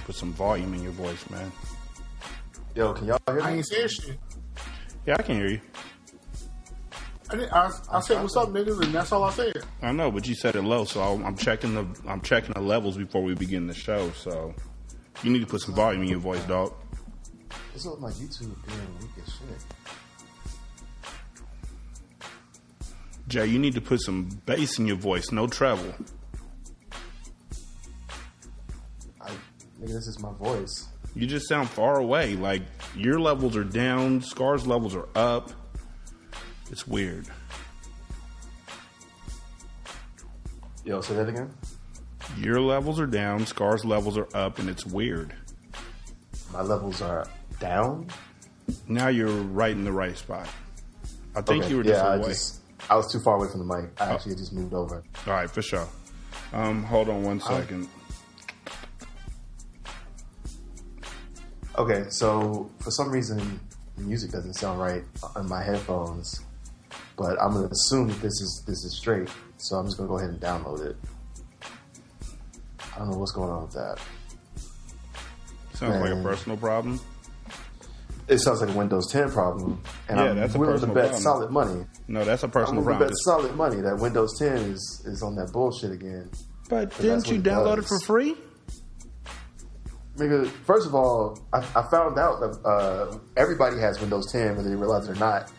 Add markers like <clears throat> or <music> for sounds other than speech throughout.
you to put some volume in your voice, man. Yo, can y'all hear me? I me? ain't saying shit. Yeah, I can hear you. I, did, I, I said, "What's up, niggas?" and that's all I said. I know, but you said it low, so I'm I'm checking the I'm checking the levels before we begin the show. So you need to put some volume in your voice, dog. This is my YouTube being weak as shit. Jay, you need to put some bass in your voice, no treble. Nigga, this is my voice. You just sound far away. Like your levels are down, Scar's levels are up. It's weird. Yo, say that again. Your levels are down, Scar's levels are up, and it's weird. My levels are down. Now you're right in the right spot. I think Okay, you were just yeah, I just I was too far away from the mic. I actually just moved over. All right, for sure. Um, hold on one second. Okay, so for some reason the music doesn't sound right on my headphones, but I'm gonna assume that this is this is straight. So I'm just gonna go ahead and download it. I don't know what's going on with that. Sounds like a personal problem. It sounds like a Windows 10 problem, and Yeah, I'm that's a willing to bet problem. solid money. No, that's a I'm personal willing to problem. bet solid money that Windows 10 is is on that bullshit again. But that's didn't you what it download it for free? Nigga, first of all, I, I found out that uh, everybody has Windows 10, whether they realize it or not.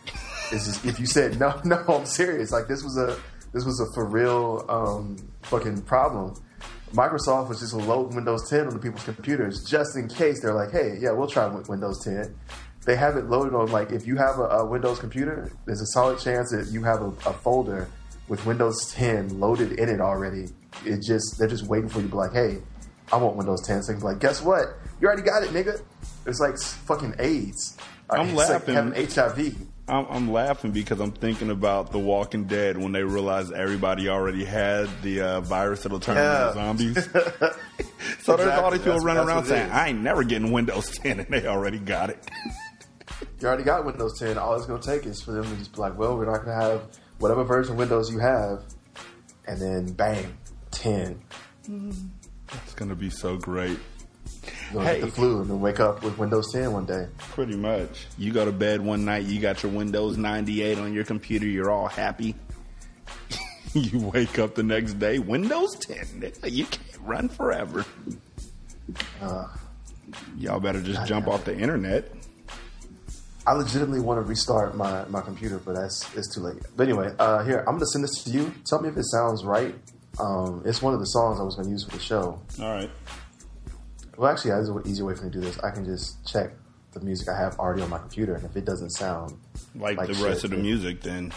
Just if you said <laughs> no, no, I'm serious. Like this was a this was a for real um, fucking problem. Microsoft was just loading Windows 10 on the people's computers just in case they're like, hey, yeah, we'll try Windows 10. They have it loaded on like if you have a, a Windows computer, there's a solid chance that you have a, a folder with Windows 10 loaded in it already. It just they're just waiting for you to be like, hey, I want Windows 10. So you can be like, guess what? You already got it, nigga. It's like fucking AIDS. I'm it's laughing. like having HIV. I'm, I'm laughing because I'm thinking about The Walking Dead when they realized everybody already had the uh, virus that'll turn Yeah. them into zombies. <laughs> so there's all Exactly. these people That's- running that's around saying, "I ain't never getting Windows <laughs> 10," and they already got it. You already got Windows 10. All it's going to take is for them to just be like, well, we're not going to have whatever version of Windows you have. And then bang, 10. It's gonna be so great. You're going Hey. get the flu and then wake up with Windows 10 one day. Pretty much. You go to bed one night, you got your Windows 98 on your computer, you're all happy. <laughs> you wake up the next day, Windows 10. <laughs> You can't run forever. Uh, Y'all better just jump off the internet. I legitimately want to restart my, my computer, but that's it's too late. But anyway, uh, here I'm gonna send this to you. Tell me if it sounds right. Um, it's one of the songs I was gonna use for the show. All right. Well, actually, there's an easier way for me to do this. I can just check the music I have already on my computer, and if it doesn't sound Like, Like the shit, rest of the music, then.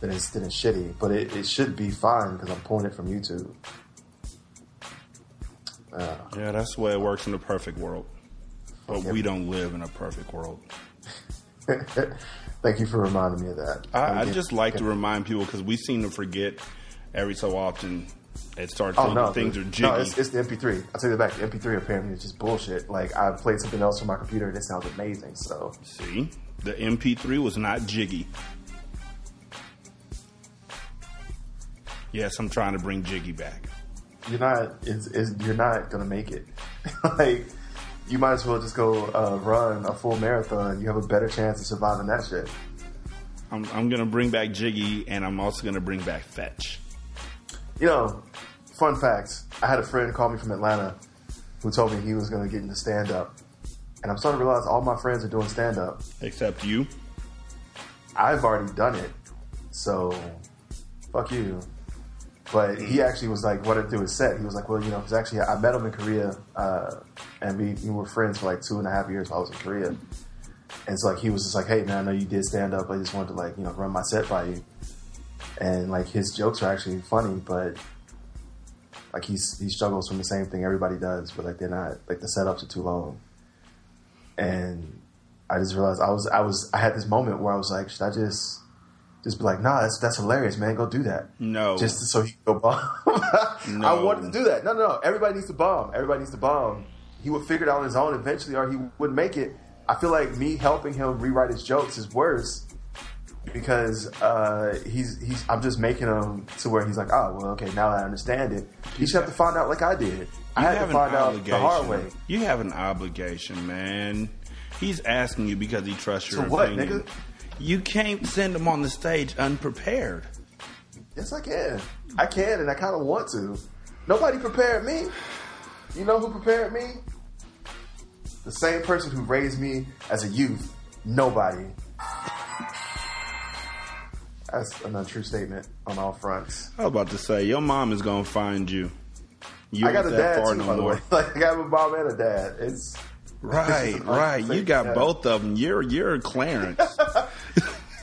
then it's then it's shitty. But it, it should be fine because I'm pulling it from YouTube. Uh, Yeah, that's the way it works in the perfect world. But Yep. we don't live in a perfect world. <laughs> thank you for reminding me of that. I, I Again- just like to remind people because we seem to forget every so often. It starts Oh no, things are jiggy. No, it's, it's the MP3. I'll you that back. The MP3 apparently is just bullshit. Like I played something else from my computer and it sounds amazing. So See, the MP3 was not jiggy. Yes, I'm trying to bring jiggy back. you're not. It's, it's, you're not gonna make it. <laughs> like you might as well just go uh, run a full marathon. You have a better chance of surviving that shit. I'm, I'm gonna bring back jiggy, and I'm also gonna bring back fetch. You know, fun fact: I had a friend call me from Atlanta who told me he was going to get into stand up, and I'm starting to realize all my friends are doing stand up. Except you. I've already done it, so fuck you. But he actually was like, to do his set. He was like, well, you know, because actually I met him in Korea, uh, and we, we were friends for like two and a half years while I was in Korea. And so like he was just like, hey man, I know you did stand up. I just wanted to like you know run my set by you. And like his jokes are actually funny, but like he's he struggles from the same thing everybody does, but like they're not like the setups are too long. And I just realized I was I was I had this moment where I was like, should I just just be like, nah, that's that's hilarious, man. Go do that. No. just so he can go bomb. <laughs> I wanted to do that. No, no, no. Everybody needs to bomb. Everybody needs to bomb. He would figure it out on his own eventually, or he wouldn't make it. I feel like me helping him rewrite his jokes is worse because uh, he's he's. I'm just making him to where he's like, oh, well, okay, now I understand it. You should have to find out like I did. I You had have to find out the hard way. You have an obligation, man. He's asking you because he trusts your So what, opinion. nigga? You can't send him on the stage unprepared. Yes, I can. I can, and I kind of want to. Nobody prepared me. You know who prepared me? The same person who raised me as a youth. Nobody. That's an untrue statement on all fronts. I was about to say, your mom is gonna find you. You I got a that dad far too, no by the way. <laughs> Like I got a mom and a dad. It's Right, It's right. You got both of them. You're you're <laughs> Clarence.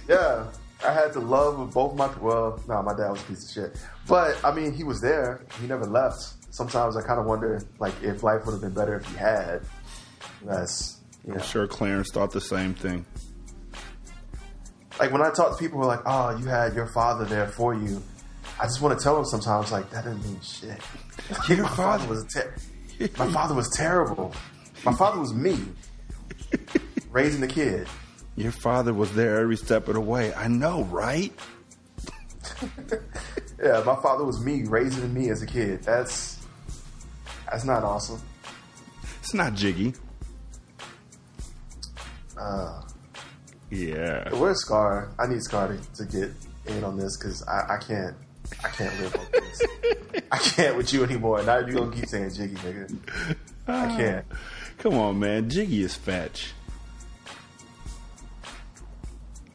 yeah. I had the love of both my well, no, my dad was a piece of shit. But I mean, he was there. He never left. Sometimes I kind of wonder, like, if life would have been better if he had. That's you know. I'm sure Clarence thought the same thing. Like when I talk to people who are like, "Oh, you had your father there for you," I just want to tell them sometimes, like, that didn't mean shit. <laughs> Your father was ter- my father was terrible. My father was me <laughs> raising the kid. Your father was there every step of the way. I know, right? <laughs> Yeah, my father was me raising me as a kid. That's that's not awesome. It's not jiggy. Uh, Yeah. where's Scar? I need Scar to, to get in on this because I, I can't. I can't live with this. I can't with you anymore. Now you gonna keep saying Jiggy, nigga. I can't. Come on, man. Jiggy is fetch.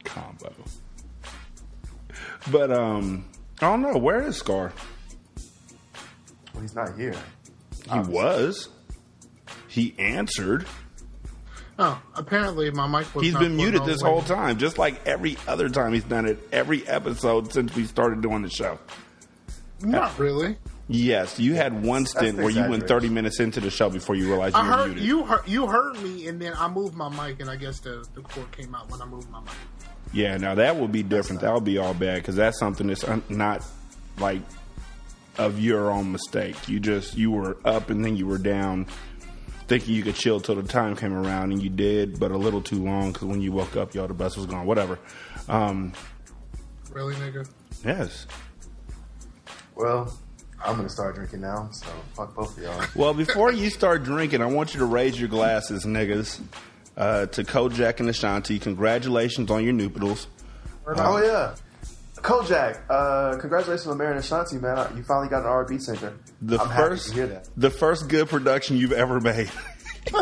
Combo. But um I don't know, where is Scar? Well, he's not here. He was. He answered. Oh, apparently my mic was. He's not been muted this whole time, just like every other time he's done it, every episode since we started doing the show. Not really. Yes, you had one stint where you went 30 minutes into the show before you realized you I were heard muted. you heard you heard me, and then I moved my mic, and I guess the the cord came out when I moved my mic. Yeah, now that would be different. That would be all bad because that's something that's un- not like of your own mistake. You just you were up and then you were down, thinking you could chill till the time came around, and you did, but a little too long because when you woke up, y'all the bus was gone. Whatever. Um, Really, nigga? yes. Well, I'm gonna start drinking now, so fuck both of y'all. Well, before you start drinking, I want you to raise your glasses, niggas, uh, to Kojack and Ashanti. Congratulations on your nuptials. Oh yeah, Kojack. Uh, congratulations on marrying Ashanti, man. You finally got an R&B singer. The I'm first, happy to hear that. the first good production you've ever made. <laughs>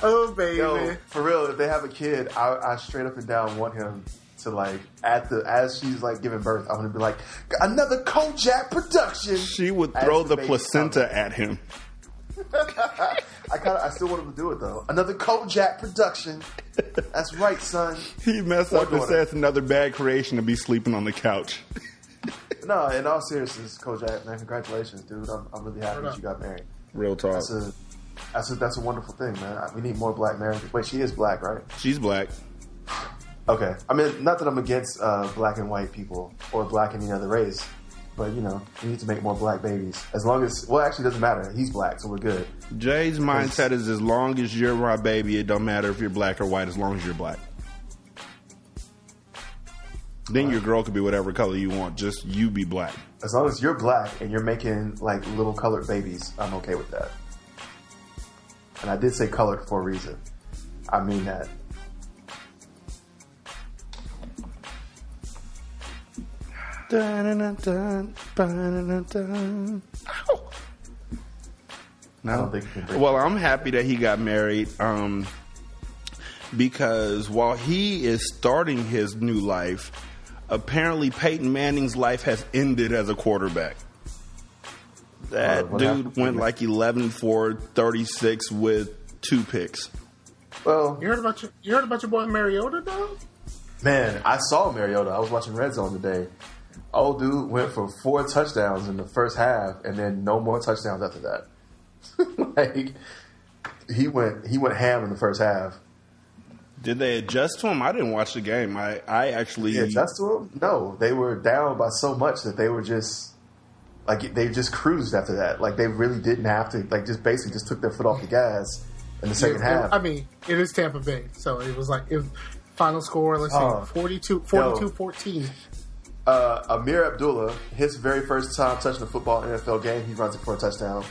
Oh baby, Yo, for real, if they have a kid, I, I straight up and down want him to like at the as she's like giving birth. I'm gonna be like another Kojack production. She would throw the the baby's placenta at him. <laughs> I kind of I still want him to do it though. Another Kojack production. That's right, son. <laughs> He messed up and daughter. said it's another bad creation to be sleeping on the couch. No, in all seriousness, Kojack, man, congratulations, dude. I'm, I'm really happy that you got married. Real talk. That's a that's a that's a wonderful thing, man. We need more black marriages. Wait, she is black, right? She's black. Okay. I mean, not that I'm against uh, black and white people or black and any other race, but you know, we need to make more black babies. As long as, well, actually, it doesn't matter. He's black, so we're good. Jay's mindset is as long as you're my baby, it don't matter if you're black or white, as long as you're black. Then your girl could be whatever color you want. Just you be black. As long as you're black and you're making like little colored babies, I'm okay with that. And I did say colored for a reason. I mean that. No. I don't think you can break Well, I'm happy that he got married um, because while he is starting his new life, apparently Peyton Manning's life has ended as a quarterback. That Uh, dude happened? went like 11 for 36 with two picks. Well, you heard about your you heard about your boy Mariota, though. man, I saw Mariota. I was watching Red Zone today. Old dude went for four touchdowns in the first half, and then no more touchdowns after that. <laughs> like he went, he went ham in the first half. Did they adjust to him? I didn't watch the game. I, I actually Yeah, adjust to him? No, they were down by so much that they were just like they just cruised after that. Like they really didn't have to. Like just basically just took their foot off the gas in the second Yeah, half. I mean, it is Tampa Bay, so it was like it was, final score. Let's Oh. see, 42, 42 14. Uh, Ameer Abdullah, his very first time touching a football NFL game, he runs it for a touchdown.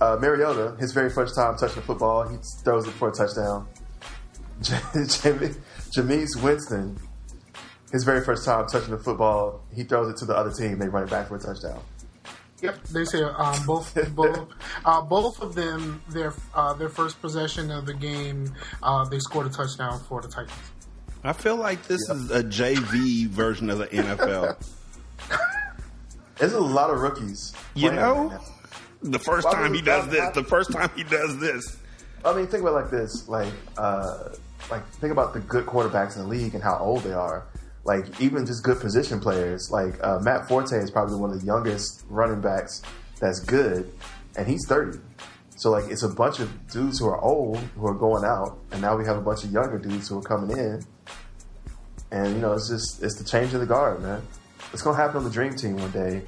Uh, Mariota, his very first time touching a football, he throws it for a touchdown. <laughs> Jameis Winston, his very first time touching the football, he throws it to the other team. They run it back for a touchdown. Yep, they say um, both both uh, both of them their uh, their first possession of the game uh, they scored a touchdown for the Titans. I feel like this is a JV version of the NFL. There's a lot of rookies. You know, right the first Why time he does this, the first time he does this. I mean, think about it like this: like, uh, like think about the good quarterbacks in the league and how old they are. Like, even just good position players. Like uh, Matt Forte is probably one of the youngest running backs that's good, and he's thirty. So like, it's a bunch of dudes who are old who are going out, and now we have a bunch of younger dudes who are coming in. And you know, it's just it's the change of the guard, man. It's gonna happen on the Dream Team one day.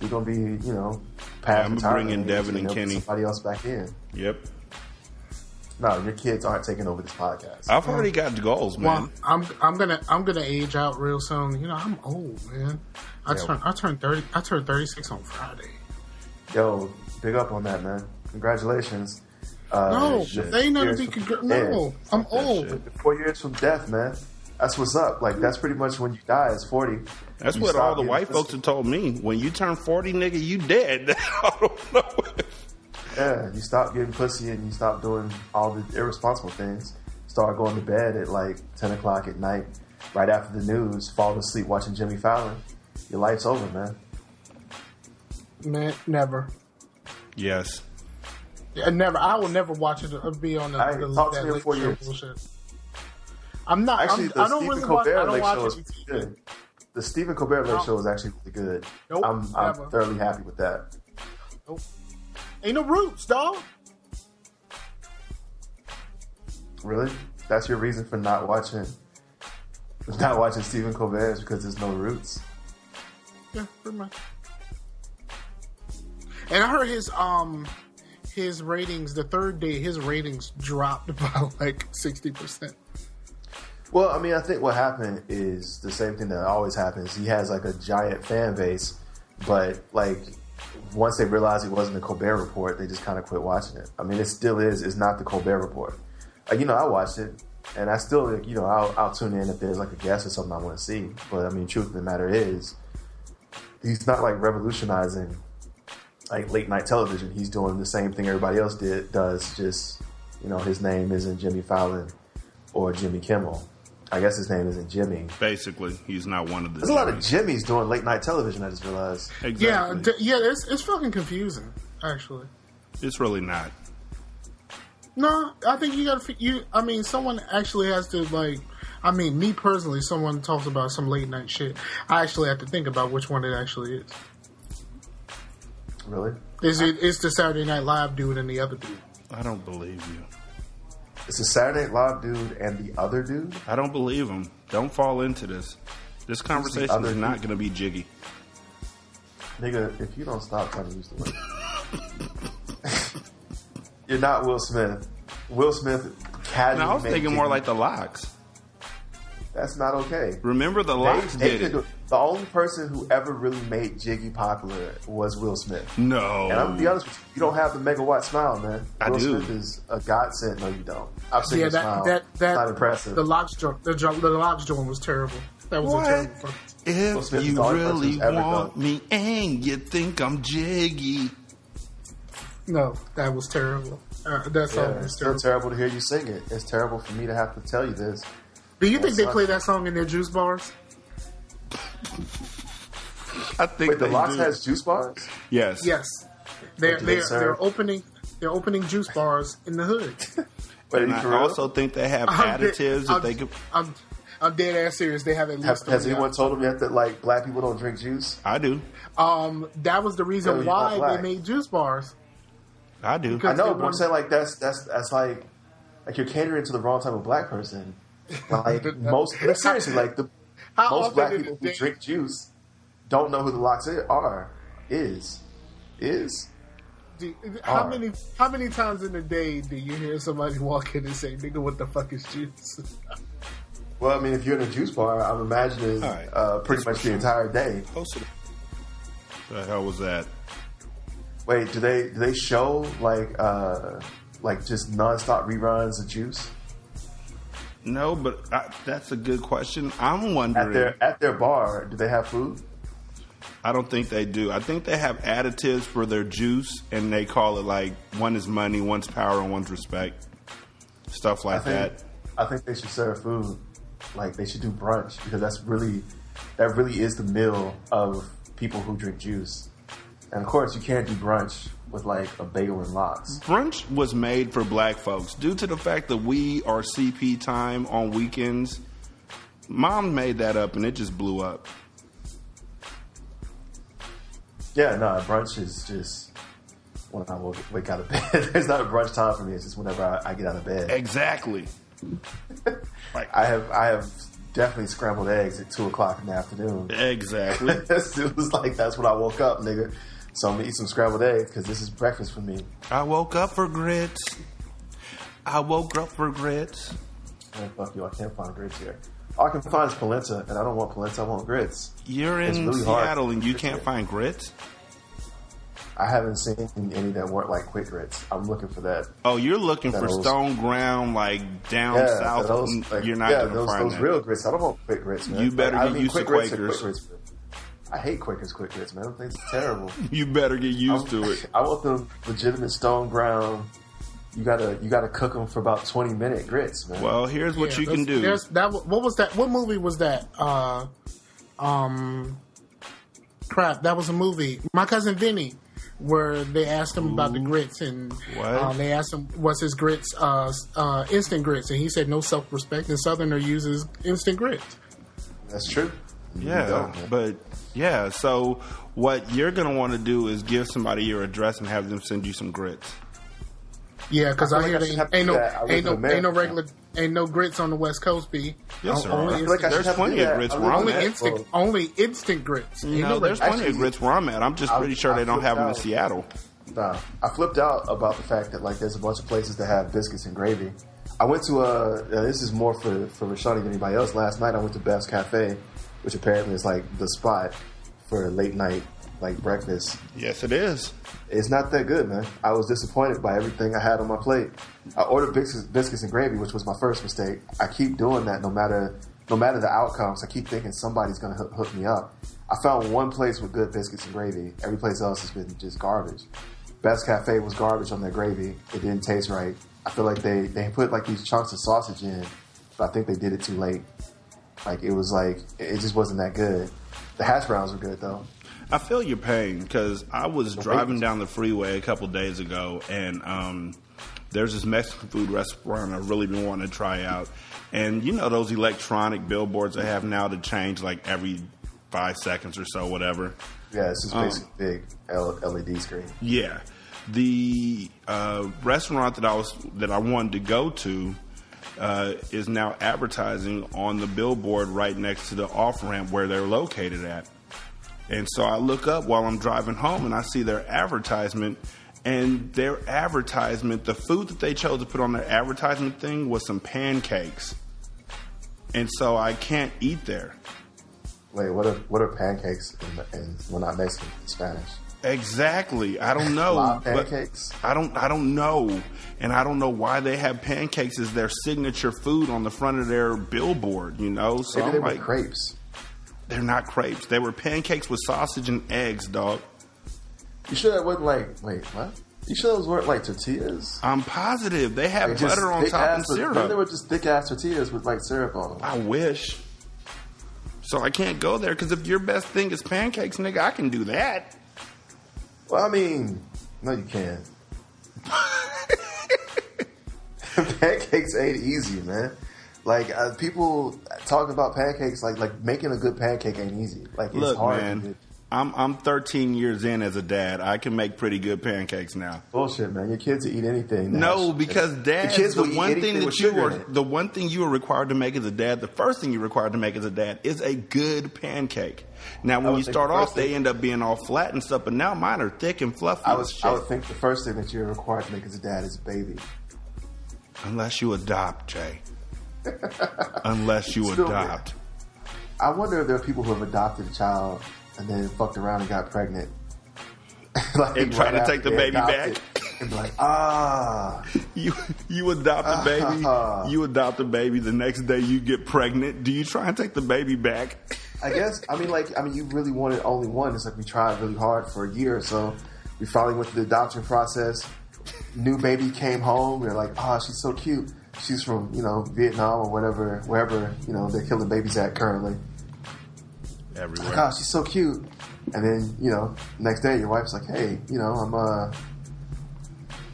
You're gonna be, you know, past I'm retirement bringing age, Devin and Kenny. Somebody else back in. Yep. No, your kids aren't taking over this podcast. I've already got goals, man. Well, I'm I'm gonna I'm gonna age out real soon. You know, I'm old, man. I Yeah. turn I turned thirty. I turned thirty six on Friday. Yo, big up on that, man. Congratulations. Uh, No, shit. they ain't nothing Years to be. from Congr- no, I'm old. shit. Four years from death, man. That's what's up. Like that's pretty much when you die. Is forty. That's You what all the white folks have told me. When you turn 40, nigga, you dead. <laughs> I don't know. Yeah, you stop getting pussy and you stop doing all the irresponsible things. Start going to bed at like ten o'clock at night, right after the news. Fall asleep watching Jimmy Fallon. Your life's over, man. Man, never. Yes. Yeah, never. I will never watch it. Be on the, Hey, the talk to me in late four years. bullshit. I'm not. Actually, I'm, the I don't Stephen really watch. Colbert I don't Late watch Show is good. The Stephen Colbert Late No. Show is actually really good. Nope, I'm, I'm thoroughly happy with that. Nope. Ain't no roots, dog. Really? That's your reason for not watching <laughs> not watching Stephen Colbert is because there's no roots. Yeah, pretty much. And I heard his um his ratings the third day his ratings dropped <laughs> by like sixty percent. Well, I mean, I think what happened is the same thing that always happens. He has like a giant fan base, but like once they realized it wasn't the Colbert Report, they just kind of quit watching it. I mean, it still is. It's not the Colbert Report. Like, you know, I watched it, and I still, like, you know, I'll, I'll tune in if there's like a guest or something I want to see. But I mean, truth of the matter is, he's not like revolutionizing like late night television. He's doing the same thing everybody else did does. Just you know, his name isn't Jimmy Fallon or Jimmy Kimmel. I guess his name isn't Jimmy. Basically, he's not one of the. There's a lot of Jimmys. Jimmys doing late night television. I just realized. Exactly. Yeah, d- yeah, it's it's fucking confusing actually. it's really not. No, I think you gotta. You, I mean, someone actually has to like. I mean, me personally, someone talks about some late night shit. I actually have to think about which one it actually is. Really, Is it? It's the Saturday Night Live dude and the other dude. I don't believe you. It's a Saturday Night Live dude and the other dude. I don't believe him. Don't fall into this. This conversation is not going to be jiggy. Nigga, if you don't stop trying to use the word, <laughs> you're not Will Smith. Will Smith casually. No, I was thinking more like the Lox. That's not okay. Remember the They- Lox they did could it. do- The only person who ever really made Jiggy popular was Will Smith. No. And I'm gonna be honest with you, you don't have the megawatt smile, man. I Will do. Smith is a godsend. No, you don't. I've seen Yeah, your that smile. that that not impressive. The Lox joint, the, the Lox joint was terrible. That was What? a terrible. fucking- Will If you the only person really want done- me and you think I'm jiggy. No, that was terrible. Uh, that song yeah, was it's still terrible. terrible to hear you sing it. It's terrible for me to have to tell you this. Do you think they play that song in their juice bars? I think Wait, the they Lox do. has juice bars? Yes. Yes, they're they they're, they're opening they're opening juice bars in the hood. <laughs> But And you I for also think they have I'm additives I'm, that they could. I'm, I'm dead ass serious. They have at Have, least. has three anyone out. told them yet that like black people don't drink juice? I do. Um, that was the reason you're why they made juice bars. I do. I know, they but I'm saying like that's that's that's like like you're catering to the wrong type of black person. Like <laughs> most, but seriously, <laughs> like the <laughs> How most black people who drink juice don't know who the Lox i- are. Is is Do, how Are. many how many times in a day do you hear somebody walk in and say, "Nigga, what the fuck is juice?" well, I mean, if you're in a juice bar, I'm imagining All right. uh, pretty much the entire day. Posted. The hell was that? Wait, do they do they show like uh like just nonstop reruns of Juice No, but I, that's a good question. I'm wondering at their at their bar? Do they have food? I don't think they do. I think they have additives for their juice, and they call it like one is money, one's power, and one's respect. Stuff I like think that. I think they should serve food. Like they should do brunch because that's really that really is the meal of people who drink juice. And of course, you can't do brunch with like a bagel and lox. Brunch was made for black folks due to the fact that we are CP time on weekends. Mom made that up, and it just blew up. Yeah, no, brunch is just when I woke, wake out of bed. <laughs> There's not a brunch time for me. It's just whenever I, I get out of bed. Exactly. like <laughs> I have I have definitely scrambled eggs at two o'clock in the afternoon. exactly. <laughs> it was like that's when I woke up, nigga. So I'm gonna eat some scrambled eggs because this is breakfast for me. I woke up for grits. I woke up for grits. Man, fuck you, I can't find grits here. All I can find is polenta, and I don't want polenta. I want grits. You're It's in really. Seattle and you can't find grits. I haven't seen any that weren't like quick grits. I'm looking for that. Oh, you're looking for Those- stone ground, like down Yeah, south. those, like, you're not yeah, gonna those, find those that. real grits. I don't want quick grits, man. You better Like, get used to quick grits are quick grits, I hate Quakers quick grits, man. I think it's terrible. <laughs> You better get used to it. I want them legitimate stone ground. You gotta you gotta cook them for about 20 minute grits, man. Well, here's what Yeah, you can do. that what was that? What movie was that? Uh, um, crap. That was a movie. My cousin Vinny, where they asked him about the grits and What? uh, they asked him what's his grits, uh, uh, instant grits, and he said no self respect, and Southerner uses instant grits. That's true. You Yeah, but yeah. So what you're gonna want to do is give somebody your address and have them send you some grits. Yeah, because I I, hear like I they should ain't no that. I live ain't no in ain't no regular ain't no grits on the West Coast. B Yes, there only are. Like I instant, should There's plenty of grits where live I'm in only at. Nashville. only instant grits. Ain't No, there's regular. plenty of grits where I'm at. I'm just I- pretty sure I they don't have them in. Seattle. Nah, I flipped out about the fact that like there's a bunch of places that have biscuits and gravy. I went to a. Uh, this is more for for Rashanii than anybody else. Last night I went to Beth's Cafe, which apparently is like the spot for late night like breakfast. Yes, it is. It's not that good, man. I was disappointed by everything I had on my plate. I ordered biscuits, biscuits and gravy, which was my first mistake. I keep doing that no matter no matter the outcomes. I keep thinking somebody's gonna hook, hook me up. I found one place with good biscuits and gravy. Every place else has been just garbage. Beth's Cafe was garbage on their gravy. It didn't taste right. I feel like they they put like these chunks of sausage in, but I think they did it too late. Like it was like it just wasn't that good. The hash browns were good though. I feel your pain because I was driving down the freeway a couple days ago, and um, there's this Mexican food restaurant I've really been wanting to try out. And you know those electronic billboards they have now to change like every five seconds or so, whatever. Yeah, it's just Um, basically big LED screen. Yeah, the uh, restaurant that I was that I wanted to go to uh, is now advertising on the billboard right next to the off ramp where they're located at. And so I look up while I'm driving home and I see their advertisement. And their advertisement, the food that they chose to put on their advertisement thing was some pancakes. And so I can't eat there. Wait, what are what are pancakes in, well not Mexican, Spanish? Exactly. I don't <laughs> know. Pancakes? I don't. I don't know, and I don't know why they have pancakes as their signature food on the front of their billboard. You know, so Maybe I'm they were like, crepes. they're not crepes. They were pancakes with sausage and eggs, dog. You sure that wasn't like wait, what? You sure those weren't like tortillas? I'm positive they have Like, butter on top and ass- They were just thick ass tortillas with like syrup on them. I wish. So I can't go there because if your best thing is pancakes, nigga, I can do that. Well, I mean, no, you can't. <laughs> pancakes ain't easy, man. Like uh, people talking about pancakes, like like making a good pancake ain't easy. Like it's Look, hard. to man. I'm I'm 13 years in as a dad. I can make pretty good pancakes now. Bullshit, man. Your kids eat anything. now. No, because dad, the kids the one thing that you are, the one thing you are required to make as a dad, the first thing you're required to make as a dad is a good pancake. Now, when you start the off, they thing- end up being all flat and stuff, but now mine are thick and fluffy I would, shit. I would think the first thing that you're required to make as a dad is a baby. Unless you adopt, Jay. <laughs> Unless you Still, adopt. I wonder if there are people who have adopted a child and then fucked around and got pregnant. <laughs> like, And trying to take the baby adopted, back. And be like, ah. <laughs> You you adopt a baby, you adopt a baby. The next day you get pregnant. Do you try and take the baby back? I guess, I mean, like, I mean, you really wanted only one. It's like we tried really hard for a year or so. We finally went through the adoption process. New baby came home. We are like, ah, she's so cute. She's from, you know, Vietnam or whatever, wherever, you know, they're killing babies at currently. Everywhere. gosh, she's so cute. And then, you know, next day your wife's like, hey, you know, I'm uh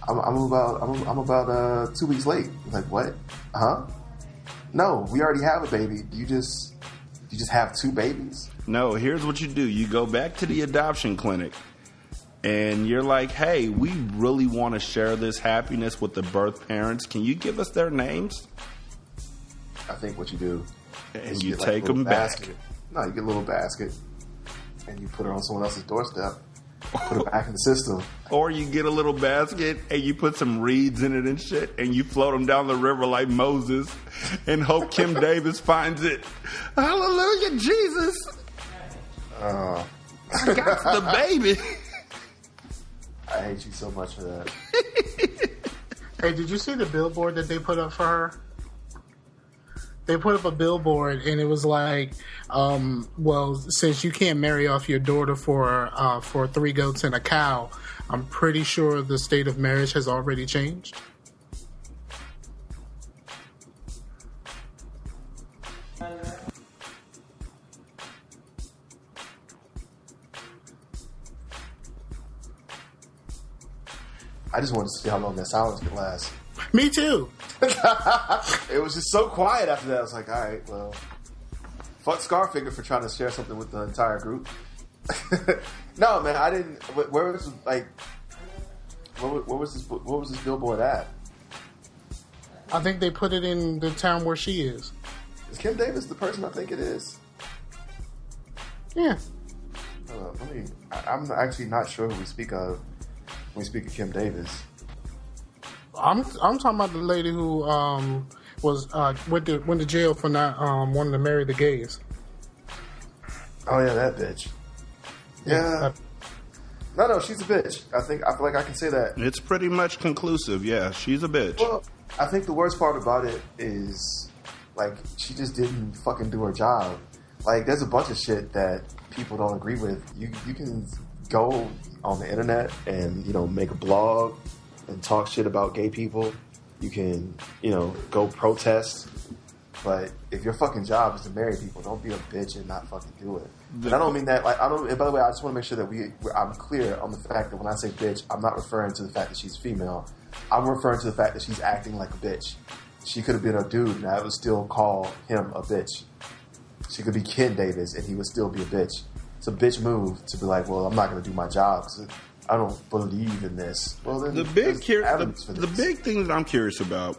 I'm, I'm about I'm, I'm about uh two weeks late. I'm like, what? Huh? No, we already have a baby. You just you just have two babies. No, here's what you do. You go back to the adoption clinic and you're like, hey, we really want to share this happiness with the birth parents. Can you give us their names? I think what you do And is you like, take little them back. basket. No, you get a little basket and you put it on someone else's doorstep. Put it back in the system. <laughs> Or you get a little basket and you put some reeds in it and shit and you float them down the river like Moses and hope Kim <laughs> Davis finds it. Hallelujah, Jesus. Uh, I got the baby. <laughs> I hate you so much for that. Hey, did you see the billboard that they put up for her? They put up a billboard, and it was like, um, "Well, since you can't marry off your daughter for uh, for three goats and a cow, I'm pretty sure the state of marriage has already changed." I just wanted to see how long that silence could last. Me too. <laughs> It was just so quiet after that. I was like, all right, well, fuck Scarfinger for trying to share something with the entire group. <laughs> no, man, I didn't. Where was like, where, where was this? What was this billboard at? I think they put it in the town where she is. Is Kim Davis the person I think it is? Yeah. On, let me. I, I'm actually not sure who we speak of when we speak of Kim Davis. I'm I'm talking about the lady who um, was uh, went to went to jail for not um, wanting to marry the gays. Oh yeah, that bitch. Yeah. No, no, she's a bitch. I think I feel like I can say that. It's pretty much conclusive. Yeah, she's a bitch. Well, I think the worst part about it is like she just didn't fucking do her job. Like there's a bunch of shit that people don't agree with. You you can go on the internet and you know make a blog and talk shit about gay people. You can you know go protest. But if your fucking job is to marry people, don't be a bitch and not fucking do it. And I don't mean that like I don't. And by the way, I just want to make sure that we I'm clear on the fact that when I say bitch, I'm not referring to the fact that she's female. I'm referring to the fact that she's acting like a bitch. She could have been a dude, and I would still call him a bitch. She could be Ken Davis, and he would still be a bitch. It's a bitch move to be like, well, I'm not going to do my job because I don't believe in this. Well, then the big cur- the, the big thing that I'm curious about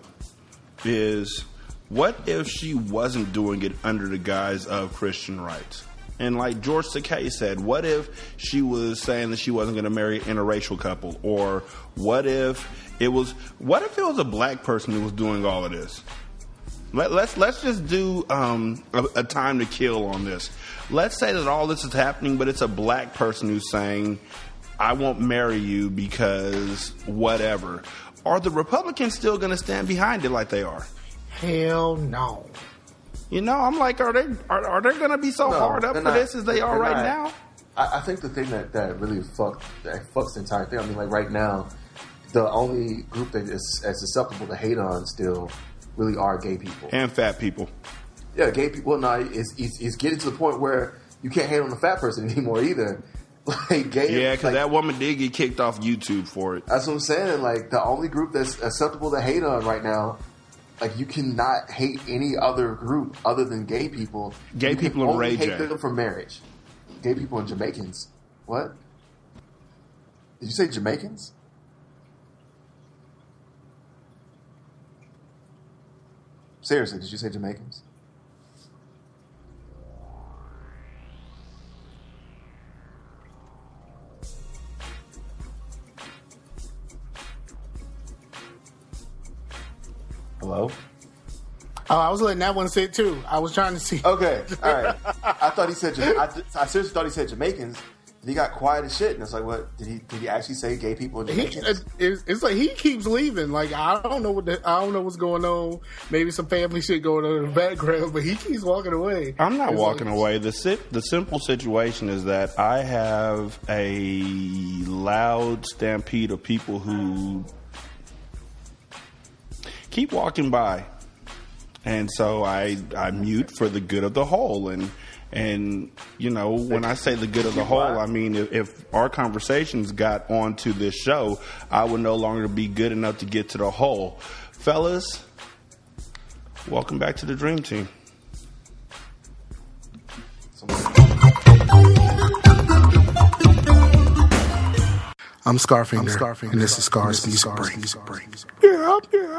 is what if she wasn't doing it under the guise of Christian rights? And like George Takei said, what if she was saying that she wasn't going to marry an interracial couple, or what if it was what if it was a black person who was doing all of this? Let, let's let's just do um, a, a time to kill on this. Let's say that all this is happening, but it's a black person who's saying, "I won't marry you because whatever." Are the Republicans still going to stand behind it like they are? Hell no. You know, I'm like, are they are, are they going to be so No, hard up for not. this as they are right not. now? I, I think the thing that, that really fuck that fucks the entire thing. I mean, like right now, the only group that is as susceptible to hate on still really are gay people. And fat people. yeah, gay people. Well, no, it's, it's it's getting to the point where you can't hate on a fat person <laughs> anymore either. <laughs> Like gay, Yeah, because like, that woman did get kicked off YouTube for it. That's what I'm saying. Like the only group that's acceptable to hate on right now like you cannot hate any other group other than gay people. Gay You people and Ray hate J. them for marriage. Gay people and Jamaicans. What? Did you say Jamaicans? Seriously, did you say Jamaicans? Hello? Oh, I was letting that one sit too. I was trying to see. Okay, <laughs> all right. I thought he said. I, I seriously thought he said Jamaicans. And he got quiet as shit, and it's like, what did he? Did he actually say gay people and He, uh, it's, it's like he keeps leaving. Like I don't know what the, I don't know what's going on. Maybe some family <laughs> shit going on in the background, but he keeps walking away. I'm not It's walking like- away. The si- the simple situation is that I have a loud stampede of people who keep walking by, and so I I mute for the good of the whole. And and you know when I say the good of the whole, I mean if, if our conversations got onto this show, I would no longer be good enough to get to the whole. Fellas, welcome back to the Dream Team. I'm Scarfinger, I'm Scarfinger. And this is Scar's Music Break. Yeah, up, yeah,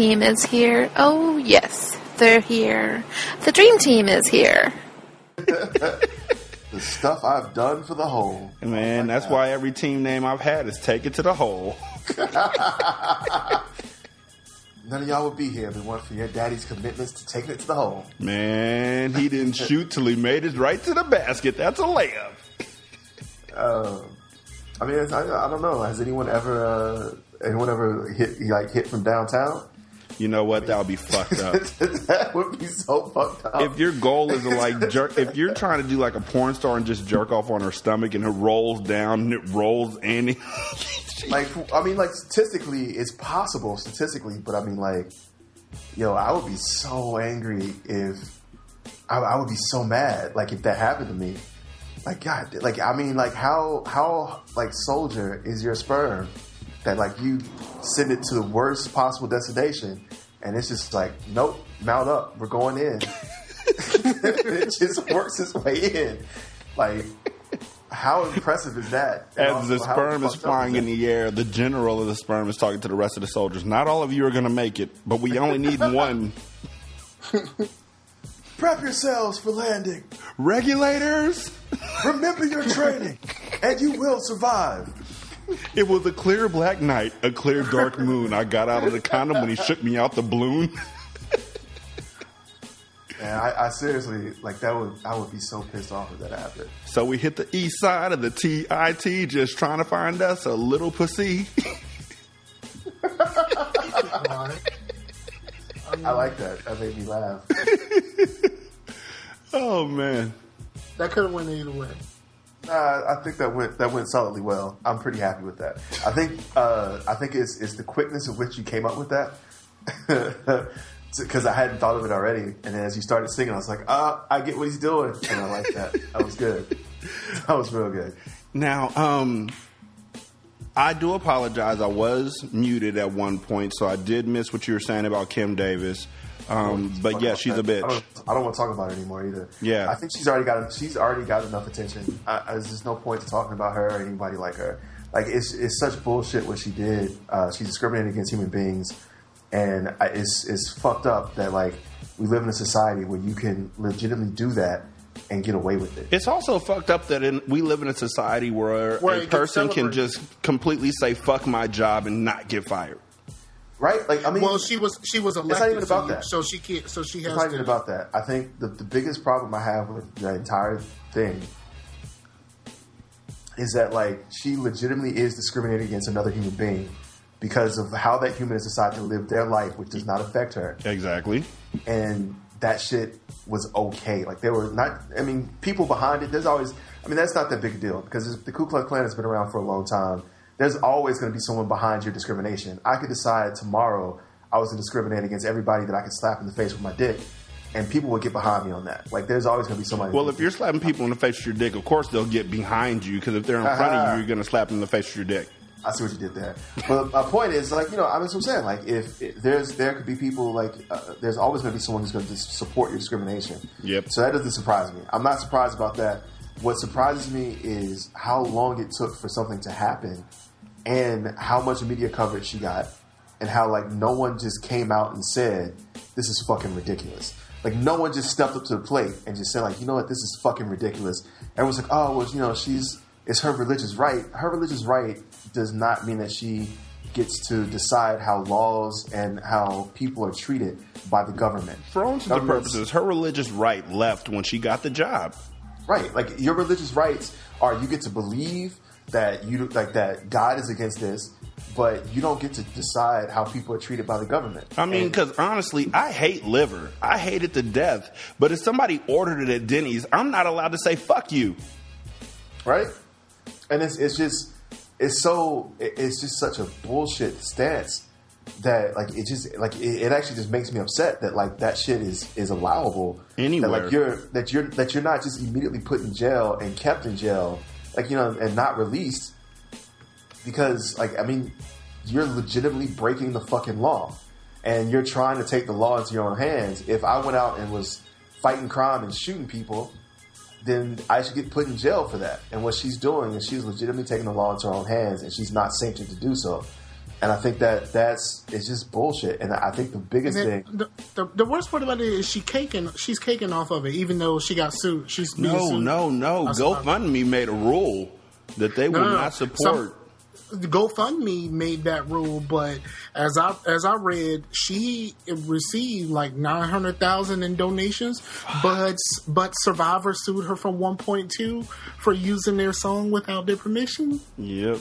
team is here. Oh, yes, they're here. The dream team is here. <laughs> the stuff I've done for the hole. Man, oh that's God. why every team name I've had is Take It to the Hole. <laughs> None of y'all would be here if it weren't for your daddy's commitments to taking it to the hole. Man, he didn't <laughs> shoot till he made it right to the basket. That's a layup. Uh, I mean, I, I, don't know. Has anyone ever uh, anyone ever hit like hit from downtown? You know what? That would be fucked up. <laughs> that would be so fucked up. If your goal is to like jerk, if you're trying to do like a porn star and just jerk off on her stomach and it rolls down and it rolls in, <laughs> like I mean, like statistically, it's possible statistically, but I mean, like, yo, I would be so angry if I, I would be so mad, like if that happened to me. Like God, like I mean, like how how like soldier is your sperm? That like you send it to the worst possible destination, and it's just like nope, mount up, we're going in. <laughs> <laughs> it just works its way in. Like how impressive is that? And As the also, how sperm is flying in the air, the general of the sperm is talking to the rest of the soldiers. Not all of you are going to make it, but we only need <laughs> one. Prep yourselves for landing. Regulators! Remember your training, and you will survive. It was a clear black night, a clear dark moon. I got out of the condom when he shook me out the balloon. And I, I seriously like that would I would be so pissed off if that happened. So we hit the east side of the TIT just trying to find us a little pussy. <laughs> I like that. That made me laugh. <laughs> oh, man. That could have went either way. Nah, I think that went that went solidly well. I'm pretty happy with that. I think uh, I think it's it's the quickness of which you came up with that. <laughs> Because I hadn't thought of it already, and then as you started singing, I was like, "Ah, I get what he's doing," and I like that. That was good. That was real good. Now, um, I do apologize. I was muted at one point, so I did miss what you were saying about Kim Davis. Um, but yeah, about she's a that. I bitch. don't, I don't want to talk about it anymore either. Yeah. I think she's already got she's already got enough attention. I, I, there's no point to talking about her or anybody like her. Like it's it's such bullshit what she did. Uh, she's discriminating against human beings, and I, it's it's fucked up that like we live in a society where you can legitimately do that and get away with it. It's also fucked up that in, we live in a society where, Where a person can celebrated. just completely say "fuck my job" and not get fired. Right? Like I mean, Well, she was she was elected, not even so about you- that. so she can't. So she has It's not to. even about that. I think the, the biggest problem I have with the entire thing is that like she legitimately is discriminating against another human being because of how that human has decided to live their life, which does not affect her. Exactly. And that shit was okay. Like there were not. I mean, people behind it. There's always. I mean, that's not that big a deal because the Ku Klux Klan has been around for a long time. There's always going to be someone behind your discrimination. I could decide tomorrow I was going to discriminate against everybody that I could slap in the face with my dick, and people would get behind me on that. Like, there's always going to be somebody. Well, if you're slapping people in the face with your dick, of course they'll get behind you because if they're in front of you, you're going to slap them in the face with your dick. I see what you did there. But my point is, like, you know, I mean, that's what I'm saying. Like, if, if there's there could be people like, uh, there's always going to be someone who's going to support your discrimination. Yep. So that doesn't surprise me. I'm not surprised about that. What surprises me is how long it took for something to happen, and how much media coverage she got, and how like no one just came out and said this is fucking ridiculous. Like no one just stepped up to the plate and just said like, you know what, this is fucking ridiculous. Everyone's like, oh well, you know, she's it's her religious right. Her religious right does not mean that she gets to decide how laws and how people are treated by the government. For all intents and purposes, her religious right left when she got the job. Right. Like your religious rights are you get to believe that you like that God is against this, but you don't get to decide how people are treated by the government. I mean, because honestly, I hate liver. I hate it to death. But if somebody ordered it at Denny's, I'm not allowed to say "fuck you." right? And it's it's just it's so it's just such a bullshit stance that like it just like it, it actually just makes me upset that like that shit is is allowable Anywhere. That, like you're that you're that you're not just immediately put in jail and kept in jail like you know and not released because like I mean you're legitimately breaking the fucking law and you're trying to take the law into your own hands. If I went out and was fighting crime and shooting people, then I should get put in jail for that. And what she's doing is she's legitimately taking the law into her own hands, and she's not sanctioned to do so. And I think that that's it's just bullshit. And I think the biggest And thing, the, the, the worst part about it is she caking. She's caking off of it, even though she got sued. She's being No, sued. no, no. That's GoFundMe made a rule that they No, will no, no. not support. Some- GoFundMe made that rule, but as I as I read, she received like nine hundred thousand in donations, but but Survivor sued her for one point two for using their song without their permission. Yep.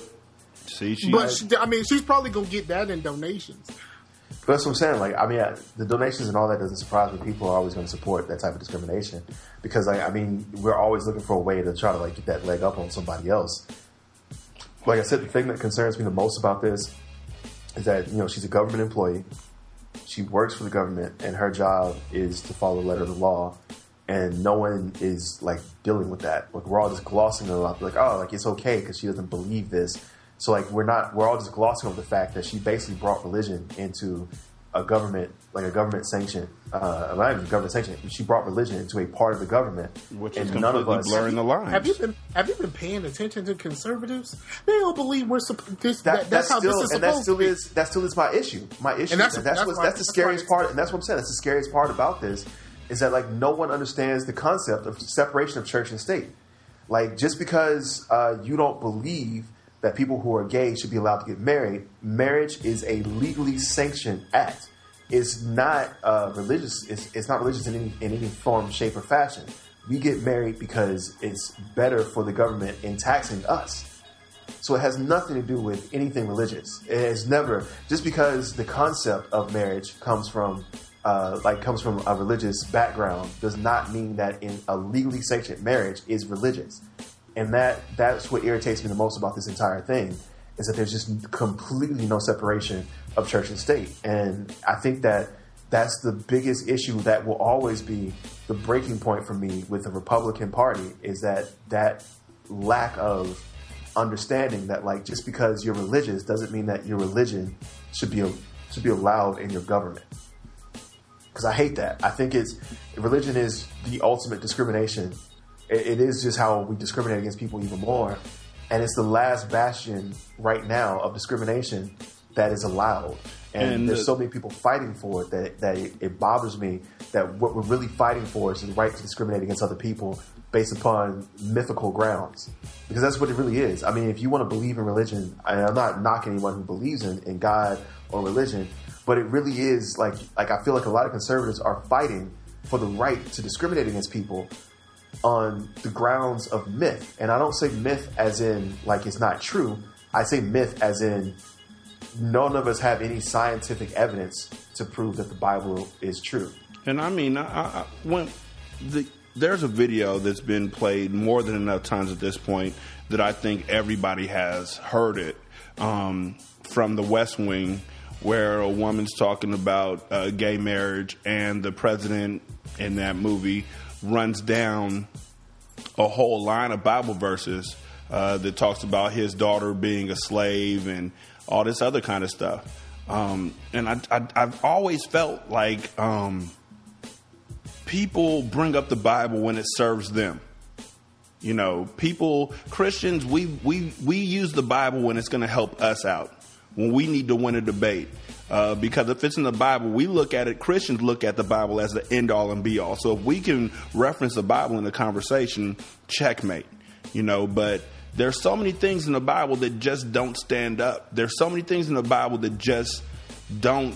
See, she. But she, I mean, she's probably gonna get that in donations. but that's what I'm saying. Like, I mean, the donations and all that doesn't surprise me. People are always going to support that type of discrimination because, like, I mean, we're always looking for a way to try to like get that leg up on somebody else. Like I said, the thing that concerns me the most about this is that you know she's a government employee. She works for the government, and her job is to follow the letter of the law. and no one is like dealing with that. Like we're all just glossing it off, like oh, like it's okay because she doesn't believe this. So like we're not, we're all just glossing over the fact that she basically brought religion into a government, like a government sanction, uh, not even government sanction. She brought religion into a part of the government, Which is and none of us. blurring the lines. Have you been Have you been paying attention to conservatives? They don't believe we're supp- this. That, That, that's, how still, this is and that still to be. is that still is my issue. My issue, And that's- and that's, that's what why- that's the scariest why- part, and that's what I'm saying. That's the scariest part about this is that like no one understands the concept of separation of church and state. Like just because uh, you don't believe that people who are gay should be allowed to get married, marriage is a legally sanctioned act. It's not uh, religious. It's, it's not religious in any in any form, shape, or fashion. We get married because it's better for the government in taxing us. So it has nothing to do with anything religious. It has never just because the concept of marriage comes from uh, like comes from a religious background does not mean that in a legally sanctioned marriage is religious. And that that's what irritates me the most about this entire thing is that there's just completely no separation of church and state. And I think that that's the biggest issue that will always be the breaking point for me with the Republican Party is that that lack of understanding that like just because you're religious doesn't mean that your religion should be should be allowed in your government. Because I hate that. I think it's religion is the ultimate discrimination. It, it is just how we discriminate against people even more, and it's the last bastion right now of discrimination that is allowed. And, And there's the- so many people fighting for it that that it, it bothers me that what we're really fighting for is the right to discriminate against other people based upon mythical grounds. Because that's what it really is. I mean, if you want to believe in religion, and I'm not knocking anyone who believes in, in God or religion, but it really is like like I feel like a lot of conservatives are fighting for the right to discriminate against people on the grounds of myth. And I don't say myth as in like it's not true. I say myth as in none of us have any scientific evidence to prove that the Bible is true. And I mean, I, I, when the there's a video that's been played more than enough times at this point that I think everybody has heard it um, from the West Wing, where a woman's talking about uh, gay marriage, and the president in that movie runs down a whole line of Bible verses uh, that talks about his daughter being a slave and all this other kind of stuff. Um, and I, I've always felt like um, people bring up the Bible when it serves them. You know, people, Christians, we, we, we use the Bible when it's going to help us out, when we need to win a debate. Uh, because if it's in the Bible, we look at it, Christians look at the Bible as the end all and be all. So if we can reference the Bible in the conversation, checkmate. You know, but there's so many things in the Bible that just don't stand up. There's so many things in the Bible that just don't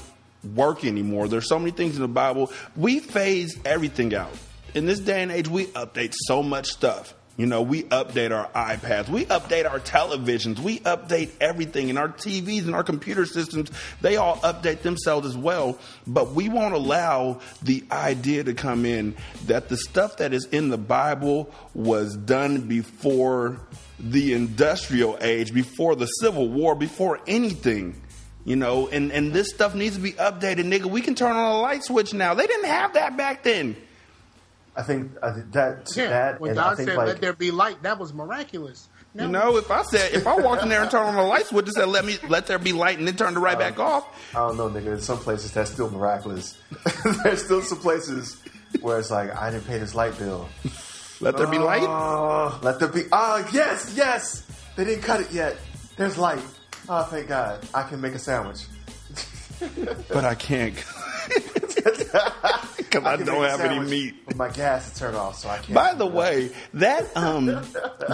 work anymore. There's so many things in the Bible. We phase everything out. In this day and age, we update so much stuff. You know, we update our iPads, we update our televisions, we update everything, and our TVs and our computer systems, they all update themselves as well. But we won't allow the idea to come in that the stuff that is in the Bible was done before the industrial age, before the Civil War, before anything. You know, and, and this stuff needs to be updated, nigga. We can turn on a light switch now. They didn't have that back then. I think I think that Yeah, that when and I God think said, like "Let there be light," that was miraculous. No, You know, if I said if I walked in there and turned on the lights, would and said let me let there be light and then turned it right back um, off, I don't know, nigga. In some places that's still miraculous. <laughs> There's still some places where it's like I didn't pay this light bill. let there be uh, light. Let there be. Oh, yes, yes. They didn't cut it yet. There's light. Oh, thank God. I can make a sandwich. <laughs> But I can't because <laughs> <laughs> I, don't have any meat. But my gas is turned off, so I can't. By the way, that um <laughs>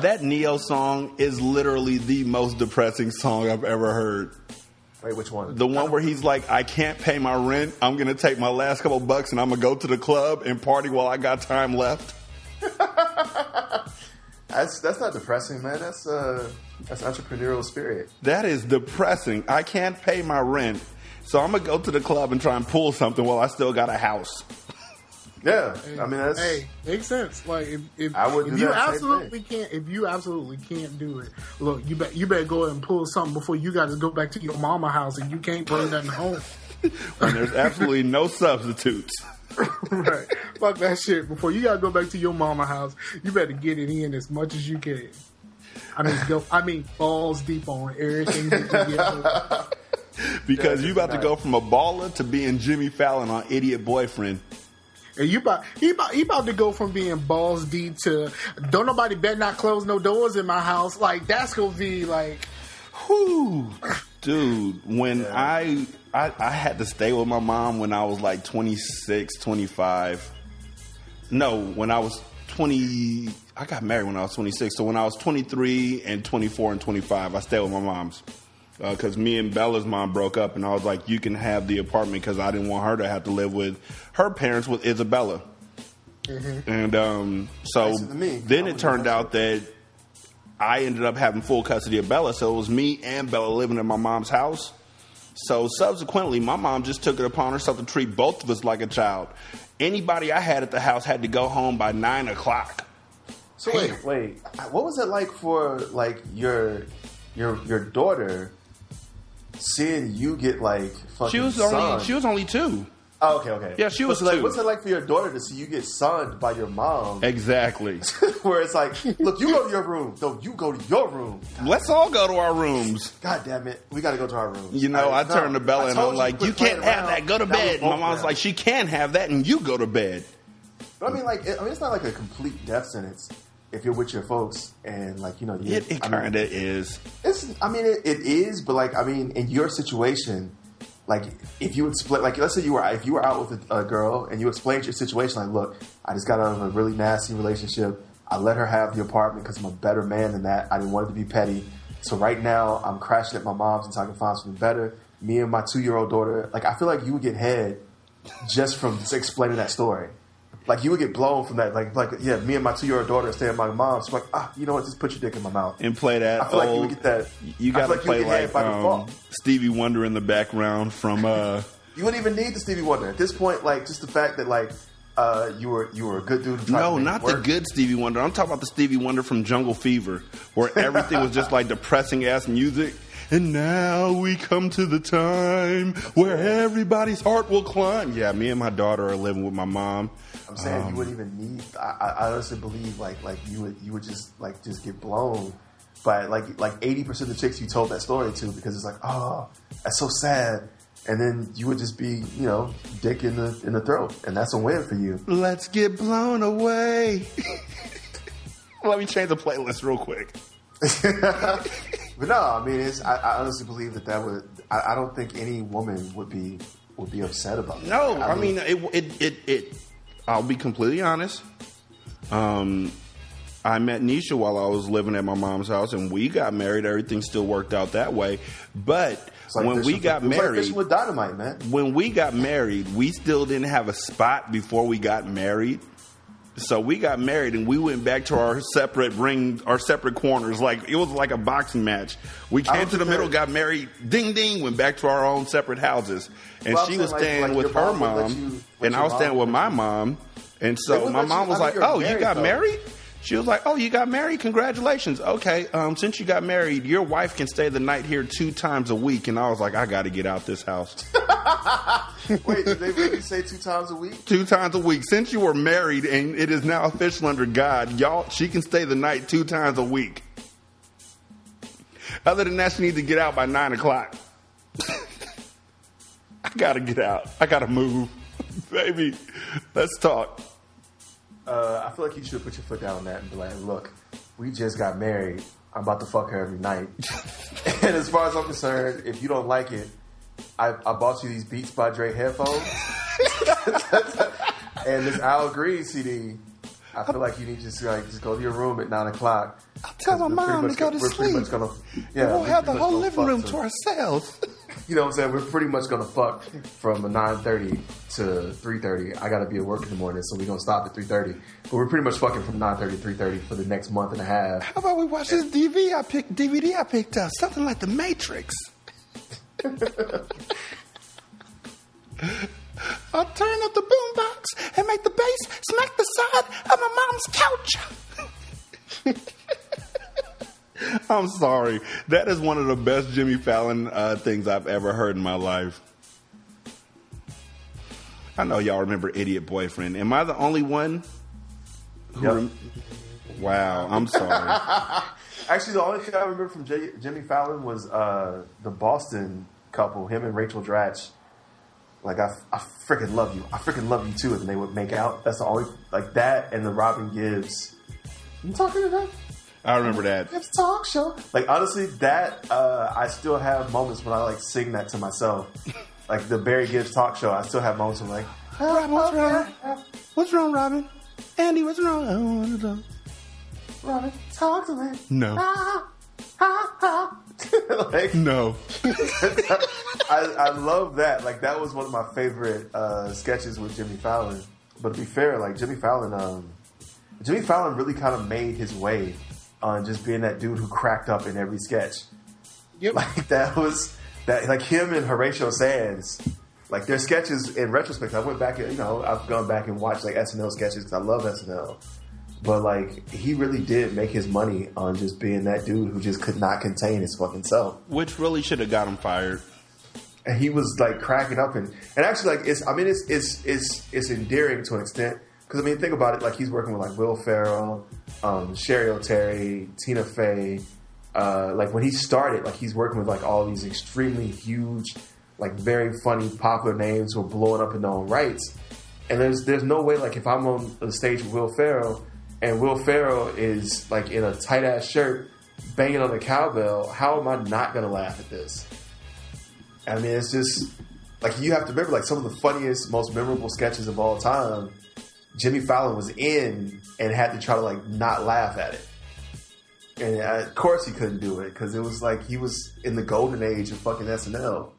that Ne-Yo song is literally the most depressing song I've ever heard. wait, which one? The one where he's like, I can't pay my rent. I'm gonna take my last couple bucks and I'm gonna go to the club and party while I got time left. <laughs> that's that's not depressing, man. That's uh that's entrepreneurial spirit. That is depressing. I can't pay my rent. So I'm gonna go to the club and try and pull something while I still got a house. <laughs> Yeah, I mean that's Hey, makes sense. Like if if, I would if you absolutely can't, if you absolutely can't do it, look, you bet you better go ahead and pull something before you got to go back to your mama house and you can't bring nothing home. <laughs> And there's absolutely no substitutes. <laughs> right. Fuck that shit. Before you gotta go back to your mama house, you better get it in as much as you can. I mean, go. I mean, balls deep on everything that you get. <laughs> because Yeah, you about to go from a baller to being Jimmy Fallon on Idiot Boyfriend. And you about he about he about to go from being balls deep to don't nobody better not close no doors in my house. Like that's gonna be like Whew. Dude, when I, I I had to stay with my mom when I was like 26, 25. No, when I was 20 I got married when I was 26. So when I was 23 and 24 and 25, I stayed with my mom's. Because me and Bella's mom broke up, and I was like, "You can have the apartment," because I didn't want her to have to live with her parents with Isabella. And um, so me. then it turned nicer. out that I ended up having full custody of Bella, so it was me and Bella living in my mom's house. So subsequently, my mom just took it upon herself to treat both of us like a child. Anybody I had at the house had to go home by nine o'clock. So wait, wait. What was it like for like your your your daughter seeing you get like fucking She was only she was only two. Oh, okay, okay. Yeah, she was like, what's it like for your daughter to see you get sunned by your mom? Exactly. <laughs> Where it's like, look, you go to your room. No, you go to your room. Let's all go to our rooms. God damn it, we got to go to our rooms. You know, I turned to Bella and I'm like, "You can't have that. Go to bed." My mom's like, "She can't have that, and you go to bed." But I mean, like, it, I mean, it's not like a complete death sentence if you're with your folks and like, you know, you, It, it I mean, kind of is. It's, I mean, it, it is, but like, I mean, in your situation, like, if you explain, like, let's say you were, if you were out with a, a girl and you explained your situation, like, look, I just got out of a really nasty relationship. I let her have the apartment because I'm a better man than that. I didn't want it to be petty. So right now, I'm crashing at my mom's until I can find something better. Me and my two year old daughter, like, I feel like you would get head just from explaining that story. Like you would get blown from that. Like, like yeah, me and my two year old daughter stay at my mom's. like, ah, you know what? Just put your dick in my mouth. and play that. I feel like you would get that- You got to like play like by um. Stevie Wonder in the background from. uh <laughs> You wouldn't even need the Stevie Wonder at this point. Like just the fact that like uh, you were you were a good dude. No, not the good Stevie Wonder. I'm talking about the Stevie Wonder from Jungle Fever, where everything was just like <laughs> depressing ass music. And now we come to the time where everybody's heart will climb. Yeah, me and my daughter are living with my mom. I'm saying Um, you wouldn't even need. I, I I honestly believe like like you would you would just like just get blown by like like eighty percent of the chicks you told that story to because it's like oh that's so sad, and then you would just be you know dick in the in the throat, and that's a win for you. Let's get blown away. <laughs> Let me change the playlist real quick. <laughs> But no, I mean, it's, I, I honestly believe that that would. I, I don't think any woman would be would be upset about. That. No, I, mean, it, it, it, it. I'll be completely honest. Um, I met Nisha while I was living at my mom's house, and we got married. Everything still worked out that way. But like when we got with- it was like married, fishing with dynamite, man. when we got married, we still didn't have a spot before we got married. So we got married and we went back to our separate ring, our separate corners. Like it was like a boxing match. We came to the middle, got married, ding ding, went back to our own separate houses. And Well, she was like- staying like with her mom would let mom, you- and I was staying with my mom. And so my mom was like, you're "Oh, you got though." married." She was like, "Oh, you got married? Congratulations. Okay, um, since you got married, your wife can stay the night here two times a week." And I was like, "I got to get out this house." <laughs> Wait, did they really say two times a week? two times a week. Since you were married and it is now official under God, y'all, she can stay the night two times a week. Other than that, she needs to get out by nine o'clock. <laughs> I gotta get out. I gotta move. <laughs> Baby, let's talk. Uh, I feel like you should put your foot down on that and be like, "Look, we just got married. I'm about to fuck her every night." <laughs> and as far as I'm concerned, if you don't like it, I, I bought you these Beats by Dre headphones <laughs> and this Al Green CD. I feel like you need to just like just go to your room at nine o'clock. I'll tell my mom to go to we're pretty sleep. much gonna, yeah, we'll have the whole living room to ourselves. <laughs> You know what I'm saying? We're pretty much gonna fuck from nine thirty to three thirty. I gotta be at work in the morning, so we're gonna stop at three thirty. But we're pretty much fucking from nine thirty to three thirty for the next month and a half. How about we watch this DVD I picked? DVD I picked up something like The Matrix. <laughs> I'll turn up the boombox and make the bass smack the side of my mom's couch. <laughs> <laughs> I'm sorry. That is one of the best Jimmy Fallon uh, things I've ever heard in my life. I know y'all remember Idiot Boyfriend. Am I the only one? Who Yep. rem- wow, I'm sorry. <laughs> Actually, the only thing I remember from J- Jimmy Fallon was uh, the Boston couple, him and Rachel Dratch. Like I, I freaking love you. I freaking love you too. And they would make out. That's the only like that and the Robin Gibbs. You talking about I remember that. Gibbs talk show? Like honestly, that uh, I still have moments when I like sing that to myself. Like the Barry Gibbs talk show, I still have moments when like, Robin, what's wrong? What's wrong, Robin? Andy, what's wrong? I don't want to know. Robin, talk to me. No. Ah, ah, ah. like, No. <laughs> I, I love that. Like that was one of my favorite uh, sketches with Jimmy Fallon. But to be fair, like Jimmy Fallon, um, Jimmy Fallon really kind of made his way on just being that dude who cracked up in every sketch. Yep. Like that was that like him and Horatio Sanz. Like their sketches in retrospect, I went back and you know I've gone back and watched like SNL sketches because I love SNL. But like he really did make his money on just being that dude who just could not contain his fucking self Which really should have got him fired. and he was like cracking up and and actually like it's I mean it's it's it's it's endearing to an extent because I mean think about it like he's working with like Will Ferrell, um, Cheri Oteri, Tina Fey. Uh, like when he started, like he's working with like all these extremely huge, like very funny popular names who are blowing up in their own rights. And there's there's no way like if I'm on the stage with Will Ferrell and Will Ferrell is like in a tight ass shirt banging on the cowbell, how am I not gonna laugh at this? I mean, it's just like you have to remember, like some of the funniest, most memorable sketches of all time. Jimmy Fallon was in and had to try to like not laugh at it, and uh, of course he couldn't do it because it was like he was in the golden age of fucking SNL.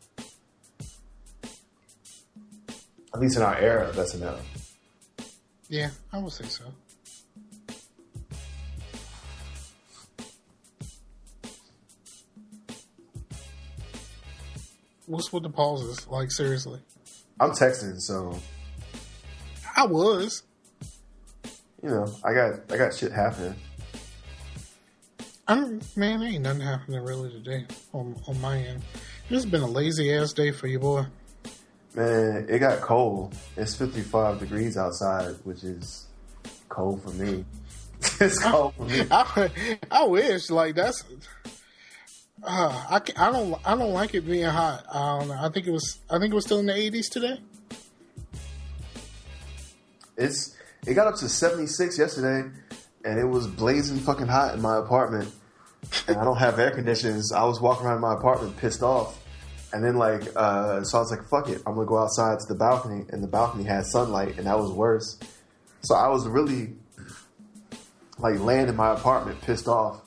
At least in our era of SNL. Yeah, I would say so. What's with the pauses? Like seriously, I'm texting, so I was. You know I got I got shit happening. I'm man, ain't nothing happening really today on on my end. It's been a lazy ass day for you, boy. Man, it got cold. It's 55 degrees outside, which is cold for me. <laughs> it's cold for me. <laughs> I, I wish like that's. Uh, I, ca- I don't I don't like it being hot. I don't know. I think it was I think it was still in the 80s today. It's it got up to 76 yesterday, and it was blazing fucking hot in my apartment. And I don't have air conditions. I was walking around my apartment pissed off, and then like uh, so I was like, "Fuck it, I'm gonna go outside to the balcony." And the balcony had sunlight, and that was worse. So I was really like laying in my apartment pissed off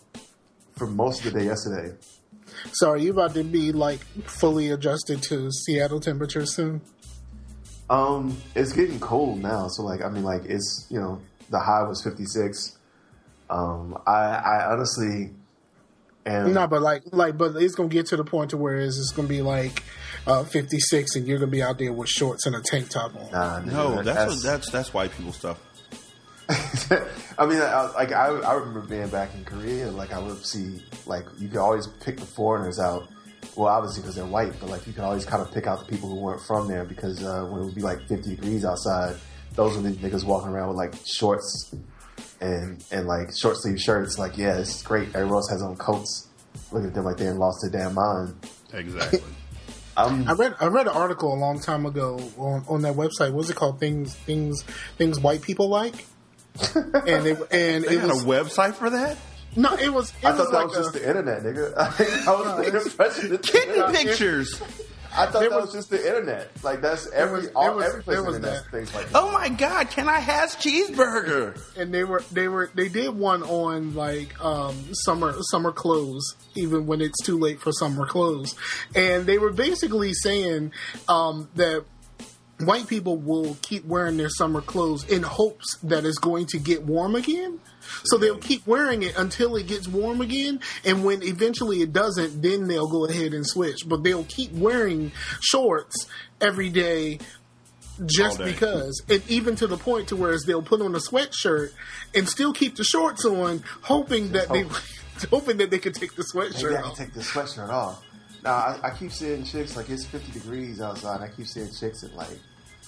for most of the day yesterday. So are you about to be like fully adjusted to Seattle temperatures soon? Um, it's getting cold now, so like I mean, like it's you know the high was 56. Um, I I honestly am No, but like like but it's gonna get to the point to where it's, it's gonna be like uh, 56 and you're gonna be out there with shorts and a tank top on. Nah, nigga, No, that- that's what, that's that's white people stuff. <laughs> I mean, I, like I, I remember being back in Korea, like I would see, like you could always pick the foreigners out. Well, obviously because they're white, but like you could always kind of pick out the people who weren't from there because uh, when it would be like 50 degrees outside, those were the niggas walking around with like shorts and and like short sleeve shirts. Like, yeah, it's great. Everyone else has on coats. Look at them like they ain't lost their damn mind. Exactly. <laughs> I'm I read I read an article a long time ago on, on that website. What's it called? Things things things white people like. <laughs> and it and they it got a website for that. No, it was. It I was thought that like was just the internet, nigga. <laughs> I was <laughs> the impression that Kidney pictures. I thought There that was, was- just the internet. Like that's every was- all, was- every place was that. things like that. Oh my God! Can I have cheeseburger? and they were they were they did one on like um summer summer clothes even when it's too late for summer clothes and they were basically saying um that white people will keep wearing their summer clothes in hopes that it's going to get warm again so they'll keep wearing it until it gets warm again and when eventually it doesn't then they'll go ahead and switch but they'll keep wearing shorts every day just day. because, and even to the point to where they'll put on a sweatshirt and still keep the shorts on, hoping that they, <laughs> hoping that they could take the Maybe I sweatshirt can off. take the sweatshirt off. Now I, I keep seeing chicks like it's 50 degrees outside. I keep seeing chicks in like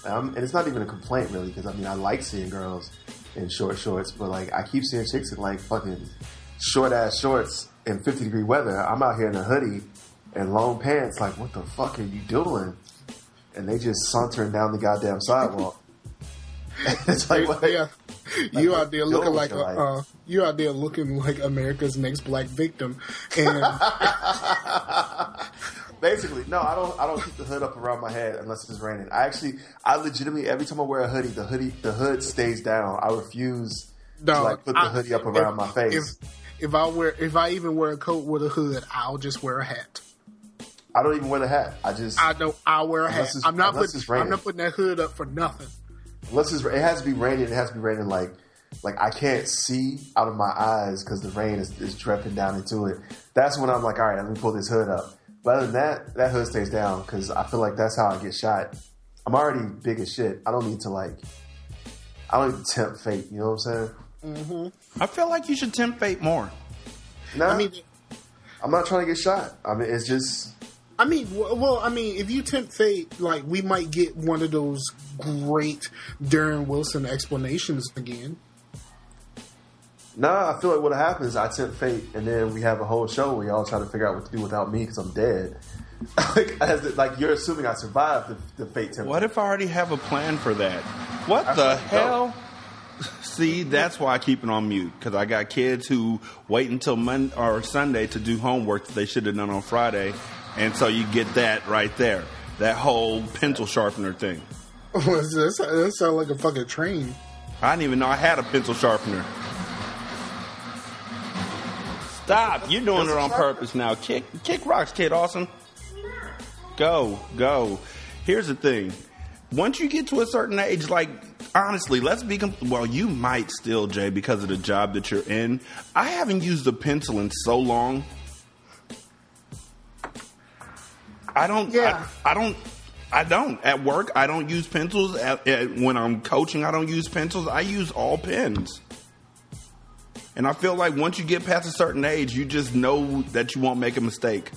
Um, and it's not even a complaint really, because I mean I like seeing girls in short shorts, but like I keep seeing chicks in like fucking short ass shorts in 50 degree weather. I'm out here in a hoodie and long pants. Like, what the fuck are you doing? And they just sauntering down the goddamn sidewalk. <laughs> <laughs> it's like, what? yeah. You out there looking like a, you uh, you out there looking like America's next black victim, and <laughs> Basically, no, I don't. I don't keep the hood up around my head unless it's raining. I actually, I legitimately every time I wear a hoodie, the hoodie, the hood stays down. I refuse to like put the I- hoodie up around if- my face. If, if I wear, if I even wear a coat with a hood, I'll just wear a hat. I don't even wear the hat. I just I don't. I'll wear a hat. I'm not putting. I'm not putting that hood up for nothing. unless it's, it has to be raining. It has to be raining like like I can't see out of my eyes because the rain is, is dripping down into it. That's when I'm like, all right, let me pull this hood up. But other than that, that hood stays down because I feel like that's how I get shot. I'm already big as shit. I don't need to like. I don't need to tempt fate. You know what I'm saying? Mm-hmm. I feel like you should tempt fate more. Nah, I mean, I'm not trying to get shot. I mean, it's just I mean, well, I mean, if you tempt fate, like we might get one of those great Darren Wilson explanations again. Nah, I feel like what happens is I tempt fate, and then we have a whole show where y'all try to figure out what to do without me because I'm dead. <laughs> like, as it- like you're assuming I survived the, the fate tempt. What if I already have a plan for that? What I the fucking don't. hell? <laughs> See, that's why I keep it on mute because I got kids who wait until Monday or Sunday to do homework that they should have done on Friday, and so you get that right there. That whole pencil sharpener thing. <laughs> that that sounds like a fucking train. I didn't even know I had a pencil sharpener. Stop! You're doing it on purpose now. Kick, kick rocks, kid. Awesome. Go, go. Here's the thing. Once you get to a certain age, like honestly, let's be com- well. You might still, Jay, because of the job that you're in. I haven't used a pencil in so long. I don't. Yeah. I, I don't. I don't. At work, I don't use pencils. At, at, when I'm coaching, I don't use pencils. I use all pens. And I feel like once you get past a certain age, you just know that you won't make a mistake.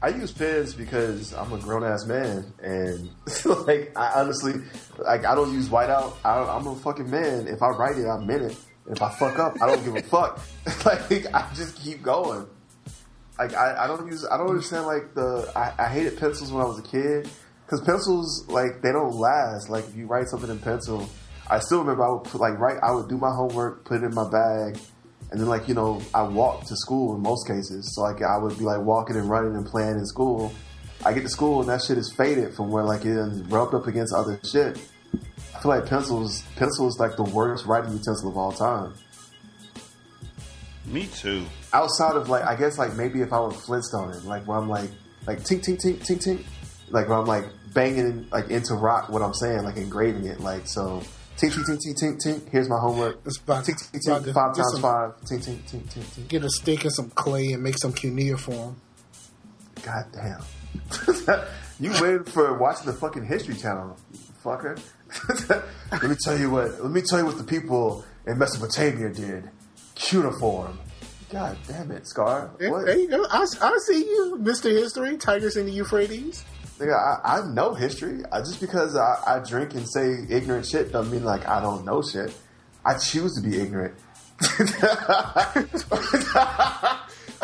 I use pens because I'm a grown ass man, and <laughs> like I honestly, like I don't use whiteout. I, I'm a fucking man. If I write it, I meant it. If I fuck up, I don't give a fuck. <laughs> like I just keep going. Like I, I don't use. I don't understand like the. I, I hated pencils when I was a kid because pencils like they don't last. Like if you write something in pencil, I still remember I would put, like right. I would do my homework, put it in my bag, and then like you know I walked to school in most cases. So like I would be like walking and running and playing in school. I get to school and that shit is faded from where like it is rubbed up against other shit. I feel like pencils. Pencil is like the worst writing utensil of all time. Me too. outside of like I guess like maybe if I were Flintstone it, like where I'm like like tink tink tink tink tink like where I'm like banging like into rock what I'm saying like engraving it like so tink tink tink tink tink tink here's my homework It's about- tink tink about tink to five times some- five tink tink tink tink tink Get a stick and some clay and make some cuneiform. god damn <laughs> you win for watching the fucking History Channel fucker <laughs> let me tell you what let me tell you what the people in Mesopotamia did cuneiform god damn it Scar what? there you go. I, I see you, Mister History. Tigris and the Euphrates. Nigga, I, I know history. I, just because I, I drink and say ignorant shit doesn't mean like I don't know shit. I choose to be ignorant. <laughs>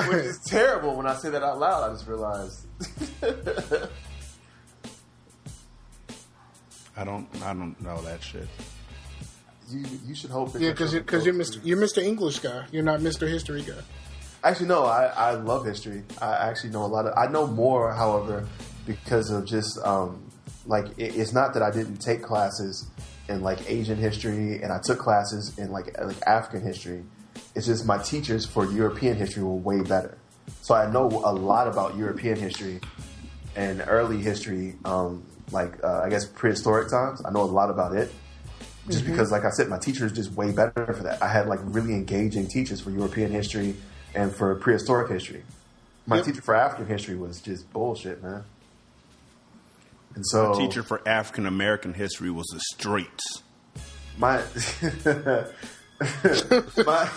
Which is terrible when I say that out loud. I just realized. <laughs> I don't. I don't know that shit. you you should hope Yeah, because you're, cause you're Mister you're Mister English guy. You're not Mister History guy. Actually, no. I, I love history. I actually know a lot of. I know more, however, because of just um, like it, it's not that I didn't take classes in like Asian history, and I took classes in like like African history. It's just my teachers for European history were way better. So I know a lot about European history and early history, um, like uh, I guess prehistoric times. I know a lot about it just because, like I said, my teacher is just way better for that. I had like really engaging teachers for European history and for prehistoric history. My Yep. teacher for African history was just bullshit, man. And so, the Teacher for African American history was the streets. my <laughs> my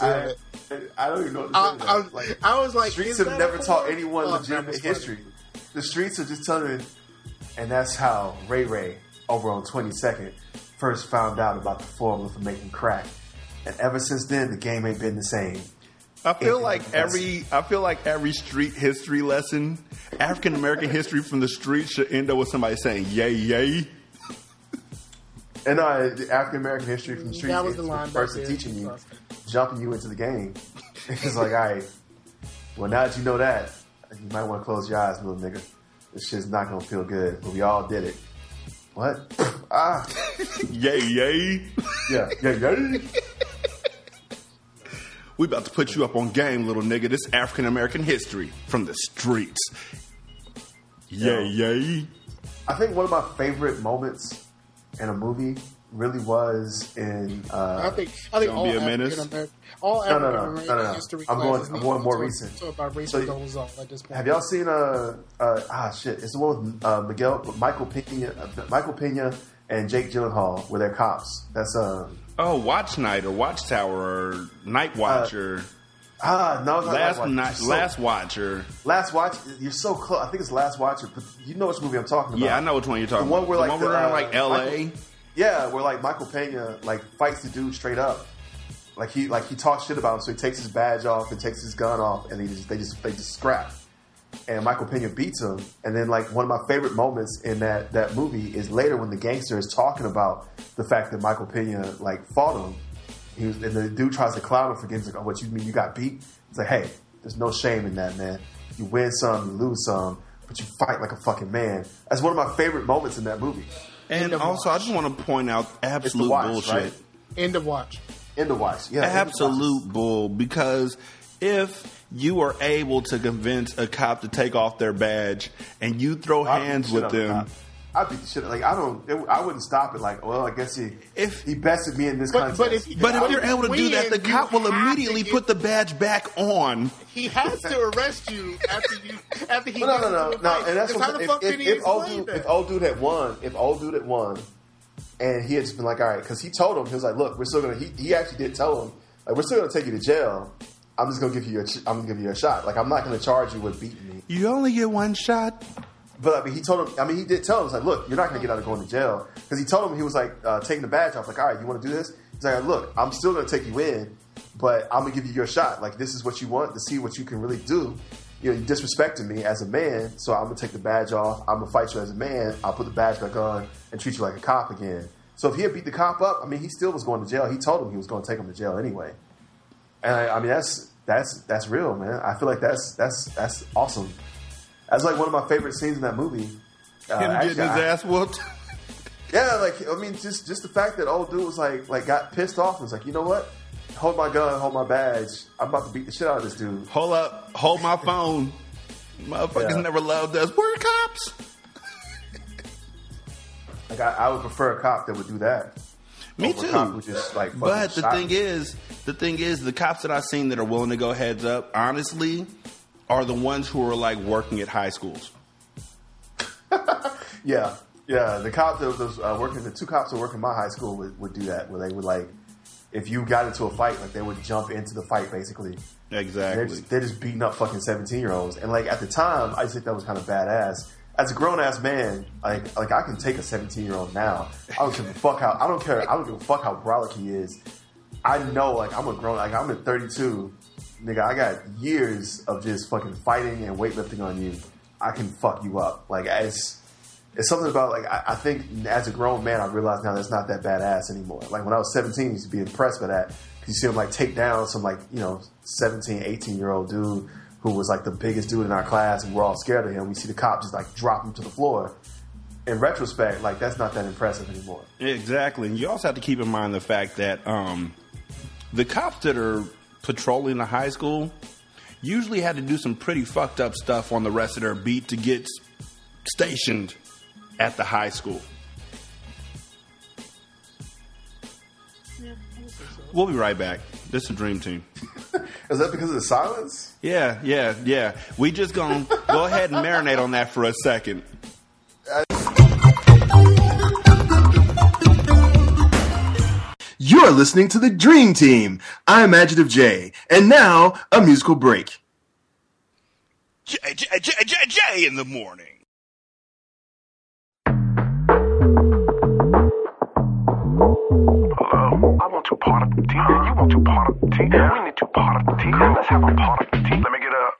<laughs> I, I don't don't even know what to I, say. to I. Like, I was like, streets have never a taught porn? anyone Oh, legitimate history. The streets are just telling it, and that's how Ray Ray over on 22nd first found out about the formula for making crack. And ever since then, the game ain't been the same. I feel like every I feel like every street history lesson, African American history from the streets should end up with somebody saying "yay yay." And uh, the African American history from the streets That was is the line the back person there. teaching you, jumping you into the game. <laughs> it's like, all right, well, now that you know that, you might want to close your eyes, little nigga. This shit's not going to feel good, but we all did it. What? <laughs> ah, <laughs> Yay yay. yeah, yeah, yeah. We about to put you up on game, little nigga. This African American history from the streets. Yay yay. I think one of my favorite moments in a movie really was in. Uh, I think I think all be a menace. African American all No, no, African no, American no, no, no. history I'm going- I'm going more talk- recent. talk about racial So you- at this point. Have y'all seen uh, uh ah shit? It's the one with uh, Miguel, Michael Pena, uh, Michael Pena, and Jake Gyllenhaal, where they're cops. That's uh Oh, Watch Night or Watchtower or Night Watcher. ah no, it's not last Watch. night, so- last Watcher. last watch. You're so close. I think it's last watcher, But you know which movie I'm talking about? Yeah, I know which one you're talking The one about. where the like one the, where they're in uh, like L.A. Michael- yeah, where like Michael Pena like fights the dude straight up. Like he like he talks shit about him, so he takes his badge off and takes his gun off, and they just they just they just scrap. And Michael Pena beats him, and then like one of my favorite moments in that that movie is later when the gangster is talking about the fact that Michael Pena like fought him. He was, and the dude tries to clown him for getting like, "Oh, what you mean you got beat?" It's like, "Hey, there's no shame in that, man. You win some, you lose some, but you fight like a fucking man." That's one of my favorite moments in that movie. And also, I just want to point out absolute watch, bullshit. right? End of watch. End of watch. Yeah, end watch. Absolute bull. Because if you are able to convince a cop to take off their badge and you throw I'd hands with them, the cop. I beat the shit. Like I don't. It, I wouldn't stop it. Like, well, I guess he If- he bested me in this But- contest. but if- but if you're able to do that, the cop will immediately put the badge back on. He has to arrest you after you after he. no, no, gets no, no, no. And that's 'Cause what how the saying. fuck if, did if, he if old dude, that? if old dude had won, if old dude had won, and he had just been like, all right, because he told him he was like, look, we're still gonna. He, he actually did tell him like, we're still gonna take you to jail. I'm just gonna give you a. ch- I'm gonna give you a shot. Like, I'm not gonna charge you with beating me. You only get one shot. But I mean, he told him. I mean, he did tell him. He's like, look, you're not going to get out of going to jail because he told him he was like uh, taking the badge off. Like, all right, you want to do this? He's like, look, I'm still going to take you in, but I'm going to give you your shot. Like, this is what you want to see what you can really do. You know, you disrespected me as a man, so I'm going to take the badge off. I'm to fight you as a man. I'll put the badge back on and treat you like a cop again. So if he had beat the cop up, I mean, he still was going to jail. He told him he was going to take him to jail anyway. And I, I mean, that's that's that's real, man. I feel like that's that's that's awesome. That's like one of my favorite scenes in that movie. Uh, Him actually, getting his I- ass whooped. <laughs> Yeah, like I mean, just just the fact that old dude was like like got pissed off and was like, you know what? Hold my gun, hold my badge. I'm about to beat the shit out of this dude. Hold up, hold my phone. Motherfuckers Yeah. never loved us. We're cops. Like I, I would prefer a cop that would do that. Me cop too. just like. But the thing me. is, the thing is, the cops that I've seen that are willing to go heads up, honestly, are the ones who are like working at high schools. <laughs> yeah, yeah. The cops that was uh, working, the two cops that work in my high school would, would do that, where they would like, if you got into a fight, like they would jump into the fight basically. Exactly. They're just, they're just beating up fucking seventeen year olds, and like at the time, I just think that was kind of badass. As a grown ass man, like like I can take a seventeen year old now. I don't give a fuck how I don't care. I don't give a fuck how brolic he is. I know like I'm a grown like I'm at thirty two, nigga. I got years of just fucking fighting and weightlifting on you. I can fuck you up. Like it's it's something about like I, I think as a grown man, I realize now that's not that badass anymore. Like when I was 17, I used to be impressed by that because you see him like take down some like you know 17, 18 year old dude who was like the biggest dude in our class, and we're all scared of him. We see the cop just like drop him to the floor. In retrospect, like that's not that impressive anymore. Exactly. And you also have to keep in mind the fact that um, the cops that are patrolling the high school usually had to do some pretty fucked up stuff on the rest of their beat to get stationed at the high school. We'll be right back. This is a Dream Team. <laughs> Is that because of the silence? Yeah, yeah, yeah. We just gonna go ahead and marinate on that for a second. You're You're listening to the Dream Team. I'm Adjective J. And now, a musical break. J, J, J, J, J in the morning. Um, Hello, I want two You want two part of. We need two part of. Let's have a part of. Let me get up.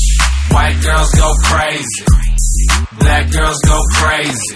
White girls go crazy. Black girls go crazy.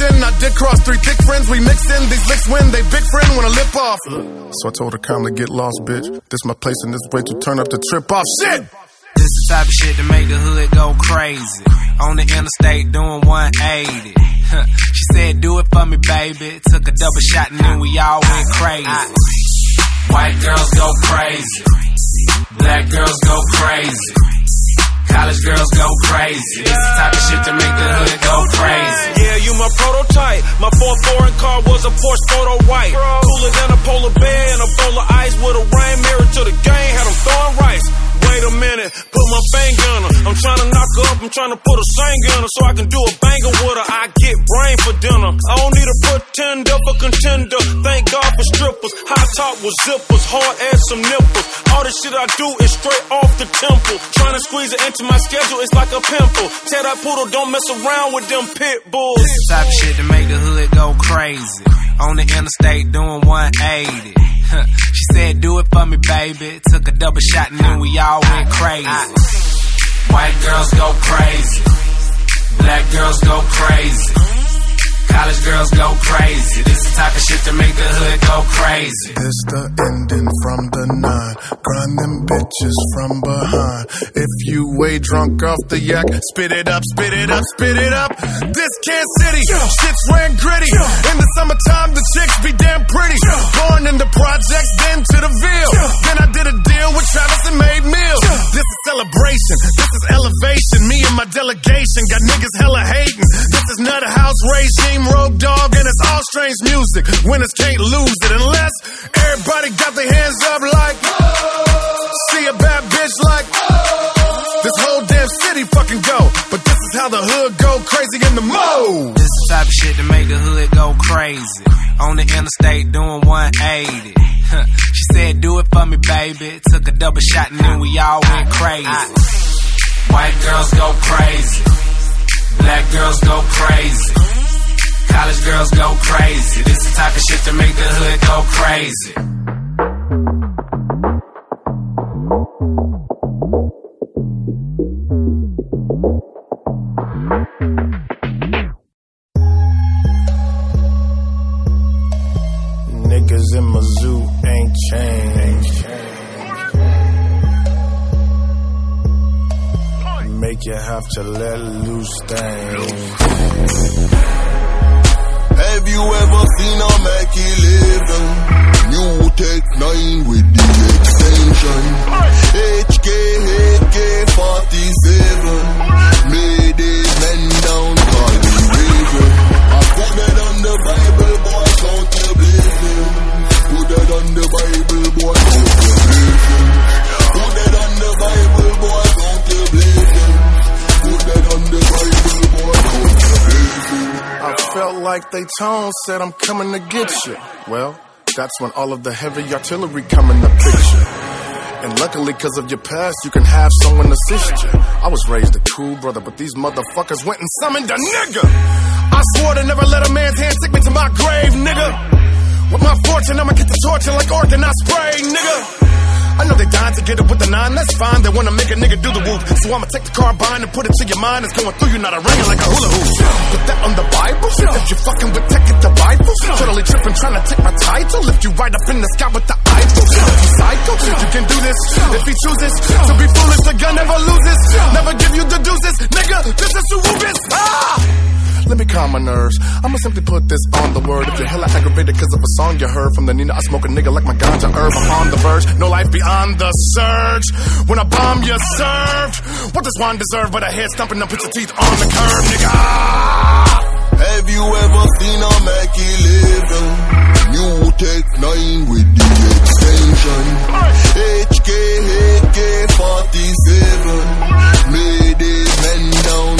I did cross three thick friends. We mix in these licks when they big friend when I lip off. So I told her calmly, get lost, bitch. This my place and this way to turn up the trip off. Shit! This the type of shit to make the hood go crazy. On the interstate doing 180. she said, do it for me, baby. Took a double shot and then we all went crazy. White girls go crazy. Black girls go crazy. College girls go crazy. This the type of shit to My foreign car was a Porsche photo white. Cooler than a polar bear and a bowl of ice with a rain mirror to the game. Had them throwing rice. Wait a minute, put my finger on her. Trying to knock her up, I'm trying to put a singer in her so I can do a banger with her. I get brain for dinner. I don't need a pretender for contender. Thank God for strippers. High top with zippers, hard as some nipples. All the shit I do is straight off the temple. Trying to squeeze it into my schedule, it's like a pimple. Tell that poodle, don't mess around with them pit bulls. This type of shit to make the hood go crazy. On the interstate doing 180. she said, do it for me, baby. Took a double shot and then we all went crazy. White girls go crazy. Black girls go crazy. College girls go crazy. This the type of shit to make the hood go crazy. This the ending from the nine. Grind them bitches from behind. If you way drunk off the yak, spit it up, spit it up, spit it up. This Kansas City, shit's ran gritty. In the summertime, the chicks be damn pretty. Born in the projects, then to the Ville. Then I did a deal with Travis and made meals. This is celebration, this is elevation. Me and my delegation got niggas hella hating. This is not a house regime, rogue dog, and it's all strange music. Winners can't lose it unless everybody got their hands up like. See a bad bitch like. This whole damn city fucking go. But this is how the hood go crazy in the mode. This the type of shit to make the hood go crazy. On the interstate doing 180. she said, do it for me, baby. Took a double shot and then we all went crazy. White girls go crazy. Black girls go crazy. College girls go crazy. This the type of shit to make the hood go crazy. Niggas in my zoo ain't changed. Make you have to let loose things. Have you ever seen a Mac 11? New Tech 9 with the extension. HK, HK 47. Made it men down, call me Raven. I put that on the Bible, boy, count your blessings. Put that on the Bible, boy, count your blessings. Felt like they tone said I'm coming to get you. Well, that's when all of the heavy artillery come in the picture. And luckily, cause of your past, you can have someone assist you. I was raised a cool brother, but these motherfuckers went and summoned a nigga. I swore to never let a man's hand stick me to my grave, nigga. With my fortune, I'ma get the torture like organized spray, nigga. I know they dying to get it with the nine, that's fine. They wanna make a nigga do the whoop. So I'ma take the carbine and put it to your mind. It's going through you, not a ringing like a hula hoop. Put that on the Bible. If you fucking with tech, get the Bible. Totally tripping, trying to take my title. Lift you right up in the sky with the Eiffel. Psycho, you can do this. If he chooses to be foolish, the gun never loses. Never give you the deuces. Nigga, this is Surubis. Ah! Let me calm my nerves. I'ma simply put this on the word. If you're hella aggravated because of a song you heard from the Nina, I smoke a nigga like my ganja herb. I'm on the verge. No life beyond the surge. When I bomb, you served. What does one deserve but a head stumping and put your teeth on the curb, nigga? Ah! Have you ever seen a Mac 11? You take nine with the extension. HK, HK 47. Made it men down.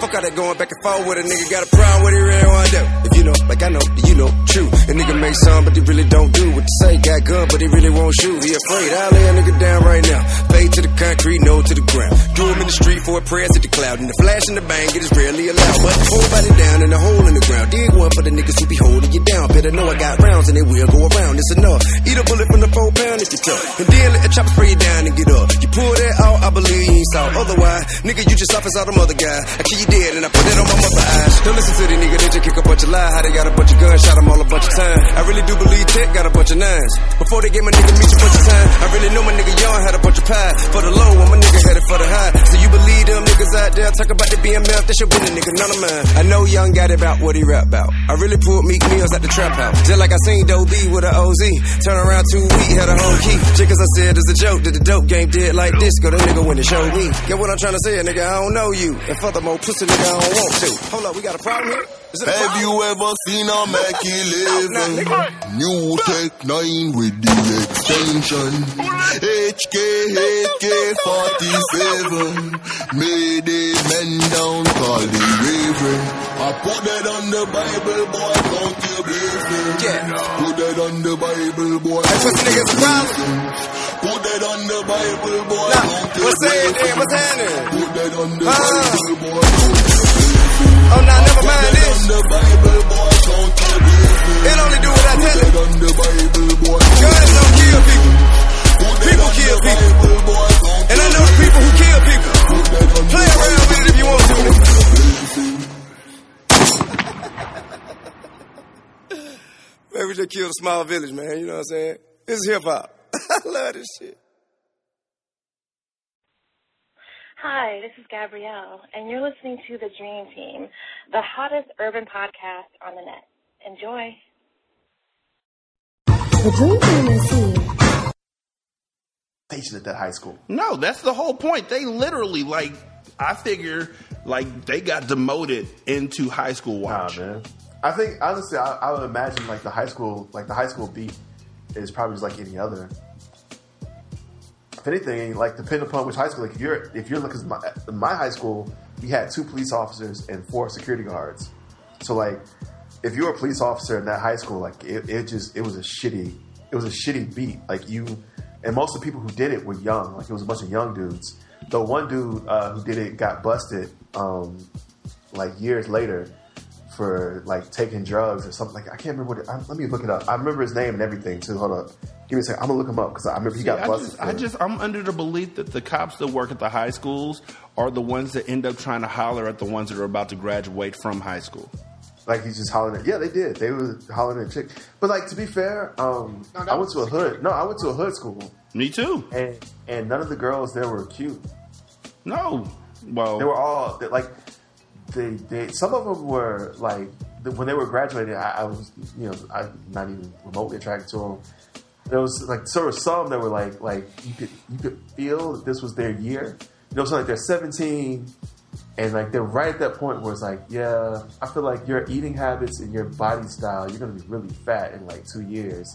fuck all that going back and forth with a nigga got a problem what he really wanna do. If you know, like I know, you know, true. A nigga make some, but he really don't do what they say. Got gun, but he really won't shoot. He afraid. I'll lay a nigga down right now. Fade to the concrete, no to the ground. Do him in the street for a prayer to the cloud. And the flash and the bang, it is rarely allowed. But hold body down in a hole in the ground. Dig one for the niggas who be holding you down. Better know I got rounds and they will go around. It's enough. Four pound if you tough. And then let the chopper spray you down and get up. You pull that out, I believe you ain't saw. Otherwise, nigga, you just off as all them other. I kill you dead and I put that on my mother eyes. Don't listen to the nigga, they just kick a bunch of lies. How they got a bunch of guns, shot them all a bunch of times. I really do believe Tech got a bunch of nines. Before they gave my nigga Meech a bunch of time, I really know my nigga Young had a bunch of pie. For the low, I'm a nigga headed for the high. So you believe them niggas out there talk about the BMF, that be the nigga, none of mine. I know Young got it about what he rap about. I really pulled Meek Mills at the trap house. Just like I seen Doe B with a OZ. Turn around two week, had a whole key. Just cause I said it's a joke that the dope game did like this. Go the nigga when it showed me. Get what I'm trying to say, nigga, I don't know you. And furthermore, pussy nigga, I don't want to. Hold up, we got a problem here? A Have you ever seen a Mackie <laughs> living? New Tech 9 with the extension. HK, HK 47. Made it men down, call the raven. I put that on the Bible, boy, count your blessings. Put that on the Bible, boy. What niggas a. Put that on the Bible, boy. count your What's blessings. there? Eh, what's happening? Put that on the. Bible, boy. Oh, now never mind this. It only do what I tell it. Guns don't kill people. People kill people. And I know the people who kill people. Play around with it if you want to. <laughs> Maybe just kill a small village, man. You know what I'm saying? This is hip hop. <laughs> I love this shit. Hi, this is Gabrielle, and you're listening to The Dream Team, the hottest urban podcast on the net. Enjoy. The Dream Team is here. Station at that high school. No, that's the whole point. They literally like I figure like they got demoted into high school watch. man. I think honestly, I, I would imagine like the high school, like the high school beat, is probably just like any other. Anything, like depending upon which high school, like if you're if you're looking my my high school, we had two police officers and four security guards. So like, if you were a police officer in that high school, like it, it just it was a shitty it was a shitty beat. Like you, and most of the people who did it were young. Like it was a bunch of young dudes. The one dude uh, who did it got busted um, like years later for like taking drugs or something. Like I can't remember what. It, I, let me look it up. I remember his name and everything too. Hold up. Give me a second. I'm gonna look him up because I remember he See, got I busted. just, I for- just, I'm under the belief that the cops that work at the high schools are the ones that end up trying to holler at the ones that are about to graduate from high school. Like he's just hollering at. Yeah, they did. They were hollering at chick. But like to be fair, um, I went to a hood. No, I went to a hood school. Me too. And and none of the girls there were cute. No. Well, they were all like they they. Some of them were like when they were graduating. I, I was you know I'm not even remotely attracted to them. There was like sort of some that were like like you could you could feel that this was their year. You know, so like they're 17 and like they're right at that point where it's like, yeah, I feel like your eating habits and your body style, you're gonna be really fat in like two years.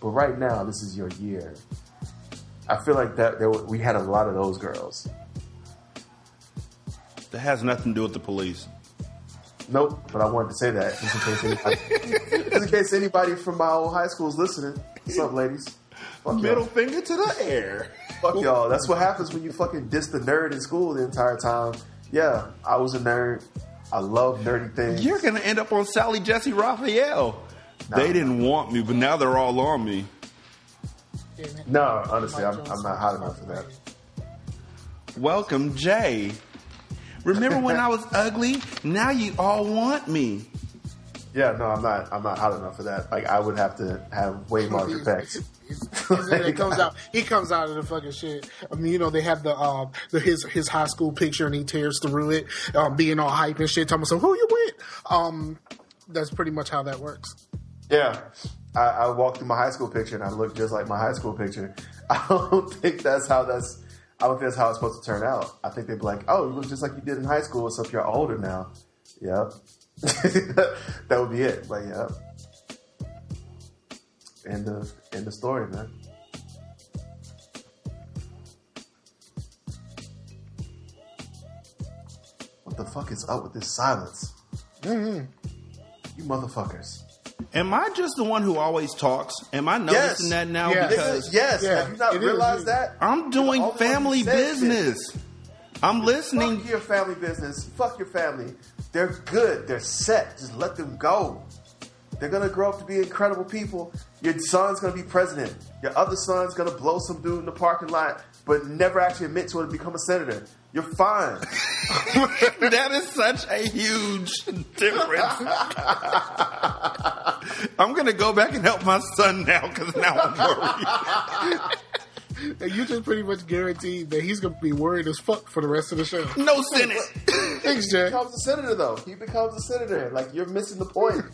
But right now, this is your year. I feel like that there were, we had a lot of those girls. that has nothing to do with the police. Nope, but I wanted to say that just in case anybody, <laughs> just in case anybody from my old high school is listening. What's up, ladies? Fuck Middle y'all. finger to the air. Fuck y'all. That's what happens when you fucking diss the nerd in school the entire time. Yeah, I was a nerd. I love nerdy things. You're gonna end up on Sally Jessy Raphael. They didn't want me, but now they're all on me. No, honestly, I'm, I'm not hot enough for that. Welcome, Jay. Remember when I was ugly? Now you all want me. Yeah, no, I'm not. I'm not hot enough for that. Like, I would have to have way larger pecs. It <laughs> comes out. He comes out of the fucking shit. I mean, you know, they have the um the, his his high school picture, and he tears through it, um, being all hype and shit. Talking about, so who you with? Um, that's pretty much how that works. Yeah, I, I walked through my high school picture and I look just like my high school picture. <laughs> I don't think that's how that's. I don't think that's how it's supposed to turn out. I think they'd be like, "Oh, you look just like you did in high school, except you're older now." Yep, <laughs> that would be it. But yeah, end of end of story, man. What the fuck is up with this silence? Mm-hmm. You motherfuckers. Am I just the one who always talks? Am I noticing Yes. that now? Yes. Because Nigga, yes. Have you not It is realized you. that? I'm doing You're the only one family who shit. business. I'm listening. Fuck your family business. Fuck your family. They're good. They're set. Just let them go. They're gonna grow up to be incredible people. Your son's gonna be president. Your other son's gonna blow some dude in the parking lot, but never actually admit to it and become a senator. You're fine. <laughs> that is such a huge difference. <laughs> I'm gonna go back and help my son now because now I'm worried. <laughs> And you just pretty much guaranteed that he's gonna be worried as fuck for the rest of the show. No Senate. <laughs> Thanks, He becomes a senator though. He becomes a senator. Like you're missing the point.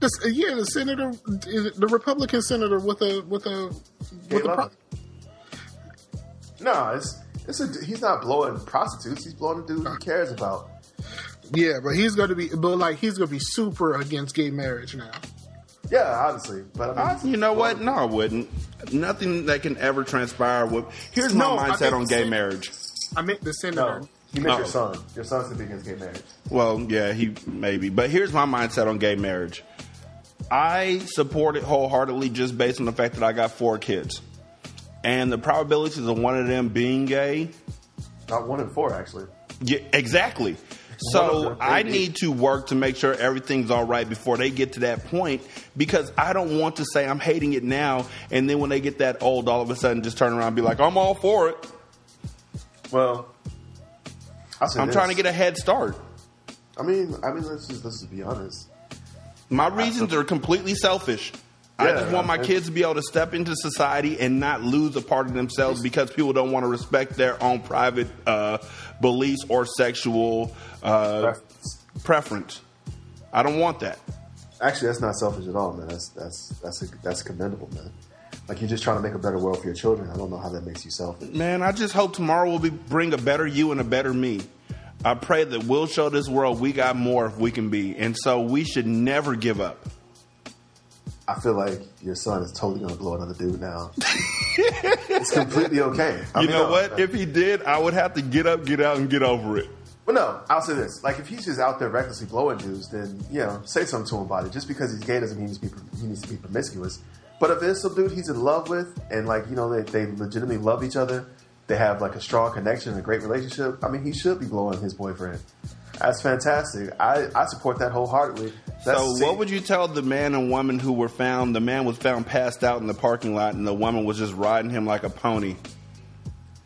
This, yeah, the senator, the Republican senator with a with a with a. Pro- No, it's it's a, he's not blowing prostitutes. He's blowing a dude he cares about. yeah, but he's gonna be, but like he's gonna be super against gay marriage now. Yeah, obviously, but I mean, I- you know what? No, I wouldn't. Nothing that can ever transpire. With here's No, my I mindset think on the gay sen- marriage. I meant the senator. no, you meant Oh. your son. Your son's gonna be against gay marriage. Well, yeah, he maybe. But here's my mindset on gay marriage. I support it wholeheartedly just based on the fact that I got four kids. And the probabilities of one of them being gay, Not one in four, actually. yeah, exactly. So I need to work to make sure everything's all right before they get to that point because I don't want to say I'm hating it now and then when they get that old, all of a sudden just turn around and be like, I'm all for it. Well, I'm this. trying to get a head start. I mean, I mean, let's just let's just be honest. My reasons are completely selfish. I just want my kids to be able to step into society and not lose a part of themselves because people don't want to respect their own private uh, beliefs or sexual uh, preference. I don't want that. Actually, that's not selfish at all, man. That's that's that's a, that's commendable, man. Like you're just trying to make a better world for your children. I don't know how that makes you selfish. Man, I just hope tomorrow will be, bring a better you and a better me. I pray that we'll show this world we got more if we can be. And so we should never give up. I feel like your son is totally gonna blow another dude now. <laughs> it's completely okay. I you mean, know no, what? If he did, I would have to get up, get out, and get over it. Well, no, I'll say this: like, if he's just out there recklessly blowing dudes, then you know, say something to him about it. Just because he's gay doesn't mean he needs to be, he needs to be promiscuous. But if there's some dude he's in love with, and like you know, they, they legitimately love each other, they have like a strong connection and a great relationship. I mean, he should be blowing his boyfriend. That's fantastic. I, I support that wholeheartedly. That's, so, what would you tell the man and woman who were found? The man was found passed out in the parking lot, and the woman was just riding him like a pony.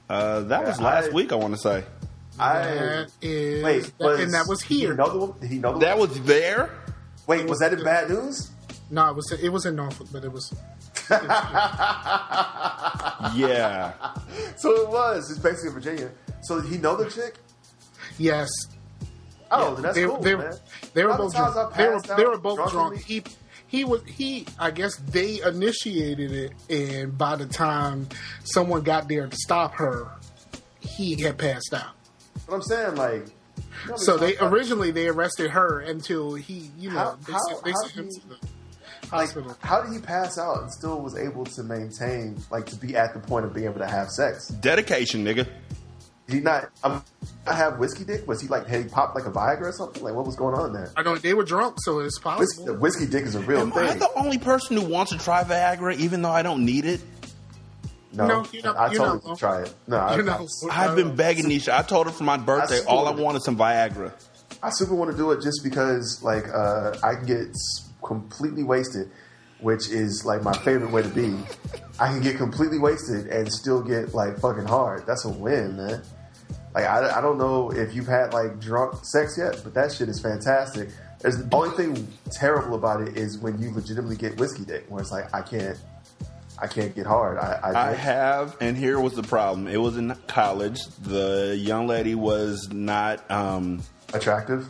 Uh, that was last I- week, I want to say. I That is, wait, that- and that was Did he here. know the, did he know the That woman? was there. Wait, was that in bad news? No, it was it was in Norfolk, but it was <laughs> Yeah. So it was. It's basically Virginia. So he know the chick? yes. Oh, Yeah, that's they, cool, they, man. they were both drunk. They were, they were both drunk. He he was he. I guess they initiated it, and by the time someone got there to stop her, he had passed out. But I'm saying, like, So they originally they arrested her until he, you know, How- they, how- they how sent him do to the like, hospital. how did he pass out and still was able to maintain, like, to be at the point of being able to have sex? Dedication, nigga. Did he not? Um, I have whiskey dick. Was he like had he popped like a Viagra or something? Like what was going on there? I know they were drunk, so it's Whiskey, possible. whiskey dick is a real Am I thing. the only person who wants to try Viagra, even though I don't need it? No, No, you know- I you told know. him to try it. No, I, You know, I've been begging Nisha. I told her for my birthday, I all I swear. want is some Viagra. I super want to do it just because like uh, I can get completely wasted, which is like my favorite way to be. I can get completely wasted and still get like fucking hard. That's a win, man. Like I, I don't know if you've had like drunk sex yet, but that shit is fantastic. There's the only thing terrible about it is when you legitimately get whiskey dick, where it's like I can't, I can't get hard. I, I, I have, and here was the problem. It was in college. The young lady was not um, attractive.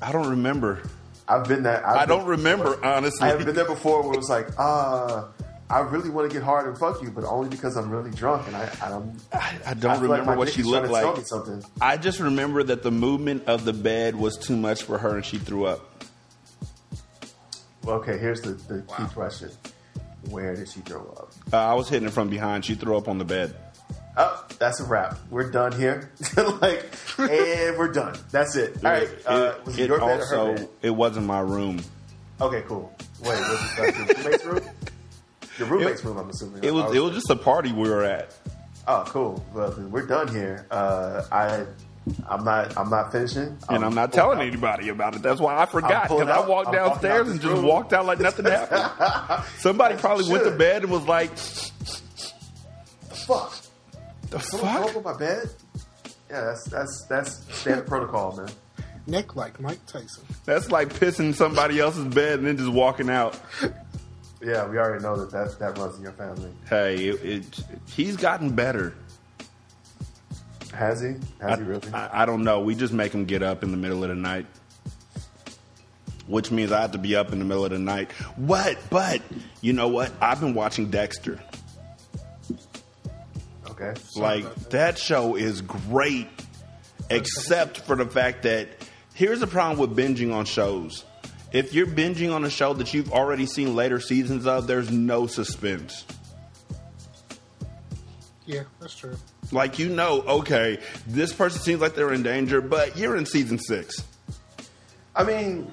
I don't remember. I've been that. I've I don't been- remember honestly. I haven't been there before where it was like, uh, I really want to get hard and fuck you, but only because I'm really drunk and I, I don't. I don't I feel like remember what she looked like. something. I just remember that the movement of the bed was too much for her, and she threw up. Well, okay, here's the, the key question: Where did she throw up? Uh, I was hitting it from behind. She threw up on the bed. Oh, that's a wrap. We're done here. <laughs> like, and we're done. That's it. All right. Uh, was it, it your bed or also her bed? it wasn't my room. Okay, cool. Wait, was it like your roommate's room? Your roommate's room, I'm assuming. It was I it was just a party we were at. Oh, cool. Well, then we're done here. Uh, I, I'm not. I'm not finishing. And I'm not telling anybody about it. That's why I forgot because I walked I'm out downstairs and just room. walked out like nothing <laughs> happened. Somebody probably went to bed and was like, the Fuck. "The Someone fuck." throw up on my bed? Yeah, that's that's that's standard protocol, man. Nick like Mike Tyson. That's like pissing somebody else's bed and then just walking out. Yeah, we already know that that, that runs in your family. Hey, it, it, he's gotten better. Has he? Has I, he really? I, I don't know. We just make him get up in the middle of the night, which means I have to be up in the middle of the night. What? But you know what? I've been watching Dexter. Okay. Like that show is great, except for the fact that here's the problem with binging on shows. If you're binging on a show that you've already seen later seasons of, there's no suspense. Yeah, that's true. Like you know, okay, this person seems like they're in danger, but you're in season six. I mean,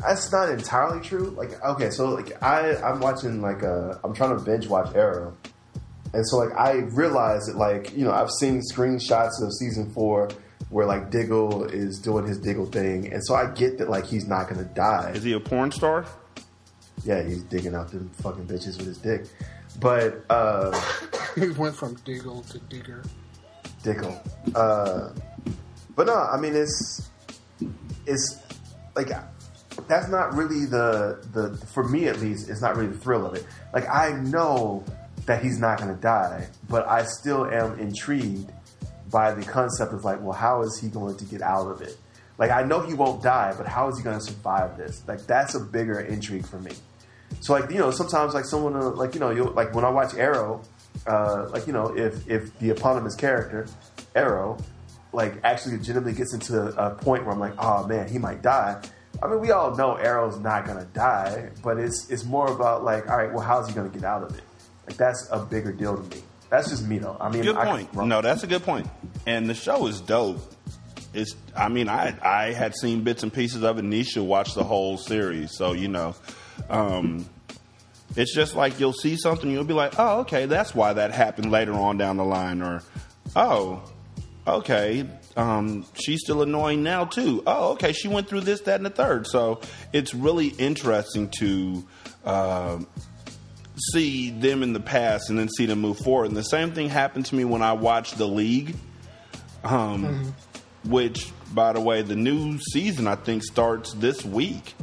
that's not entirely true. Like, okay, so like I I'm watching like uh I'm trying to binge watch Arrow, and so like I realized that like you know I've seen screenshots of season four where like Diggle is doing his Diggle thing, and so I get that like he's not gonna die. Is he a porn star? Yeah, he's digging out them fucking bitches with his dick, but uh <laughs> He went from Diggle to Digger. Diggle. Uh, but no, I mean it's it's like that's not really the the for me at least. It's not really the thrill of it. Like I know that he's not going to die, but I still am intrigued by the concept of like, well, how is he going to get out of it? Like I know he won't die, but how is he going to survive this? Like that's a bigger intrigue for me. So like you know sometimes like someone uh, like you know you like when I watch Arrow, uh, like you know if if the eponymous character Arrow like actually legitimately gets into a point where I'm like oh man he might die. I mean we all know Arrow's not gonna die, but it's it's more about like all right well how's he gonna get out of it? Like that's a bigger deal to me. That's just me though. I mean Good I point. No, that's a good point. And the show is dope. It's. I mean, I I had seen bits and pieces of it. Nisha watched the whole series, so you know, um, it's just like you'll see something, you'll be like, oh, okay, that's why that happened later on down the line, or oh, okay, um, she's still annoying now too. Oh, okay, she went through this, that, and the third. So it's really interesting to. um see them in the past and then see them move forward. And the same thing happened to me when I watched The League, um, which, by the way, the new season I think starts this week.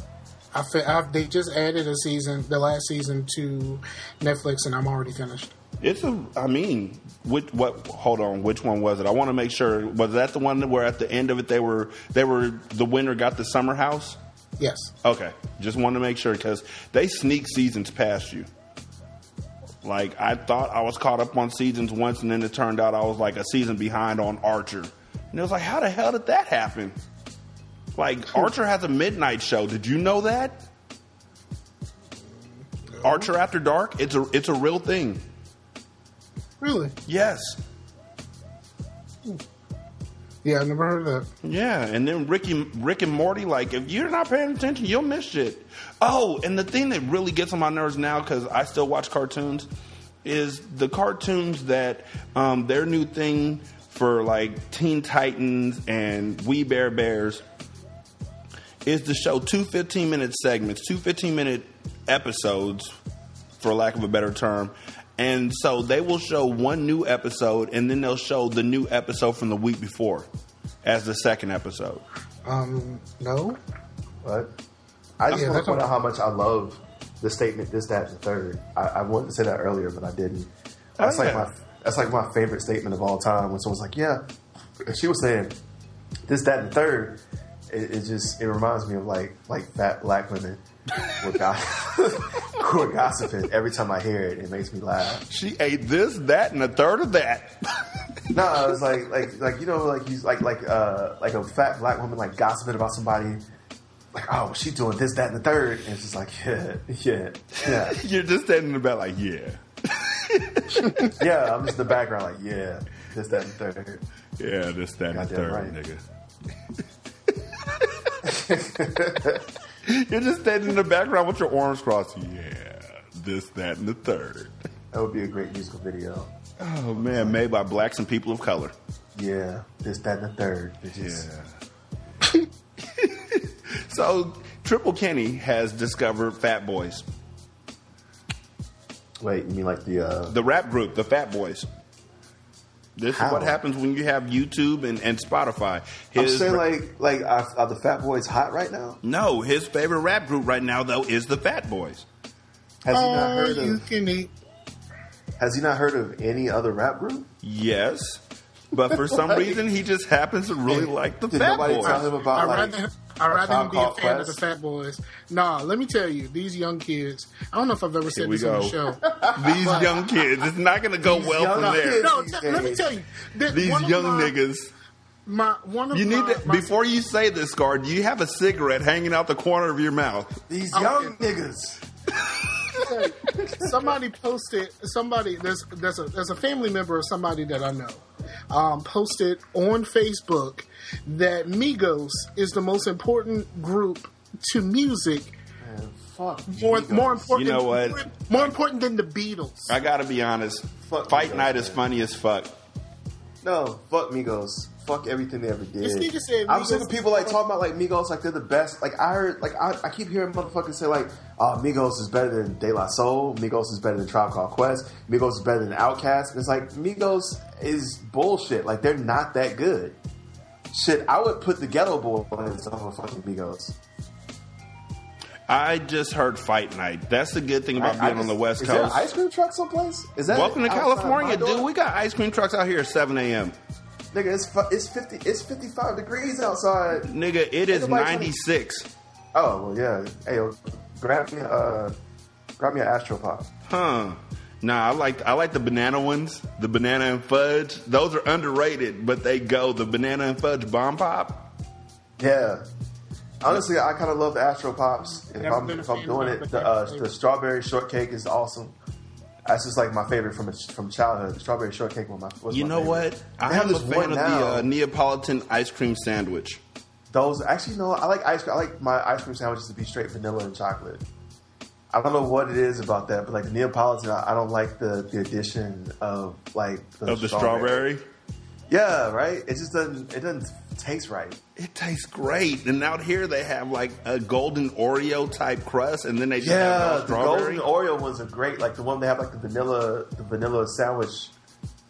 I, fe- I've, they just added a season, the last season to Netflix, and I'm already finished. It's a, I mean, which, what? Hold on, which one was it? I want to make sure. Was that the one where at the end of it they were they were the winner got the summer house? Yes. Okay, just wanted to make sure because they sneak seasons past you. Like I thought I was caught up on seasons once, and then it turned out I was like a season behind on Archer, and it was like, how the hell did that happen? Like hmm. Archer has a midnight show. Did you know that? Archer After Dark. It's a it's a real thing. Really? Yes. Yeah, I never heard that. Yeah, and then Ricky, Rick and Morty. Like, if you're not paying attention, you'll miss shit. Oh, and the thing that really gets on my nerves now because I still watch cartoons is the cartoons that um, their new thing for like Teen Titans and We Bare Bears is to show two 15 minute segments, two 15 minute episodes, for lack of a better term. And so they will show one new episode and then they'll show the new episode from the week before as the second episode. Um, no. What? I just Yeah, want to point out how much I love the statement "this, that, and the third. I, I wanted to say that earlier, but I didn't. That's Oh, like my that's like my favorite statement of all time. When someone's like, "Yeah," and she was saying this, that, and the third. It, it just it reminds me of like like fat black women who are, <laughs> <laughs> are gossiping. Every time I hear it, it makes me laugh. She ate this, that, and a third of that. <laughs> No, it's like like like you know like he's like like uh like a fat black woman like gossiping about somebody. Like oh she's doing this that and the third and it's just like yeah yeah yeah <laughs> You're just standing in the back like, yeah. <laughs> yeah I'm just in the background like yeah this that and third Yeah, this, that, and third, right. nigga. You're just standing in the background with your arms crossed. Yeah, this, that, and the third. that would be a great musical video Oh man, made by blacks and people of color. yeah this that and the third Yeah. <laughs> so Triple Kenny has discovered Fat Boys, wait you mean like the uh the rap group, the Fat Boys. This How? is what happens when you have YouTube and, and Spotify. I'm His saying ra- like like are, are the Fat Boys hot right now no, his favorite rap group right now though is the Fat Boys. has he not Oh, heard you of can eat. has he not heard of any other rap group Yes, but for some <laughs> Like- reason he just happens to really like the did Fat nobody Boys. tell him about I'd like rather, I'd rather him be a Called fan of the Fat Boys. Nah, let me tell you, these young kids. I don't know if I've ever Here said we this on the show. <laughs> These But- young kids, it's not going to go well from there. No, t- let me tell you. that These one of young my- niggas. My one of You need my, to my- before you say this, guard. You have a cigarette hanging out the corner of your mouth. these young yeah. niggas somebody posted somebody there's there's a there's a family member of somebody that I know um, posted on Facebook that Migos is the most important group to music Man, fuck more Migos. more important You know what? more, more important than the Beatles. I gotta be honest. Fuck Fight Migos, night is funny as fuck. No, fuck Migos. Fuck everything they ever did. This nigga said I'm Migos- sick of people like talking about like Migos like they're the best. Like I heard, like I, I keep hearing motherfuckers say like, "Oh, Migos is better than De La Soul. Migos is better than Tribe Called Quest. Migos is better than Outkast." And it's like Migos is bullshit. Like they're not that good. Shit, I would put the Geto Boys over fucking Migos. I just heard Fight Night. That's the good thing about I- I being on the West is there an Coast. ice cream truck someplace? Is that Welcome to California, dude. We got ice cream trucks out here at 7 a.m. Nigga, it's fu- it's fifty it's fifty five degrees outside. Nigga, it is Ain't nobody trying to- 96. Oh well, yeah. Hey, yo, grab me a uh, grab me an Astro Pop. Huh. Nah, I like I like the banana ones, the banana and fudge. Those are underrated, but they go. The banana and fudge bomb pop. Yeah. Honestly, I kind of love the Astro Pops. If Never I'm, if I'm doing it, the the, uh, the strawberry shortcake is awesome. That's just like my favorite from from childhood. The strawberry shortcake was my. Was You my know favorite. what? I have am a this fan one of now. the uh, Neapolitan ice cream sandwich. Those actually, no. I like ice cream. I like my ice cream sandwiches to be straight vanilla and chocolate. I don't know what it is about that, but like the Neapolitan, I, I don't like the the addition of like of the strawberry. Yeah, right. It just doesn't. It doesn't taste right. It tastes great. And out here they have like a golden Oreo type crust, and then they just uh, Yeah, have no the strawberry. golden Oreo ones are great. Like the one they have like the vanilla, the vanilla sandwich,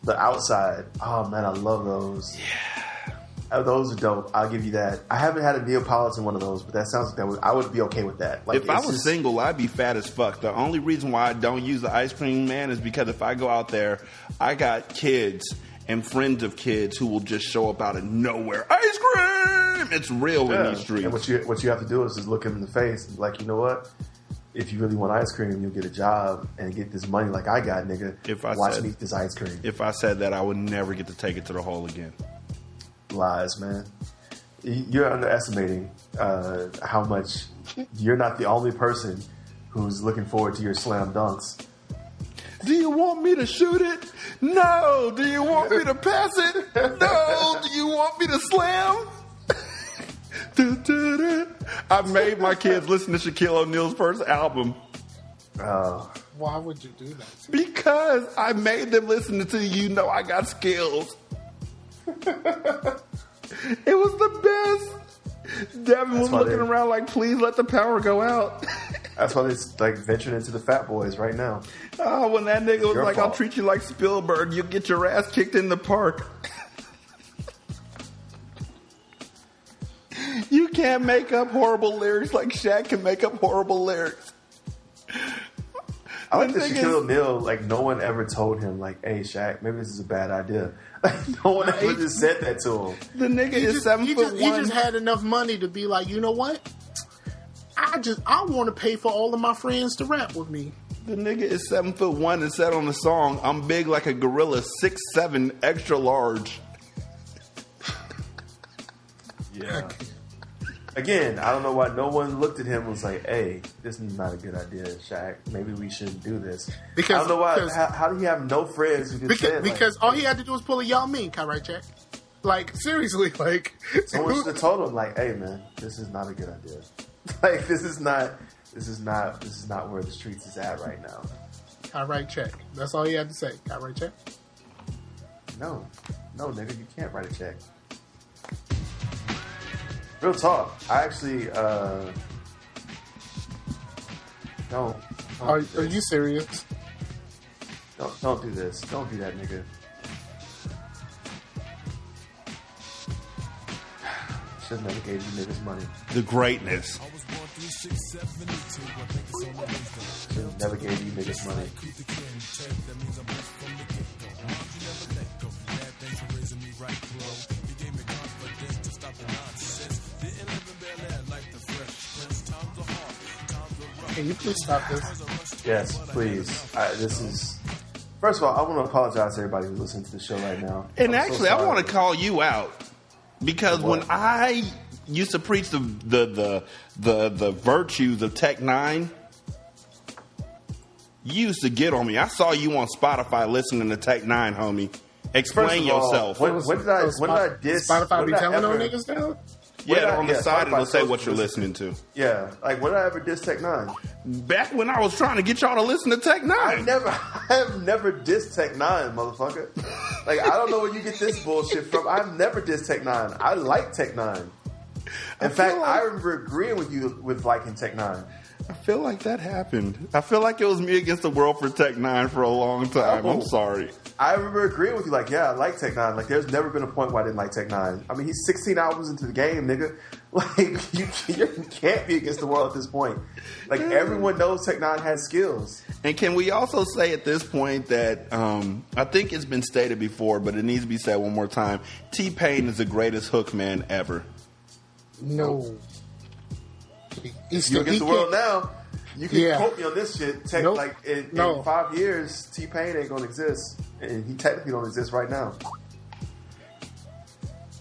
the outside. Oh man, I love those. Yeah, uh, those are dope. I'll give you that. I haven't had a Neapolitan one of those, but that sounds like that would I would be okay with that. Like if I was just- single, I'd be fat as fuck. The only reason why I don't use the ice cream man is because if I go out there, I got kids and friends of kids who will just show up out of nowhere. Ice cream! It's real in these streets. And what you what you have to do is just look him in the face and be like, you know what? If you really want ice cream, you'll get a job and get this money like I got, nigga. If I watch said- me eat this ice cream. If I said that, I would never get to take it to the hole again. Lies, man. You're underestimating uh, how much you're not the only person who's looking forward to your slam dunks. Do you want me to shoot it? No. Do you want me to pass it? No. Do you want me to slam? <laughs> I made my kids listen to Shaquille O'Neal's first album Oh, Why would you do that? because I made them listen to You Know I Got Skills. <laughs> it was the best. Devin was looking around like, please let the power go out. <laughs> that's why they like ventured into the Fat Boys right now. Oh, when that nigga was Your like, I'll treat you like Spielberg, you'll get your ass kicked in the park. <laughs> you can't make up horrible lyrics like Shaq can make up horrible lyrics. I like The that thing Shaquille is- O'Neal. Like no one ever told him, like, "Hey, Shaq, maybe this is a bad idea." <laughs> Like no one ever just said that to him. The nigga He is just, seven he foot just, he just had enough money to be like, you know what? I just I want to pay for all of my friends to rap with me. The nigga is seven foot one and said on the song, I'm big like a gorilla, six seven, extra large. Yeah. Again, I don't know why no one looked at him and was like, "Hey, this is not a good idea, Shaq. Maybe we shouldn't do this." Because- I don't know why. How, how do you have no friends who just Because, said like, all he had to do was pull a Yao Ming, right, check. Like seriously, <laughs> like Someone should have told him, like, "Hey, man, this is not a good idea. <laughs> like, this is not, this is not, this is not where the streets is at right now." I write check. That's all you had to say. I write check. No, no, nigga, you can't write a check. Real talk. I actually, uh, don't. don't Are, are you serious? Don't, don't do this. Don't do that, nigga. Should never gave you niggas money. The greatness. Should never gave you niggas money. Can you please stop this? Yes, please. I, this is. First of all, I want to apologize to everybody who's listening to the show right now. And I'm so actually, I want to call you out because when I used to preach the the the the, the virtues of Tech N9ne, you used to get on me. I saw you on Spotify listening to Tech N9ne, homie. Explain all, yourself. What, when did I? When did I Spot- diss? Spotify be telling on ever- niggas now? Yeah, I- on the yeah, side it'll say what you you're listening to. Yeah, like when did I ever diss Tech N9ne? Back when I was trying to get y'all to listen to Tech N9ne. I never, <laughs> I have never dissed Tech N9ne, motherfucker. like I don't know where you get this bullshit from. I've never dissed Tech N9ne. I like Tech N9ne. In fact, feel I remember agreeing with you with liking Tech N9ne. I feel like that happened. I feel like it was me against the world for Tech N9ne for a long time. Oh. I'm sorry. I remember agreeing with you, like, yeah, I like Tech N9ne. Like, there's never been a point where I didn't like Tech N9ne. I mean, he's 16 albums into the game, nigga. <laughs> Like, you, you can't be against the world at this point. Like, everyone knows Tech N9ne has skills. And can we also say at this point that um, I think it's been stated before, but it needs to be said one more time. T Pain is the greatest hook man ever. No. He's You still, against the world now. You can Yeah. quote me on this shit. Tech, Nope. Like in, No. in five years, T Pain ain't gonna exist, and he technically don't exist right now.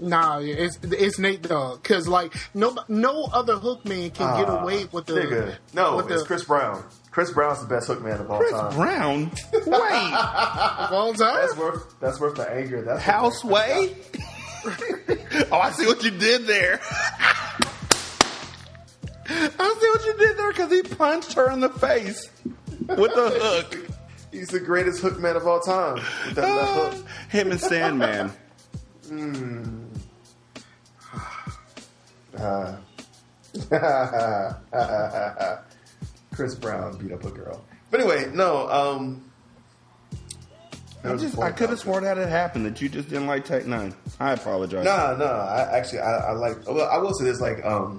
Nah, it's it's Nate Dogg because like no no other hook man can get Ah, away with the nigga. No, with it's the, Chris Brown. Chris Brown's the best hook man of all time. Chris time. Brown? Wait. of all time. That's worth that's worth the anger. That's Houseway? <laughs> oh, I see what you did there. <laughs> I see what you did there because he punched her in the face with the hook. He's the greatest hook man of all time. With that left Uh, hook. him and Sandman. Mm. Uh, <laughs> Chris Brown beat up a girl. But anyway, no. Um, I, just, I could have sworn that it happened that you just didn't like Tech N9ne. I apologize. No, no. I actually, I, I like. Well, I will say this: like, um,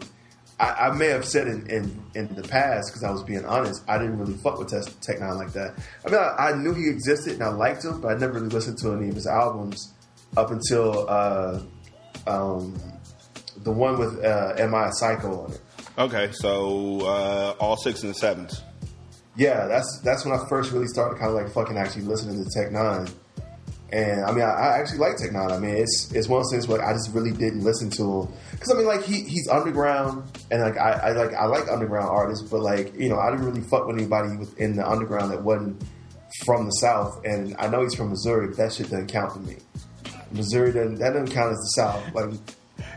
I, I may have said in in, in the past because I was being honest. I didn't really fuck with Tech, Nine like that. I mean, I, I knew he existed and I liked him, but I never really listened to any of his albums up until uh, um, the one with uh, "Am I a Psycho" on it. Okay, so uh, all six and the sevens. Yeah, that's that's when I first really started kind of like fucking actually listening to Tech N9ne. And I mean, I, I actually like Tech N9ne. I mean, it's it's one of those things where I just really didn't listen to him because I mean, like he he's underground and like I, I like I like underground artists, but like you know, I didn't really fuck with anybody within the underground that wasn't from the South, and I know he's from Missouri, but that shit doesn't count to me. Missouri doesn't that doesn't count as the South. Like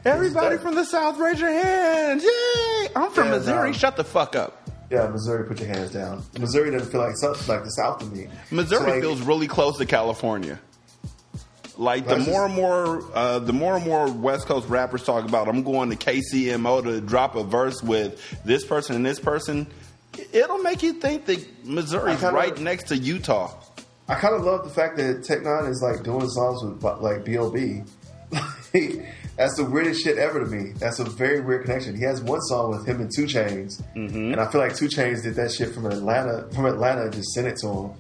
Everybody from the South, raise your hands. Yay! I'm from Yeah, Missouri. no. Shut the fuck up. yeah, Missouri, put your hands down. Missouri doesn't feel like like the South to me. Missouri So, like, feels really close to California. Like the more and more, uh, the more and more West Coast rappers talk about, I'm going to KCMO to drop a verse with this person and this person. It'll make you think that Missouri's kinda- right next to Utah. I kind of love the fact that Tech N9ne is like doing songs with like B.O.B. <laughs> That's the weirdest shit ever to me. That's a very weird connection. He has one song with him and 2 Chainz, Mm-hmm. and I feel like 2 Chainz did that shit from Atlanta. From Atlanta, and just sent it to him.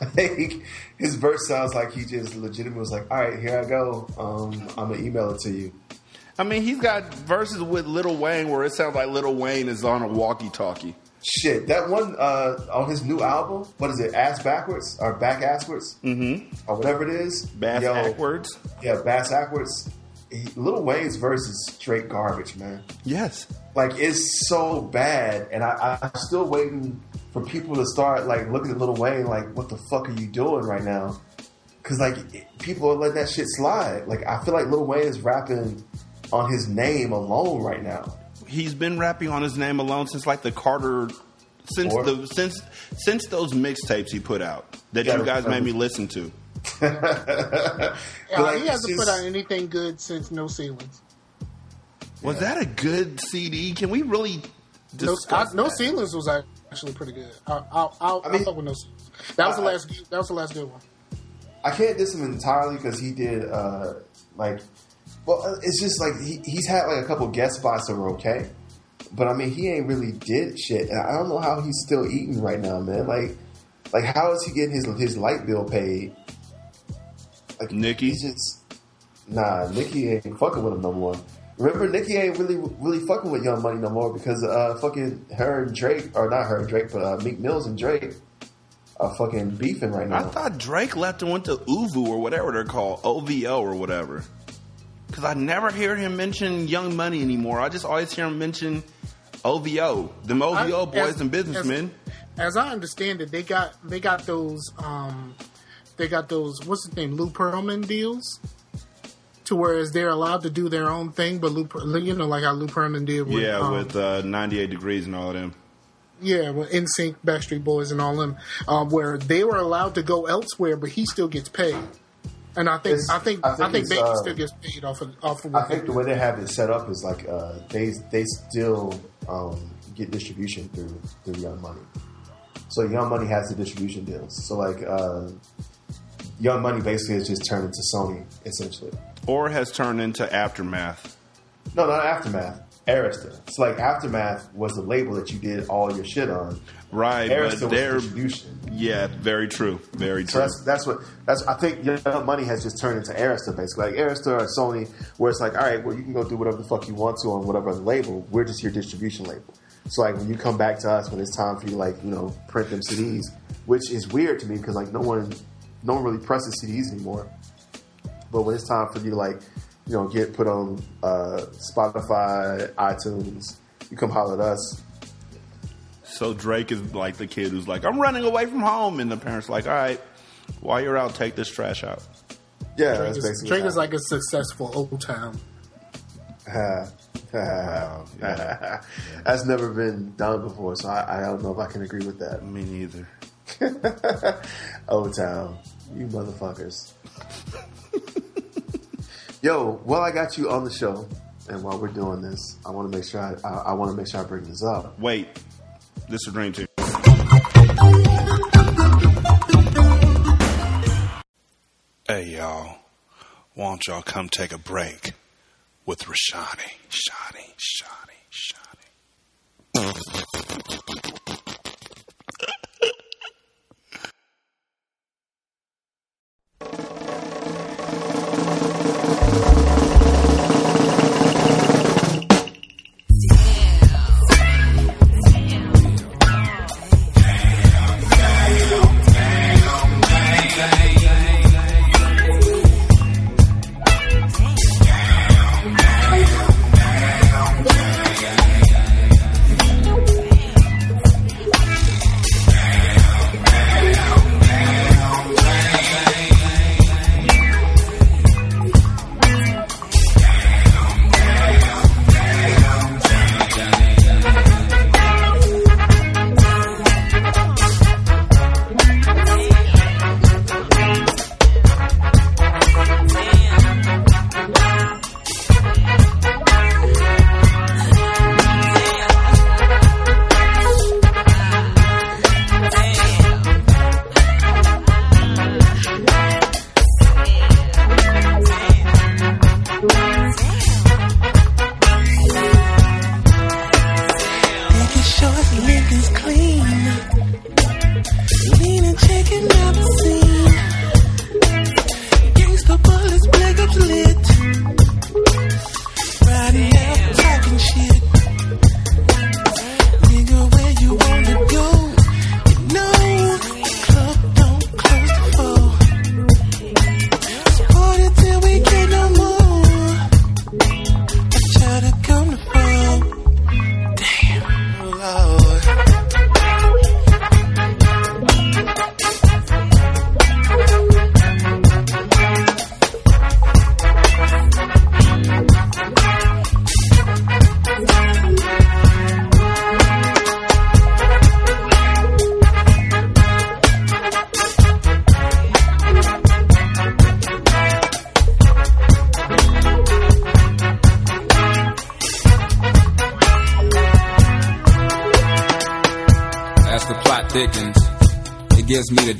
<laughs> like, his verse sounds like he just legitimately was like, "All right, here I go. Um, I'm gonna email it to you." I mean, he's got verses with Lil Wayne where it sounds like Lil Wayne is on a walkie-talkie. Shit, that one uh, on his new album, what is it? Ass backwards or back asswards, mm-hmm. or whatever it is. Bass Yo, backwards. Yeah, bass backwards. He, Lil Wayne's verse is straight garbage, man. Yes. Like it's so bad, and I, I'm still waiting for people to start like looking at Lil Wayne like, what the fuck are you doing right now? Because like people are letting that shit slide. Like I feel like Lil Wayne is rapping on his name alone right now. He's been rapping on his name alone since like the Carter, since Four? the since since those mixtapes he put out that Yeah, you guys made me listen to. <laughs> Yeah, like, he hasn't it's put out anything good since No Ceilings. Was that a good CD? Can we really No, discuss I, no that? Ceilings was actually pretty good. I, I, I, I, fuck with No Ceilings. That was the I- last. That was the last good one. I can't diss him entirely because he did uh like, well, uh, it's just like he, he's had like a couple guest spots that were okay, but I mean he ain't really did shit. And I don't know how he's still eating right now, man. Like, like how is he getting his his light bill paid? Like Nikki, he's just nah. Nikki ain't fucking with him no more. Remember, Nikki ain't really really fucking with Young Money no more because uh fucking her and Drake or not her and Drake, but uh, Meek Mills and Drake are fucking beefing right now. I thought Drake left and went to Uvu or whatever they're called, OVO or whatever. Because I never hear him mention Young Money anymore. I just always hear him mention OVO, them OVO I- boys as- and businessmen. As I understand it, they got they got those um they got those what's his name Lou Pearlman deals. To whereas they're allowed to do their own thing, but Lou, you know, like how Lou Pearlman did with yeah, um, with uh, 98 degrees and all of them. Yeah, with NSYNC, Backstreet Boys, and all of them, um, where they were allowed to go elsewhere, but he still gets paid. And I think It's- I think I I think think, it's, Baby uh, still gets paid off of off of I what they think the way they have it set up is like uh, they they still um, get distribution through through Young Money. So Young Money has the distribution deals. So like uh, Young Money basically has just turned into Sony essentially. Or has turned into Aftermath. No, not Aftermath. Arista. It's like Aftermath was the label that you did all your shit on. Right, Arista but was distribution. yeah, very true, very So true. that's that's what that's. I think Young Money has just turned into Arista basically, like Arista or Sony, where it's like, all right, well, you can go do whatever the fuck you want to on whatever other label. We're just your distribution label. So like when you come back to us when it's time for you, like you know, print them CDs, which is weird to me because like no one, no one really presses CDs anymore. But when it's time for you to like, you know, get put on uh, Spotify, iTunes, you come holler at us. So Drake is like the kid who's like, I'm running away from home, and the parents like, all right, while you're out, take this trash out. Yeah, Drake that's is, basically. Drake what is like a successful old town. <laughs> That's never been done before, so I, I don't know if I can agree with that. Me neither. <laughs> old Town, you motherfuckers. <laughs> Yo, while I got you on the show, and while we're doing this, I want to make sure I, I, I want to make sure I bring this up. Wait, this is Dream Team. Hey y'all, why don't y'all come take a break with Rashanii, Shani, Shani, Shani.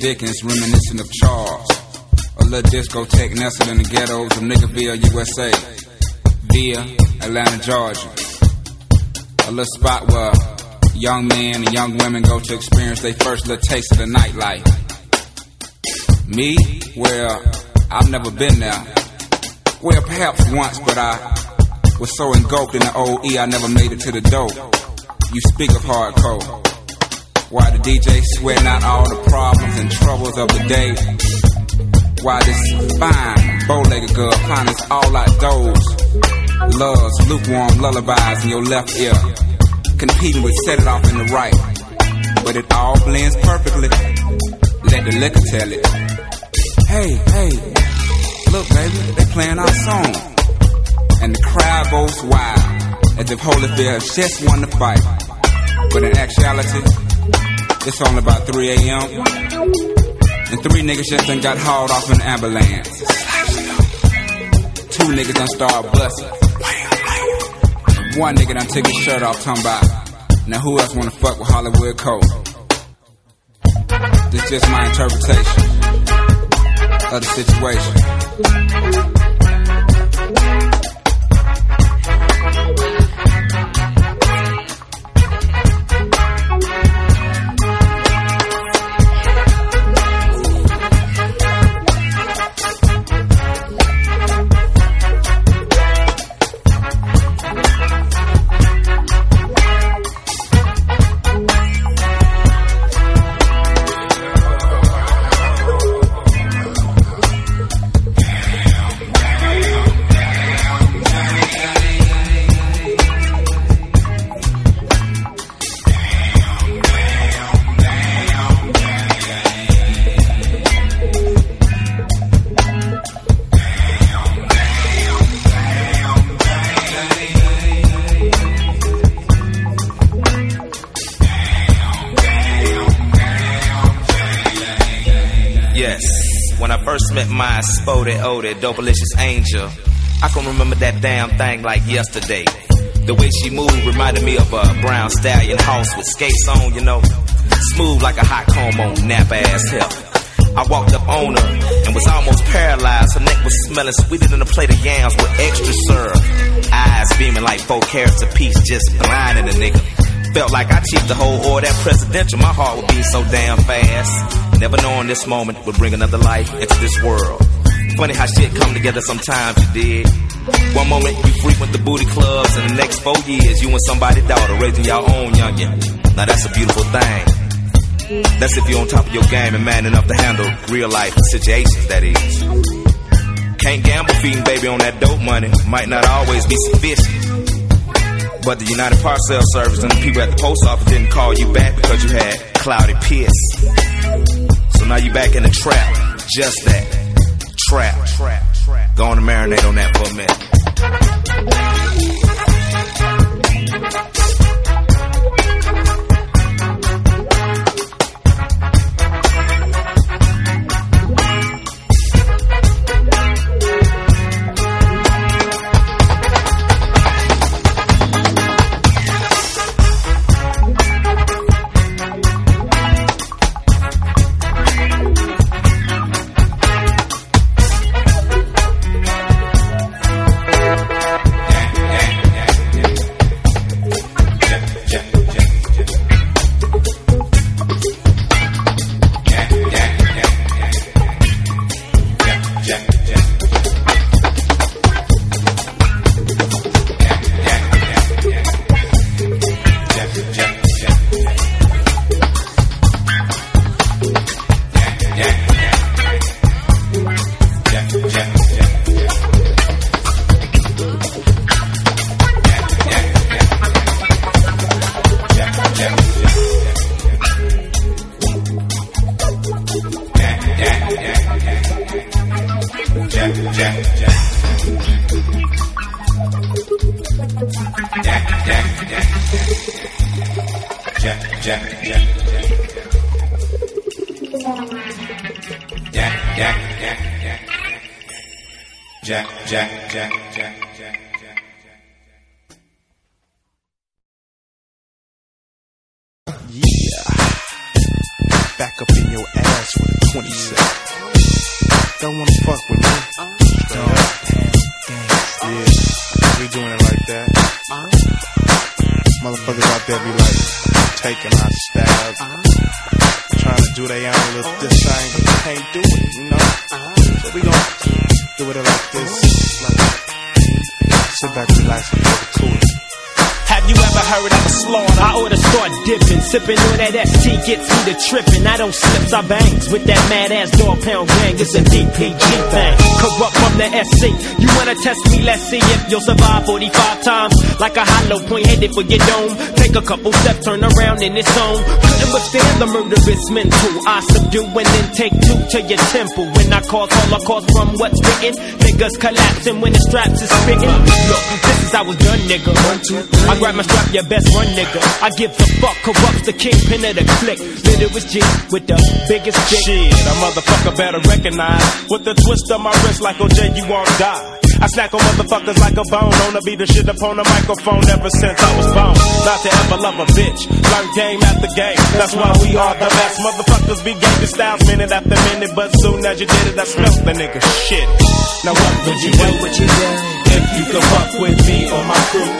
Dickens, reminiscent of Charles. A little discotheque nestled in the ghettos of Niggerville, USA. Via Atlanta, Georgia. A little spot where young men and young women go to experience their first little taste of the nightlife. Me? Well, I've never been there. Well, perhaps once, but I was so engulfed in the OE I never made it to the door. You speak of hardcore. Why the DJ sweating out all the problems and troubles of the day? Why this fine, bow-legged girl finds all outdoors? Loves lukewarm lullabies in your left ear, competing with set it off in the right. But it all blends perfectly. Let the liquor tell it. Hey, hey, look, baby, they playing our song, and the crowd goes wild as if Holyfield just won the fight. But in actuality, it's only about 3 a.m. And three niggas just done got hauled off an ambulance. Two niggas done started busting. One nigga done took his shirt off, talking about, now who else wanna fuck with Hollywood Cole? This is just my interpretation of the situation. My SpottieOttieDopaliscious angel, I can remember that damn thing like yesterday. The way she moved reminded me of a brown stallion horse with skates on, you know, smooth like a hot comb on nap ass hell. I walked up on her and was almost paralyzed. Her neck was smelling sweeter than a plate of yams with extra syrup. Eyes beaming like four carats apiece, just blinding a nigga. Felt like I cheated the whole order that presidential. My heart would beat so damn fast. Never knowing this moment would bring another life into this world. Funny how shit come together sometimes you did. One moment you frequent the booty clubs, and the next four years you and somebody's daughter raising your own youngin'. Now that's a beautiful thing. That's if you're on top of your game and man enough to handle real life situations, that is. Can't gamble feeding baby on that dope money. Might not always be sufficient. But the United Parcel Service and the people at the post office didn't call you back because you had cloudy piss. So now you're back in the trap. Just that. Trap. Go on and marinate on that for a minute. I bangs with that mad ass Dogg Pound Gang. It's a DPG thing. Kurupt from the SC. You wanna test me? Let's see if you'll survive 45 times. Like a hollow point headed for your dome. A couple steps, turn around in its own. Couldn't withstand the murderous mental. I subdue and then take two to your temple. When I cause holocaust from what's written, niggas collapsing when the straps is spitting. Look, this is how it's done, nigga. One, two, three. I grab my strap, your best run, nigga. I give a fuck, Kurupt's the kingpin of the. Then it was G with the biggest dick. Shit, a motherfucker better recognize. With the twist of my wrist like OJ, you won't die. I snack on motherfuckers like a bone. On to be the shit up on the microphone ever since I was born. Not to ever love a bitch. Learn game after game. That's why we are the best. Motherfuckers be gangster styles minute after minute. But soon as you did it, I smelt the nigga shit. Now what would you do? What you do? If you could fuck with me or my crew.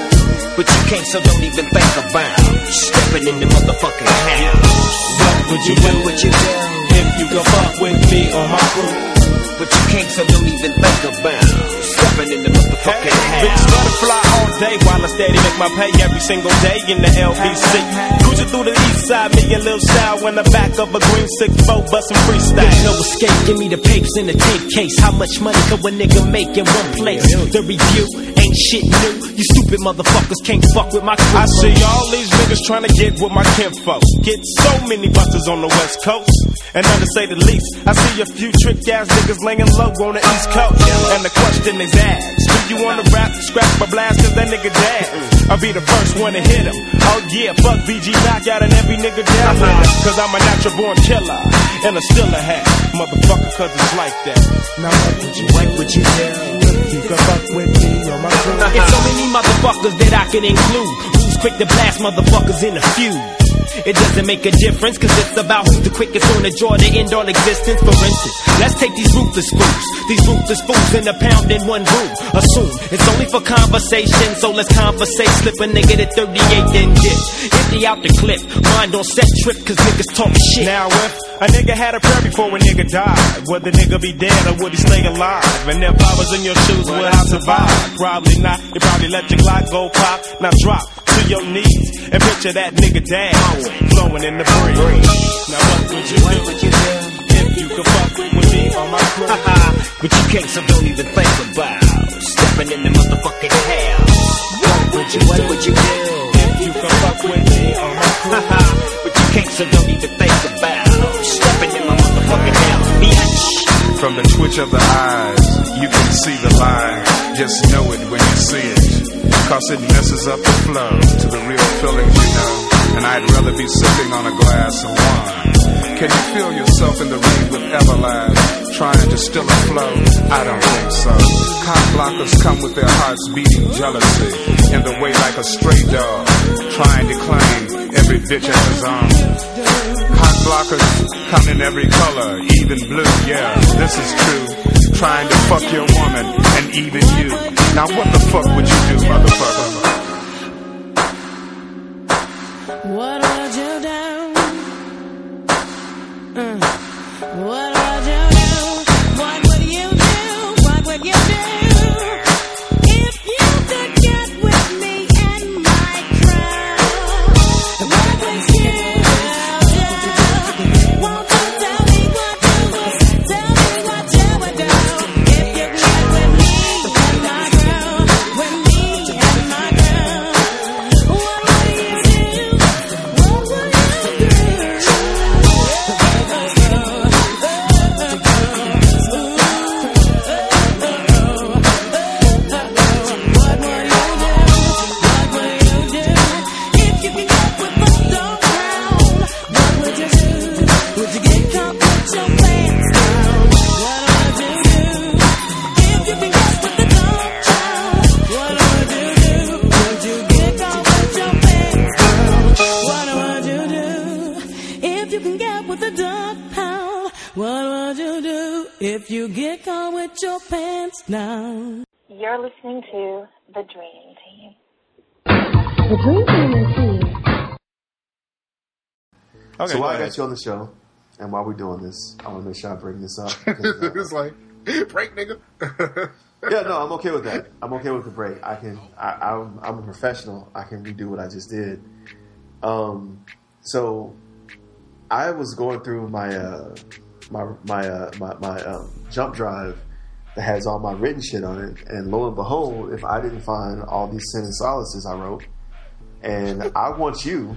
But you can't, so don't even think about stepping in the motherfucking house. What would you do? What you do? If you could fuck with me or my crew. But you can't, so don't even think about stepping in the motherfucking Bitch, house. butterfly all day while I steady make my pay every single day in the LBC. Cruising through the east side, me and Lil Sal in the back of a green six four bustin' freestyle. There's no escape, give me the papers in the tape case. How much money could a nigga make in one place? The review ain't shit new. You stupid motherfuckers can't fuck with my crew. I see all these niggas trying to get with my kinfolk. Get so many busters on the west coast. And not to say the least, I see a few trick ass niggas laying low on the east coast. And the question is asked, do you wanna rap, scrap or blast cause that nigga dead? I'll be the first one to hit him. Oh yeah, fuck BG Knocc Out and every nigga down with it. Cause I'm a natural born killer. And a still a hat. Motherfucker, cause it's like that. Now what would you, what would you do? You can fuck with me or my crew. It's so many motherfuckers that I can include. Who's quick to blast motherfuckers in a feud? It doesn't make a difference, cause it's about who's the quickest on the draw to end all existence. For instance, let's take these ruthless fools. These ruthless fools in a pound in one room. Assume it's only for conversation, so let's conversate. Slip a nigga to 38 then dip. Empty out the clip. Mind on set trip, cause niggas talk shit. Now if a nigga had a prayer before a nigga died, would the nigga be dead or would he stay alive? And if I was in your shoes, would I survive? Probably not. You probably let your clock go pop. Now drop to your knees and picture that nigga down, flowing in the breeze. Now what would you do? If you could fuck with me on my crew? But you can't, so don't even think about stepping in the motherfucking house. What would you, what would you do? If you could fuck with me on my crew? But you can't, so don't even think about stepping in my motherfucking house, bitch. From the twitch of the eyes, you can see the line. Just know it when you see it. Cause it messes up the flow to the real feelings you know. And I'd rather be sipping on a glass of wine. Can you feel yourself in the ring with Everlast? Trying to still a flow? I don't think so. Cock blockers come with their hearts beating jealousy. In the way like a stray dog. Trying to claim every bitch as his own. Cock blockers come in every color, even blue, yeah, this is true. Trying to fuck your woman and even you. Now what the fuck would you do, motherfucker? What would you do? Mm. What would you get caught with your pants down? You're listening to The Dream Team. The Dream Team is here. so go while I got you on the show, and while we're doing this, I want to make sure I bring this up. <laughs> because, uh, it's like <laughs> break, nigga. <laughs> yeah, no, I'm okay with that. I'm okay with the break. I can. I, I'm, I'm a professional. I can redo what I just did. Um, so I was going through my uh, my my uh, my, my um, jump drive that has all my written shit on it, and lo and behold, if I didn't find all these sin and solaces I wrote, and <laughs> I want you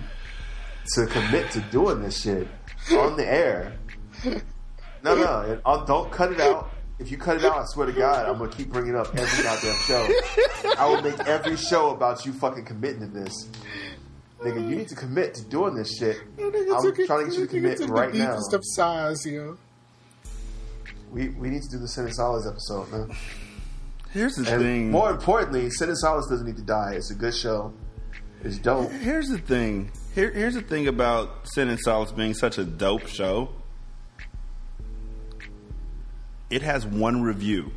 to commit to doing this shit on the air. No, no, and, uh, don't cut it out. If you cut it out, I swear to God, I'm gonna keep bringing it up every goddamn show. I will make every show about you fucking committing to this. Nigga, you need to commit to doing this shit. nigga I'm trying to get you to commit right the now. deepest of size, yo. We we need to do the Sin and Solace episode, man. Here's the And thing. More importantly, Sin and Solace doesn't need to die. It's a good show. It's dope. Here's the thing. Here, here's the thing about Sin and Solace being such a dope show. It has one review.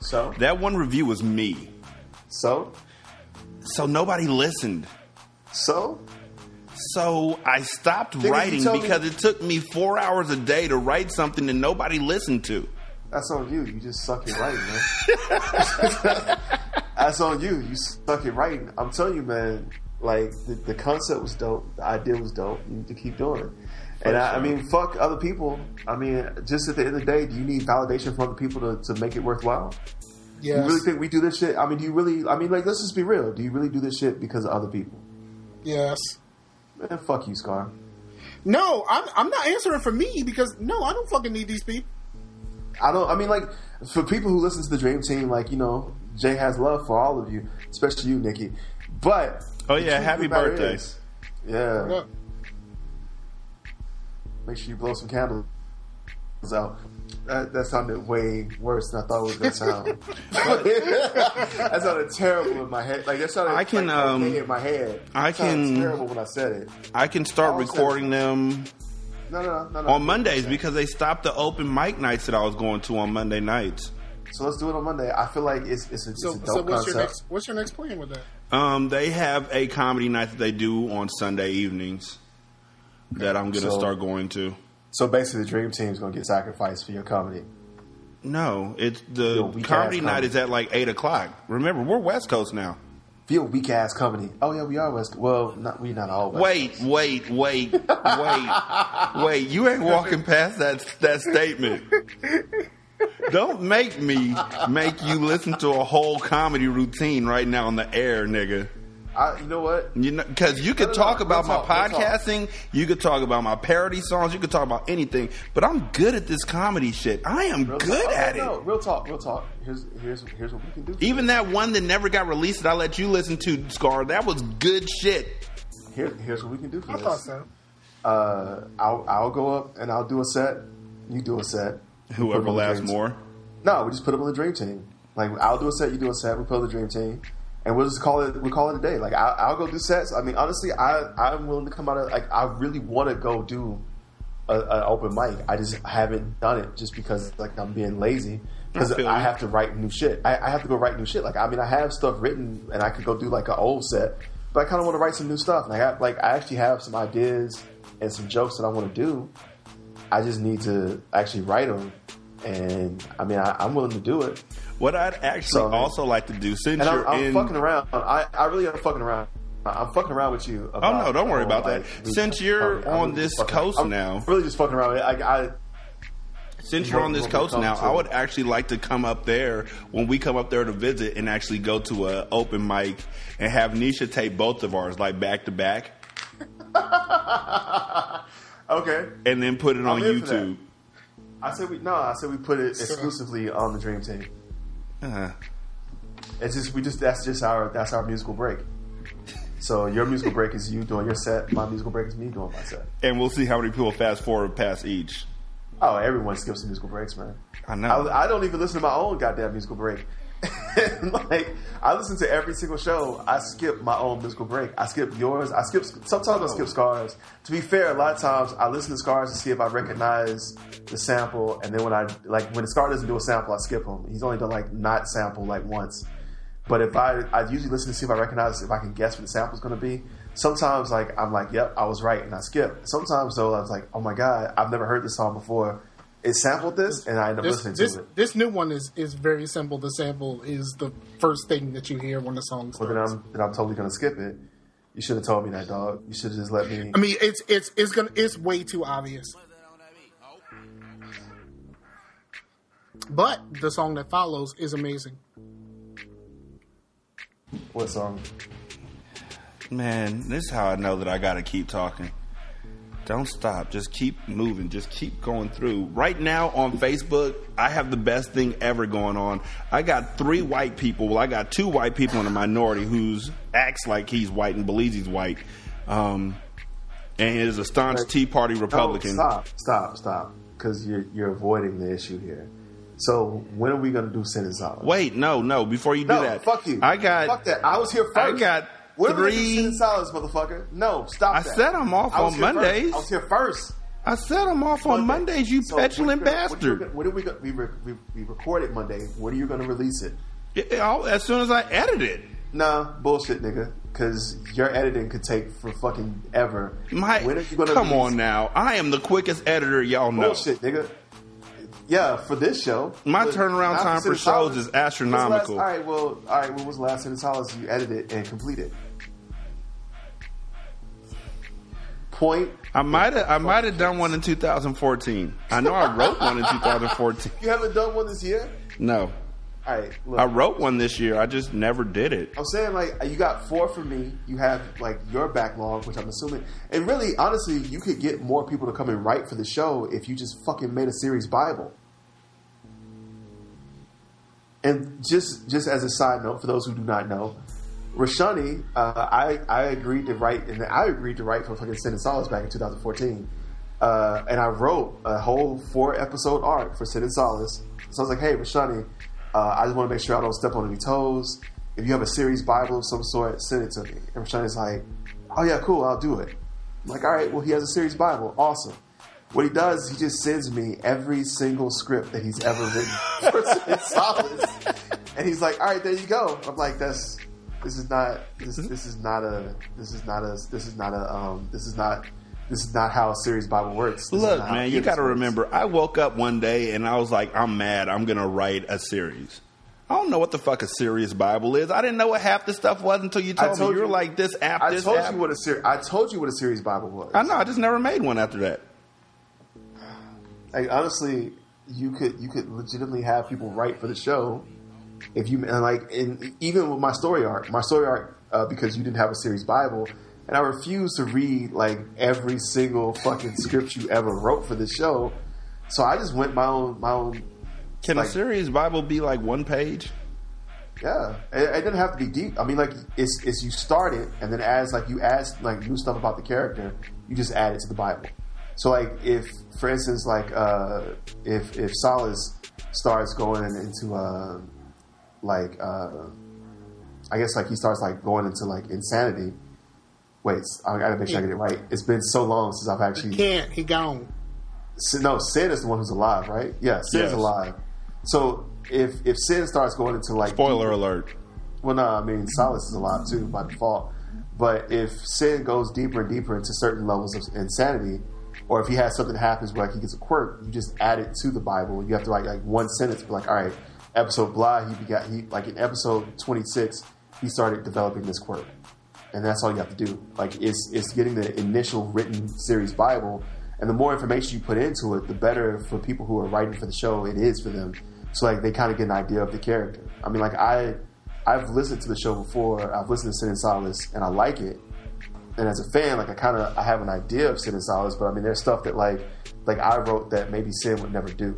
So that one review was me. So so nobody listened. So so I stopped Nigga, writing told me- because it took me four hours a day to write something that nobody listened to. That's on you. You just suck at writing, man. <laughs> That's on you. You suck at writing. I'm telling you, man. Like the, the concept was dope. The idea was dope. You need to keep doing it. And I, I mean, fuck other people. I mean, just at the end of the day, do you need validation from other people to, to make it worthwhile? Yeah. You really think we do this shit? I mean, do you really? I mean, like, let's just be real. Do you really do this shit because of other people? Yes. Man, fuck you, Scar. No, I'm I'm not answering for me because no, I don't fucking need these people. I don't. I mean, like for people who listen to the Dream Team, like you know, Jay has love for all of you, especially you, Nikki. But Oh yeah, happy birthdays! the matter is- yeah. Make sure you blow some candles out. That, that sounded way worse than I thought it was going <laughs> to sound. <laughs> that sounded terrible in my head. Like that sounded I can, like, um, okay in my head. I can- terrible when I said it. I can start I recording them No, no, no, no. no. on Mondays because they stopped the open mic nights that I was going to on Monday nights. So let's do it on Monday. I feel like it's it's a, it's So, a dope so what's concept. your next what's your next plan with that? Um, they have a comedy night that they do on Sunday evenings that I'm going to So- start going to. So basically, the Dream Team is going to get sacrificed for your comedy. No, it's the Yo, comedy night comedy. is at like eight o'clock. Remember, we're West Coast now. Feel weak ass comedy. Oh yeah, we are West. Well, not we not all. West Wait, wait, wait, <laughs> wait, wait! You ain't walking past that that statement. Don't make me make you listen to a whole comedy routine right now on the air, nigga. I, you know what? You know, because you could No, no, talk no, about real my talk, real talk. podcasting, you could talk about my parody songs, you could talk about anything, but I'm good at this comedy shit. I am Real good talk. at Oh, it. No, real talk, real talk. Here's here's here's what we can do. Even that one that never got released that I let you listen to, Scar, that was good shit. Here, here's what we can do for I this. thought so. Uh, I'll I'll go up and I'll do a set. You do a set. We put Whoever them on the laughs more. Team. No, we just put them on the dream team. Like I'll do a set, you do a set. We put on the dream team, and we'll just call it. We will call it a day. Like I'll, I'll go do sets. I mean, honestly, I I'm willing to come out of like I really want to go do an open mic. I just haven't done it just because like I'm being lazy because I I have to write new shit. I, I have to go write new shit. Like I mean, I have stuff written and I could go do like an old set, but I kind of want to write some new stuff. Like I got like I actually have some ideas and some jokes that I want to do. I just need to actually write them, and I mean, I, I'm willing to do it. What I'd actually So- also like to do, since And I'm, you're I'm in, fucking around. I, I really am fucking around. I'm fucking around with you. oh no, don't worry about that. like, Since you're I'm- I'm on really this coast I'm now, really just fucking around. I, I since you're on this What- what we coast now. I would actually like to come up there when we come up there to visit and actually go to a open mic and have Nisha tape both of ours like back to back, <laughs> okay. and then put it on I'm. YouTube. I said we no. I said we put it exclusively on the Dream Team. Uh-huh. It's just we just that's just our that's our musical break. So your musical break is you doing your set. My musical break is me doing my set. and we'll see how many people fast forward past each. Oh, everyone skips the musical breaks, man. I know. I, I don't even listen to my own goddamn musical break. <laughs> Like I listen to every single show. I skip my own musical break. I skip yours. I skip sometimes I skip scars. To be fair, a lot of times I listen to scars to see if I recognize the sample, and then when I like when the scar doesn't do a sample, I skip him. He's only done like not sample like once. But if I I usually listen to see if I recognize if I can guess what the sample's going to be. Sometimes like I'm like, yep, I was right, and I skip. Sometimes though I was like, oh my god, I've never heard this song before. It sampled this, and I end up This, listening this, to it. this new one is, is very simple. The sample is the first thing that you hear when the song Well, then. I'm then I'm totally gonna skip it. You should have told me that, dog. You should have just let me. I mean, it's it's it's gonna it's way too obvious. But the song that follows is amazing. What song? Man, this is how I know that I got to keep talking. Don't stop. Just keep moving. Just keep going through. Right now on Facebook, I have the best thing ever going on. I got three white people. Well, I got two white people in a minority who's acts like he's white and believes he's white. Um, and is a staunch Tea Party Republican. No, stop, stop, stop. Because you're you're avoiding the issue here. So when are we gonna do Sin and Solace? Wait, no, no. Before you do No, that, fuck you. I got. Fuck that. I was here first. I got When are we gonna three. Solace, motherfucker? No, stop I that. said I'm off I on here first. Mondays. I was here first. I said I'm off on Mondays. You So petulant what gonna- what bastard. gonna- What are we gonna we, re, we, we recorded Monday? When are you gonna release it? Yeah, I'll- as soon as I edit it. Nah, bullshit, nigga. Because your editing could take for fucking ever. My, when are you gonna come release on now. I am the quickest editor y'all know. Bullshit, nigga. Yeah, for this show. My turnaround time for shows is the last- astronomical. all right, well, all right. When was the last and Solace you edited and completed? Point. I might have I might have done one in 2014. I know I wrote one in <laughs> 2014. You haven't done one this year. No. All right, look. I wrote one this year. I just never did it. I'm saying like you got four for me. You have like your backlog, which I'm assuming, and really, honestly, you could get more people to come and write for the show if you just fucking made a series Bible. And just just as a side note, for those who do not know, Rashanii, uh, I I agreed to write, and I agreed to write for fucking Sin and Solace back in 2014, uh, and I wrote a whole four episode arc for Sin and Solace. So I was like, hey, Rashanii, uh, I just want to make sure I don't step on any toes. If you have a series Bible of some sort, send it to me. And Rashanii's like, oh yeah, cool, I'll do it. I'm like, all right, well he has a series Bible, awesome. What he does, he just sends me every single script that he's ever written <laughs> for Sin and Solace. And he's like, all right, there you go. I'm like, that's this is not this this is not a this is not a this is not a um this is not this is not how a series Bible works. This Look, man, you got to remember. I woke up one day and I was like, I'm mad. I'm gonna write a series. I don't know what the fuck a serious Bible is. I didn't know what half the stuff was until you I told, me. You were like this app. I this told app. you what a series. I told you what a series Bible was. I know. I just never made one after that. Like honestly, you could you could legitimately have people write for the show if you and like and even with my story arc, my story arc uh, because you didn't have a series Bible, and I refuse to read like every single fucking script you ever wrote for the show. So I just went my own my own. Can like, a serious Bible be like one page? Yeah, it, it doesn't have to be deep. I mean, like it's it's you start it, and then as like you add like new stuff about the character, you just add it to the Bible. So like if, for instance, like uh, if if Solace starts going into uh, like uh, I guess like he starts like going into like insanity. Wait, I gotta make sure I get it right. It's been so long since I've actually Can't he gone? No, Sin is the one who's alive, right? Yeah, Sin's Yes. alive. So if if Sin starts going into like Spoiler alert. well, no, I mean Solace is alive too by default. But if Sin goes deeper and deeper into certain levels of insanity, or if he has something that happens where like he gets a quirk, you just add it to the Bible. You have to write like one sentence, be like, all right, episode blah, he begot he like in episode twenty six, he started developing this quirk, and that's all you have to do. Like it's it's getting the initial written series Bible, and the more information you put into it, the better for people who are writing for the show it is for them. So like they kind of get an idea of the character. I mean, like I I've listened to the show before. I've listened to Sin and Solace, and I like it. And as a fan, like I kind of I have an idea of Sin and Solace, but I mean, there's stuff that like like I wrote that maybe Sin would never do.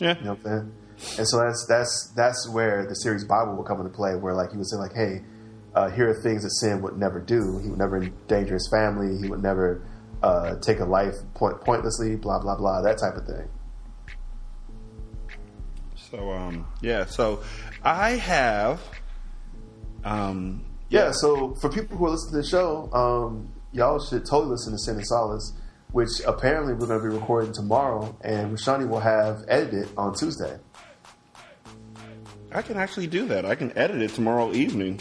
Yeah, you know what I'm saying. And so that's that's that's where the series Bible will come into play, where like he would say like, hey, uh, here are things that Sin would never do. He would never endanger his family. He would never uh, take a life point, pointlessly. Blah blah blah. That type of thing. So um, yeah. So I have um, Yeah, so for people who are listening to the show, um, y'all should totally listen to Sin and Solace, which apparently we're going to be recording tomorrow, and Rashanii will have edited on Tuesday. I can actually do that. I can edit it tomorrow evening.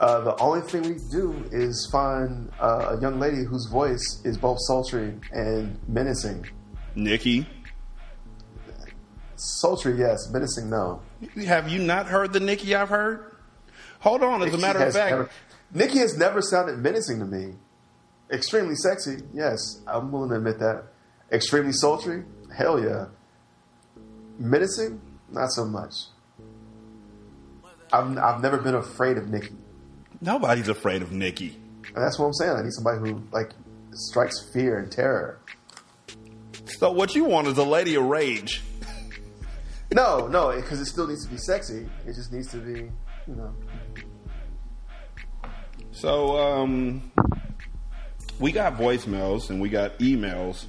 Uh, the only thing we do is find uh, a young lady whose voice is both sultry and menacing. Nikki, Sultry, yes. Menacing, no. have you not heard the Nikki I've heard? Hold on. As a matter of fact, never- Nikki has never sounded menacing to me. Extremely sexy, yes. I'm willing to admit that. Extremely sultry, hell yeah. Menacing, not so much. I've, I've never been afraid of Nikki. nobody's afraid of Nikki. And that's what I'm saying. I need somebody who like strikes fear and terror. So what you want is a lady of rage. No, no, because it still needs to be sexy. It just needs to be, you know. So um, we got voicemails and we got emails,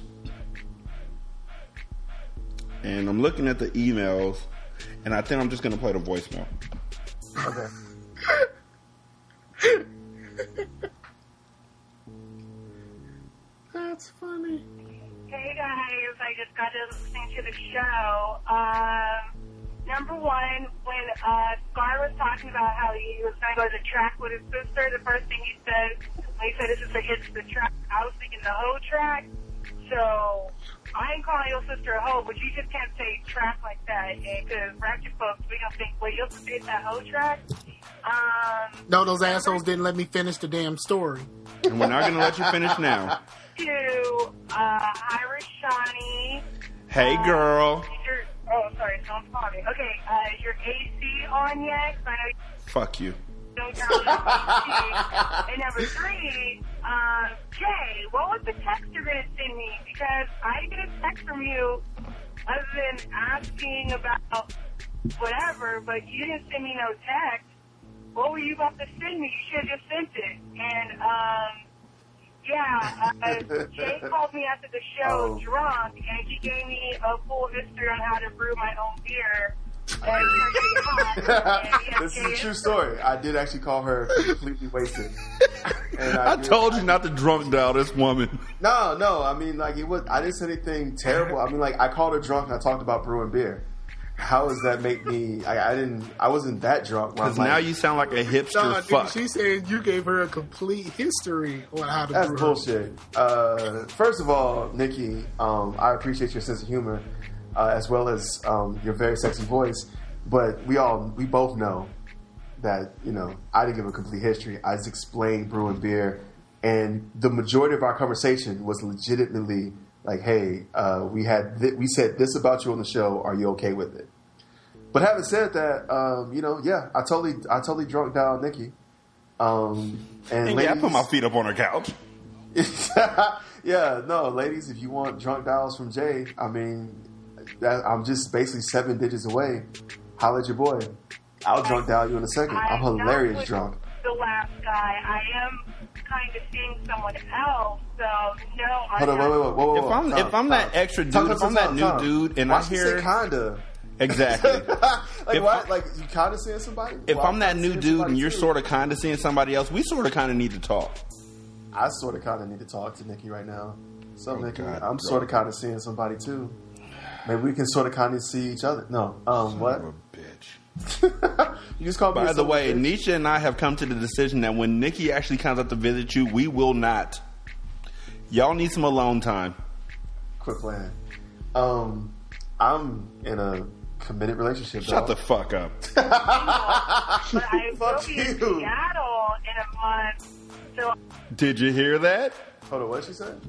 and I'm looking at the emails, and I think I'm just gonna play the voicemail. Okay. <laughs> That's funny. Hey guys, I just got to listening to the show. Um, number one, when uh, Scar was talking about how he was going to go to the track with his sister, the first thing he said, when he said his sister hits the track, I was thinking the hoe track. So I ain't calling your sister a hoe, but you just can't say track like that. Because ratchet folks, we gonna think, wait, your sister hit that hoe track? Um, No, those assholes didn't let me finish the damn story. And we're not gonna let you finish now. <laughs> to uh, Irish Shawnee. Hey, girl. Your, oh, sorry, someone's calling me. Okay, uh, is your AC on yet? I know Fuck you. You don't turn on AC. And number three, um, Jay, what was the text you're going to send me? Because I didn't get a text from you other than asking about whatever, but you didn't send me no text. What were you about to send me? You should have just sent it. And, um, yeah, uh, Jay <laughs> called me after the show Oh. drunk, and he gave me a full history on how to brew my own beer. And it turned me hot. And yes, this is a true story. I did actually call her completely wasted. And I did- told you not to drunk dial this woman. No, no. I mean, like it was. I didn't say anything terrible. I mean, like I called her drunk and I talked about brewing beer. How does that make me? I, I didn't. I wasn't that drunk. where I'm Because like, now you sound like a hipster Nah, fuck. dude, she said you gave her a complete history on how to That's brew. bullshit. Uh, first of all, Nikki, um, I appreciate your sense of humor uh, as well as um, your very sexy voice. But we all, we both know that you know I didn't give a complete history. I just explained brewing beer, and the majority of our conversation was legitimately like, "Hey, uh, we had th- we said this about you on the show. Are you okay with it?" But having said that, um, you know, yeah, I totally, I totally drunk down Nikki. Um, and And yeah, I put my feet up on her couch. <laughs> yeah, no, ladies, if you want drunk dials from Jay, I mean, that, I'm just basically seven digits away. Holla at your boy. I'll drunk dial you in a second. I'm I'm hilarious not drunk. the last guy. I am kind of seeing someone else, so no, I'm Hold on, wait, wait, wait, whoa, whoa, If. I'm Time, if I'm that extra dude, Time, if I'm that time, new time. dude, and <laughs> Why I hear say kinda? exactly. like If what? Like you kinda seeing somebody? If Well, I'm that kinda new dude and you're too. sort of kind of seeing somebody else, we sort of kind of need to talk. I sort of kind of need to talk to Nikki right now. So, oh, Nikki, Oh, God, I'm bro. sort of kind of seeing somebody too. Maybe we can sort of kind of see each other. No, um, what? bitch. <laughs> you just called me. By a the son of a way, bitch. Nisha and I have come to the decision that when Nikki actually comes out to visit you, we will not. Y'all need some alone time. Quit playing. Um, I'm in a committed relationship. Shut the fuck up. <laughs> but I will Fuck be in you. Seattle in a month. So Did you hear that? Hold on, what she said?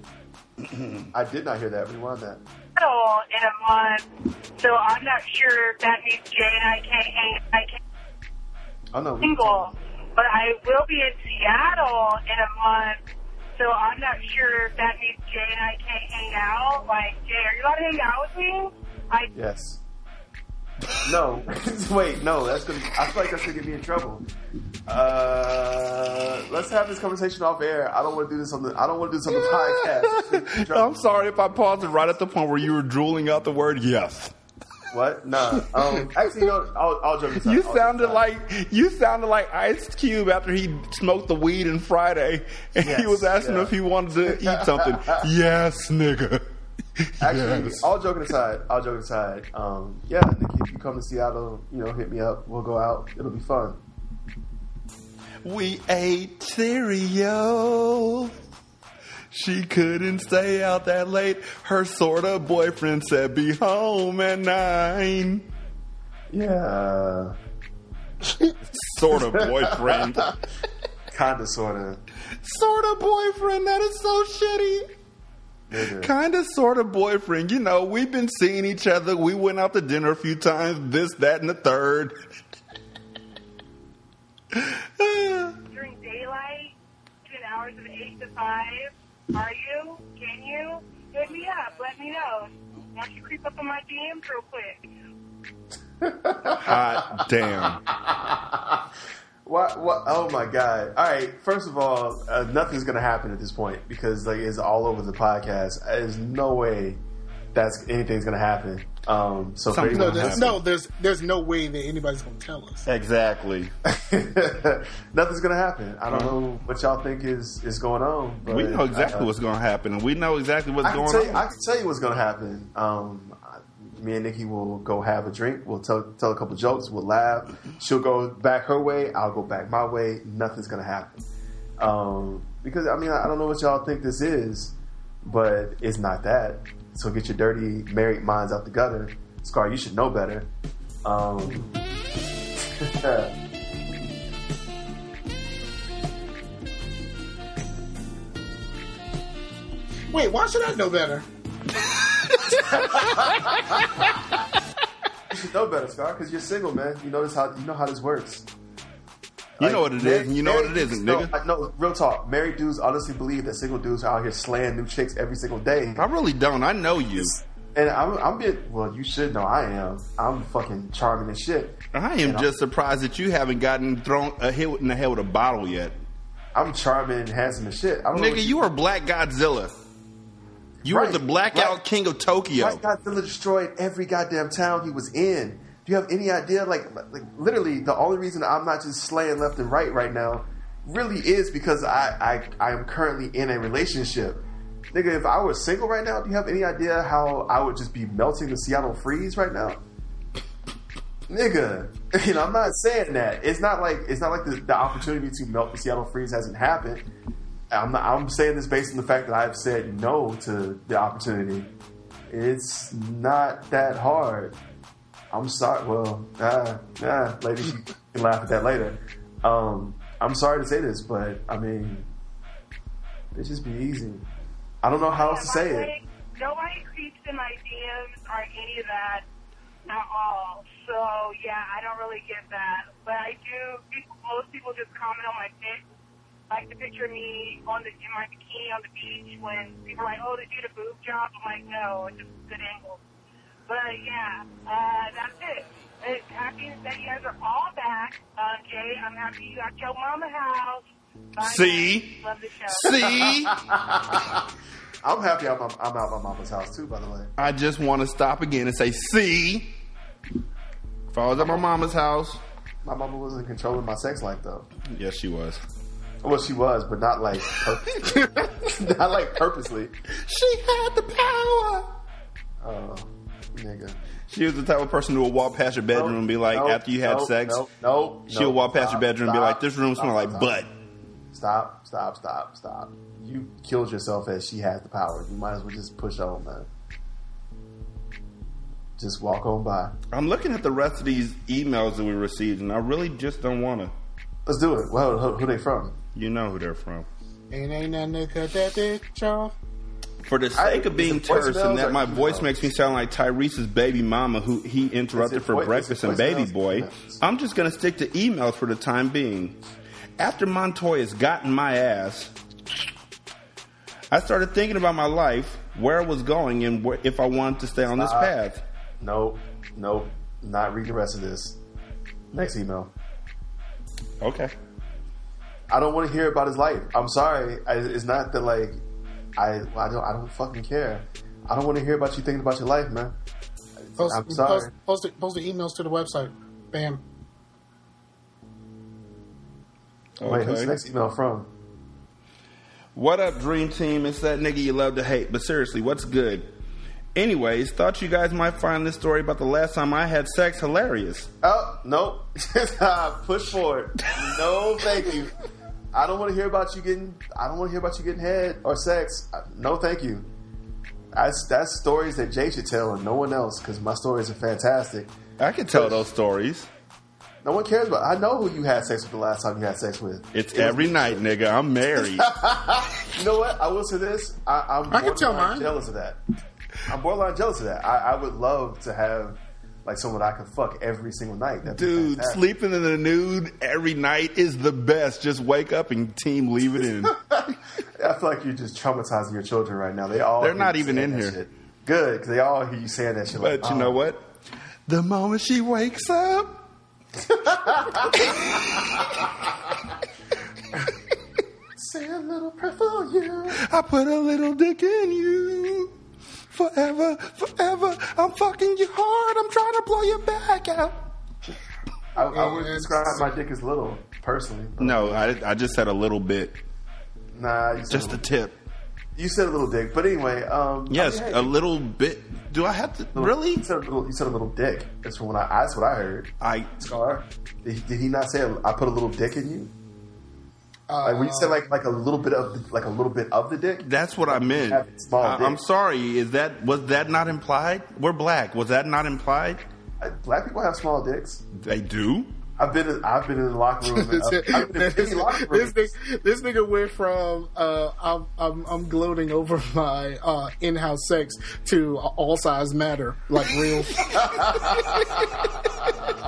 <clears throat> I did not hear that. Rewind that. Seattle in a month. So I'm not sure if that means Jay and I can't hang. I can't Oh no. single, but I will be in Seattle in a month. So I'm not sure if that means Jay and I can't hang out. Like Jay, are you allowed to hang out with me? I Yes. No. <laughs> Wait, no. That's gonna. I feel like that's gonna get me in trouble. Uh, let's have this conversation off air. I don't want to do this on the. I don't want to do this on the <laughs> podcast. I'm sorry if I paused it right at the point where you were drooling out the word yes. What? Nah. Um, actually, no. All joking aside. You all sounded like you sounded like Ice Cube after he smoked the weed in Friday, and he was asking yeah. if he wanted to eat something. <laughs> yes, nigga. <laughs> Actually, Yes. all joking aside, all joking aside, um, yeah, Nikki, if you come to Seattle, you know, hit me up. We'll go out. It'll be fun. We ate cereal. She couldn't stay out that late. Her sort of boyfriend said be home at nine. Yeah. Sort of boyfriend. <laughs> Kinda, sorta. Sort of boyfriend. That is so shitty. Mm-hmm. Nigga. Kind of, sort of boyfriend. You know, we've been seeing each other. We went out to dinner a few times. This, that, and the third. <laughs> During daylight, between hours of 8 to 5, are you? Can you? Hit me up. Let me know. Why don't you creep up on my DMs real quick? Hot damn. <laughs> What? What? Oh my god! All right. First of all, uh, nothing's gonna happen at this point because like it's all over the podcast. There's no way that's anything's gonna happen. Um, so Something No, there's, who's- no, there's there's no way that anybody's gonna tell us. Exactly. <laughs> nothing's gonna happen. I don't know what y'all think is is going on. But, we know exactly uh, what's going to happen. and We know exactly what's I can going tell you, on. I can tell you what's gonna happen. Um, I- me and Nikki will go have a drink. We'll tell tell a couple jokes. We'll laugh. She'll go back her way. I'll go back my way. Nothing's gonna happen. Um, because I mean, I don't know what y'all think this is, but it's not that. So get your dirty married minds out the gutter. Scar, you should know better. Um, <laughs> Wait, why should I know better? <laughs> you should know better, Scar, because you're single, man. You know this how you know how this works. You know what it is, and you know what it isn't, no, nigga. No, real talk. Married dudes honestly believe that single dudes are out here slaying new chicks every single day. I really don't. I know you. And I'm, I'm being, well, you should know I am. I'm fucking charming as shit. I am And just surprised that you haven't gotten thrown a hit in the head with a bottle yet. I'm charming and handsome as shit. I don't know what Nigga, you are Black Godzilla. You are Right. the blackout Right. king of Tokyo. Black Godzilla destroyed every goddamn town he was in. Do you have any idea? Like, like literally, the only reason I'm not just slaying left and right right now really is because I, I, I am currently in a relationship. Nigga, if I was single right now, do you have any idea how I would just be melting the Seattle freeze right now? Nigga, <laughs> you know, I'm not saying that. It's not like it's not like the, the opportunity to melt the Seattle freeze hasn't happened. I'm not, I'm saying this based on the fact that I've said no to the opportunity. It's not that hard. I'm sorry. Well, ah, ah, ladies, you can laugh at that later. Um, I'm sorry to say this, but I mean, it just be easy. I don't know how else to say it. Nobody creeps in my DMs or any of that at all. So yeah, I don't really get that. But I do. People, most people just comment on my pic, like the picture of me on the in my bikini on the beach. When people are like, "Oh, did you get a boob job?" I'm like, "No, it's just a good angle." But yeah, uh, that's it. It's happy that you guys are all back. Uh, Jay, I'm happy you got your mama house. Bye, See? guys. Love the show. See? <laughs> I'm happy I'm, I'm, I'm out my mama's house too. By the way, I just want to stop again and say, see? If I was at my mama's house. my mama wasn't controlling my sex life though. Yes, she was. Well, she was, but not like purposely. <laughs> not like purposely. She had the power. Oh, nigga. She was the type of person who would walk past your bedroom and be like, Nope, after you had nope, sex, nope, nope, she would nope, walk past stop, your bedroom and be like, this room stop, smells like stop. butt. Stop, stop, stop, stop. You killed yourself as she had the power. You might as well just push on, man. Just walk on by. I'm looking at the rest of these emails that we received, and I really just don't want to. Let's do it. Well, who, who they from? You know who they're from. Ain't ain't nothing to cut that bitch off. For the sake of being terse and that my voice emails? makes me sound like Tyrese's baby mama who he interrupted for voi- is it breakfast and baby boy, emails? I'm just going to stick to emails for the time being. After Montoya's gotten my ass, I started thinking about my life, where I was going, and where, if I wanted to stay on this Stop. path. Nope, nope. Not read the rest of this. Next email. Okay. I don't want to hear about his life. I'm sorry. I, it's not that like I I don't I don't fucking care. I don't want to hear about you thinking about your life, man. Post, I'm sorry. Post, post, the, post the emails to the website. Bam. Wait, who's the next email from? What up, Dream Team? It's that nigga you love to hate. But seriously, what's good? Anyways, thought you guys might find this story about the last time I had sex hilarious. Oh, nope. <laughs> Push forward. No, thank you. I don't want to hear about you getting. I don't want to hear about you getting head or sex. Uh, No, thank you. That's that's stories that Jay should tell and no one else because my stories are fantastic. I can tell those stories. No one cares about. I know who you had sex with the last time you had sex with. It's every night, nigga. I'm married. <laughs> you know what? I will say this. I, I'm I can tell mine. jealous of that. I'm borderline jealous of that. I, I would love to have like someone I could fuck every single night. That'd Dude, sleeping in the nude every night is the best. Just wake up and team leave it in. <laughs> I feel like you're just traumatizing your children right now. They all They're not even in here. shit. Good, because they all hear you saying that shit. But like, you oh. know what? The moment she wakes up, <laughs> <laughs> Say a little prayer for you. I put a little dick in you. Forever, forever, I'm fucking you hard. I'm trying to blow your back out. I, I would describe my dick as little, personally. No, I, I just said a little bit. Nah, you said Just a a tip. you said a little dick. But anyway, um, Yes, I mean, a little bit. Do I have to little- really? You said a little. You said a little dick. That's from what I. That's what I heard. I Scar. Did did he not say I put a little dick in you? Uh, when you said like like a little bit of the, like a little bit of the dick. That's what I meant. I, I'm sorry. Is that was that not implied? We're black. Was that not implied? Uh, Black people have small dicks. They do. I've been I've been in the locker room. this, <laughs> I've, I've been in this, this, nigga, this nigga went from uh, I'm, I'm I'm gloating over my uh, in-house sex to all size matter, like real.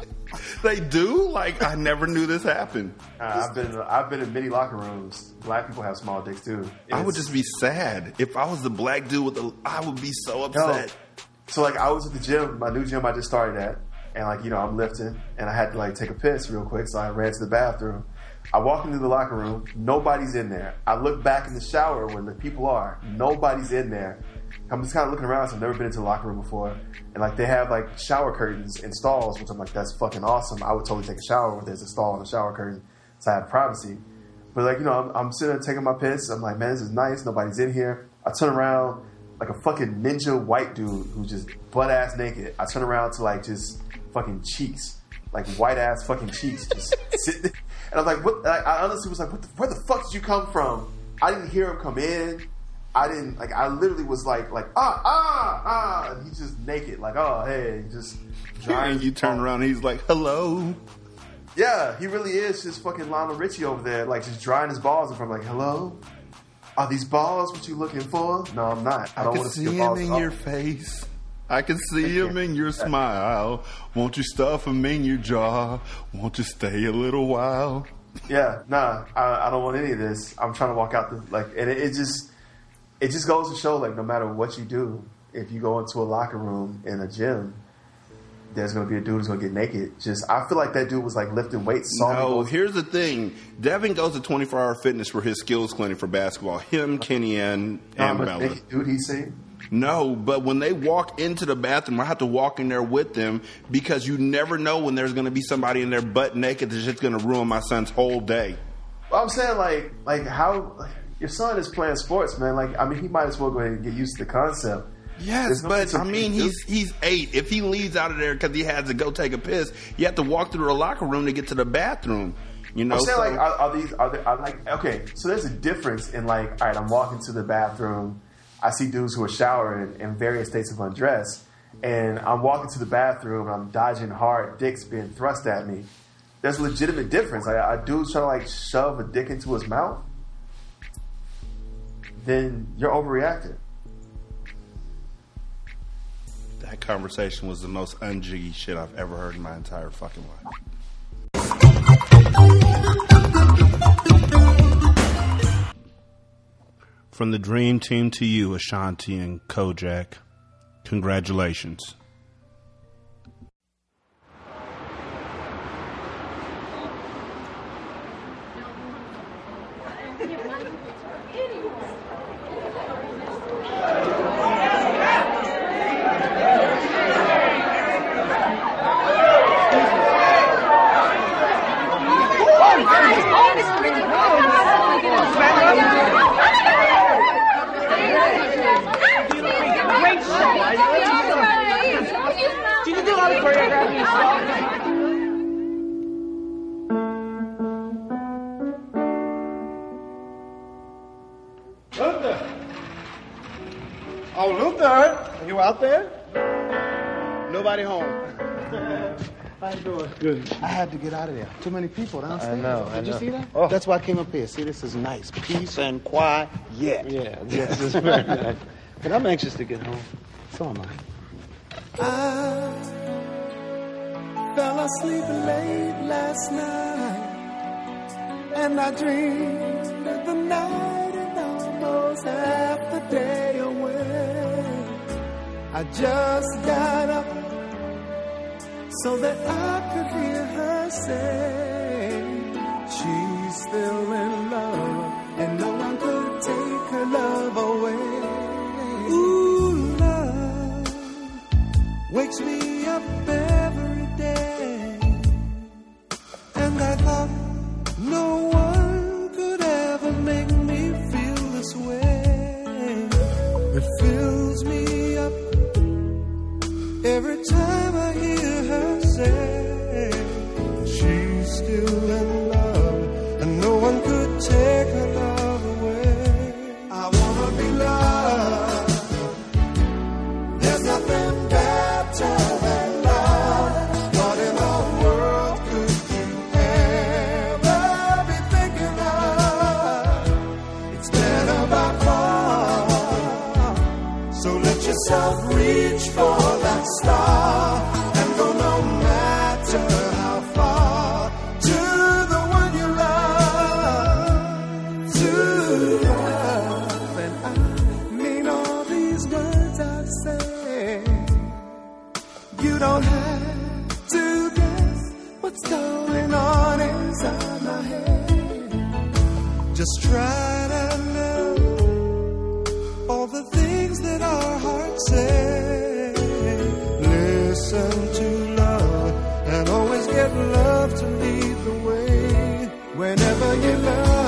<laughs> They do. Like I never knew this happened. Uh, I've been in, I've been in many locker rooms. Black people have small dicks too. I would just be sad if I was the black dude with the. I would be so upset. So like I was at the gym, my new gym I just started at, and like you know I'm lifting, and I had to like take a piss real quick, so I ran to the bathroom. I walk into the locker room, nobody's in there. I look back in the shower when the people are, nobody's in there. I'm just kind of looking around, so I've never been into the locker room before, and like they have like shower curtains and stalls, which I'm like that's fucking awesome. I would totally take a shower if there's a stall and a shower curtain, so I have privacy. But like you know, I'm, I'm sitting there taking my piss. I'm like, man, this is nice. Nobody's in here. I turn around like a fucking ninja white dude who's just butt ass naked. I turn around to like just fucking cheeks, like white ass fucking cheeks, just <laughs> sitting. And I'm like, what? I, honestly was like, the, where the fuck did you come from? I didn't hear him come in. I didn't like. I literally was like, like ah ah ah, and he's just naked, like oh hey, just And you turn around, he's like, "Hello." yeah, he really is just fucking Lionel Richie over there, like just drying his balls in front, of like, hello? Are these balls what you looking for? No, I'm not. I I don't can want to see see your him in your face. I can see <laughs> him in your smile. Won't you stuff him in your jaw? Won't you stay a little while? Yeah, nah, I, I don't want any of this. I'm trying to walk out the like, and it, it just, it just goes to show, like, no matter what you do, if you go into a locker room in a gym, there's gonna be a dude who's gonna get naked. Just, I feel like that dude was like lifting weights. Saw No, here's the thing. Devin goes to 24 Hour Fitness for his skills clinic for basketball. Him, Kenny, and, Nah, and Bella. dude he's seen. No, but when they walk into the bathroom, I have to walk in there with them because you never know when there's going to be somebody in there butt naked that's just going to ruin my son's whole day. Well, I'm saying like like how your son is playing sports, man. Like I mean, he might as well go ahead and get used to the concept. Yes, There's but I mean, he's he's eight. If he leaves out of there because he has to go take a piss, you have to walk through the locker room to get to the bathroom. You know, I'm saying so- like are, are these are, they, are like okay? So there's a difference in like all right, I'm walking to the bathroom. I see dudes who are showering in various states of undress, and I'm walking to the bathroom and I'm dodging hard dicks being thrust at me. There's a legitimate difference. Like, a dude's trying to like shove a dick into his mouth, then you're overreacting. that conversation was the most unjiggy shit I've ever heard in my entire fucking life. From the dream team to you, Ashanti and Kojack, congratulations. Did you do all the choreography and stuff? Luther! Oh, Luther! You out there? Nobody home. How you doing? Good. I had to get out of there. Too many people downstairs. I know, I Did you know. see that? Oh. That's why I came up here. See, this is nice. Peace and quiet. Yeah. Yeah, this is very nice. <laughs> But I'm anxious to get home. So am I. I fell asleep late last night, and I dreamed of the night and almost half the day away. I just got up so that I could hear her say she's still in love, and no one could take her love away. Ooh, love wakes me up time I hear her say she's still in Try to know all the things that our hearts say. Listen to love and always get love to lead the way. Whenever you love,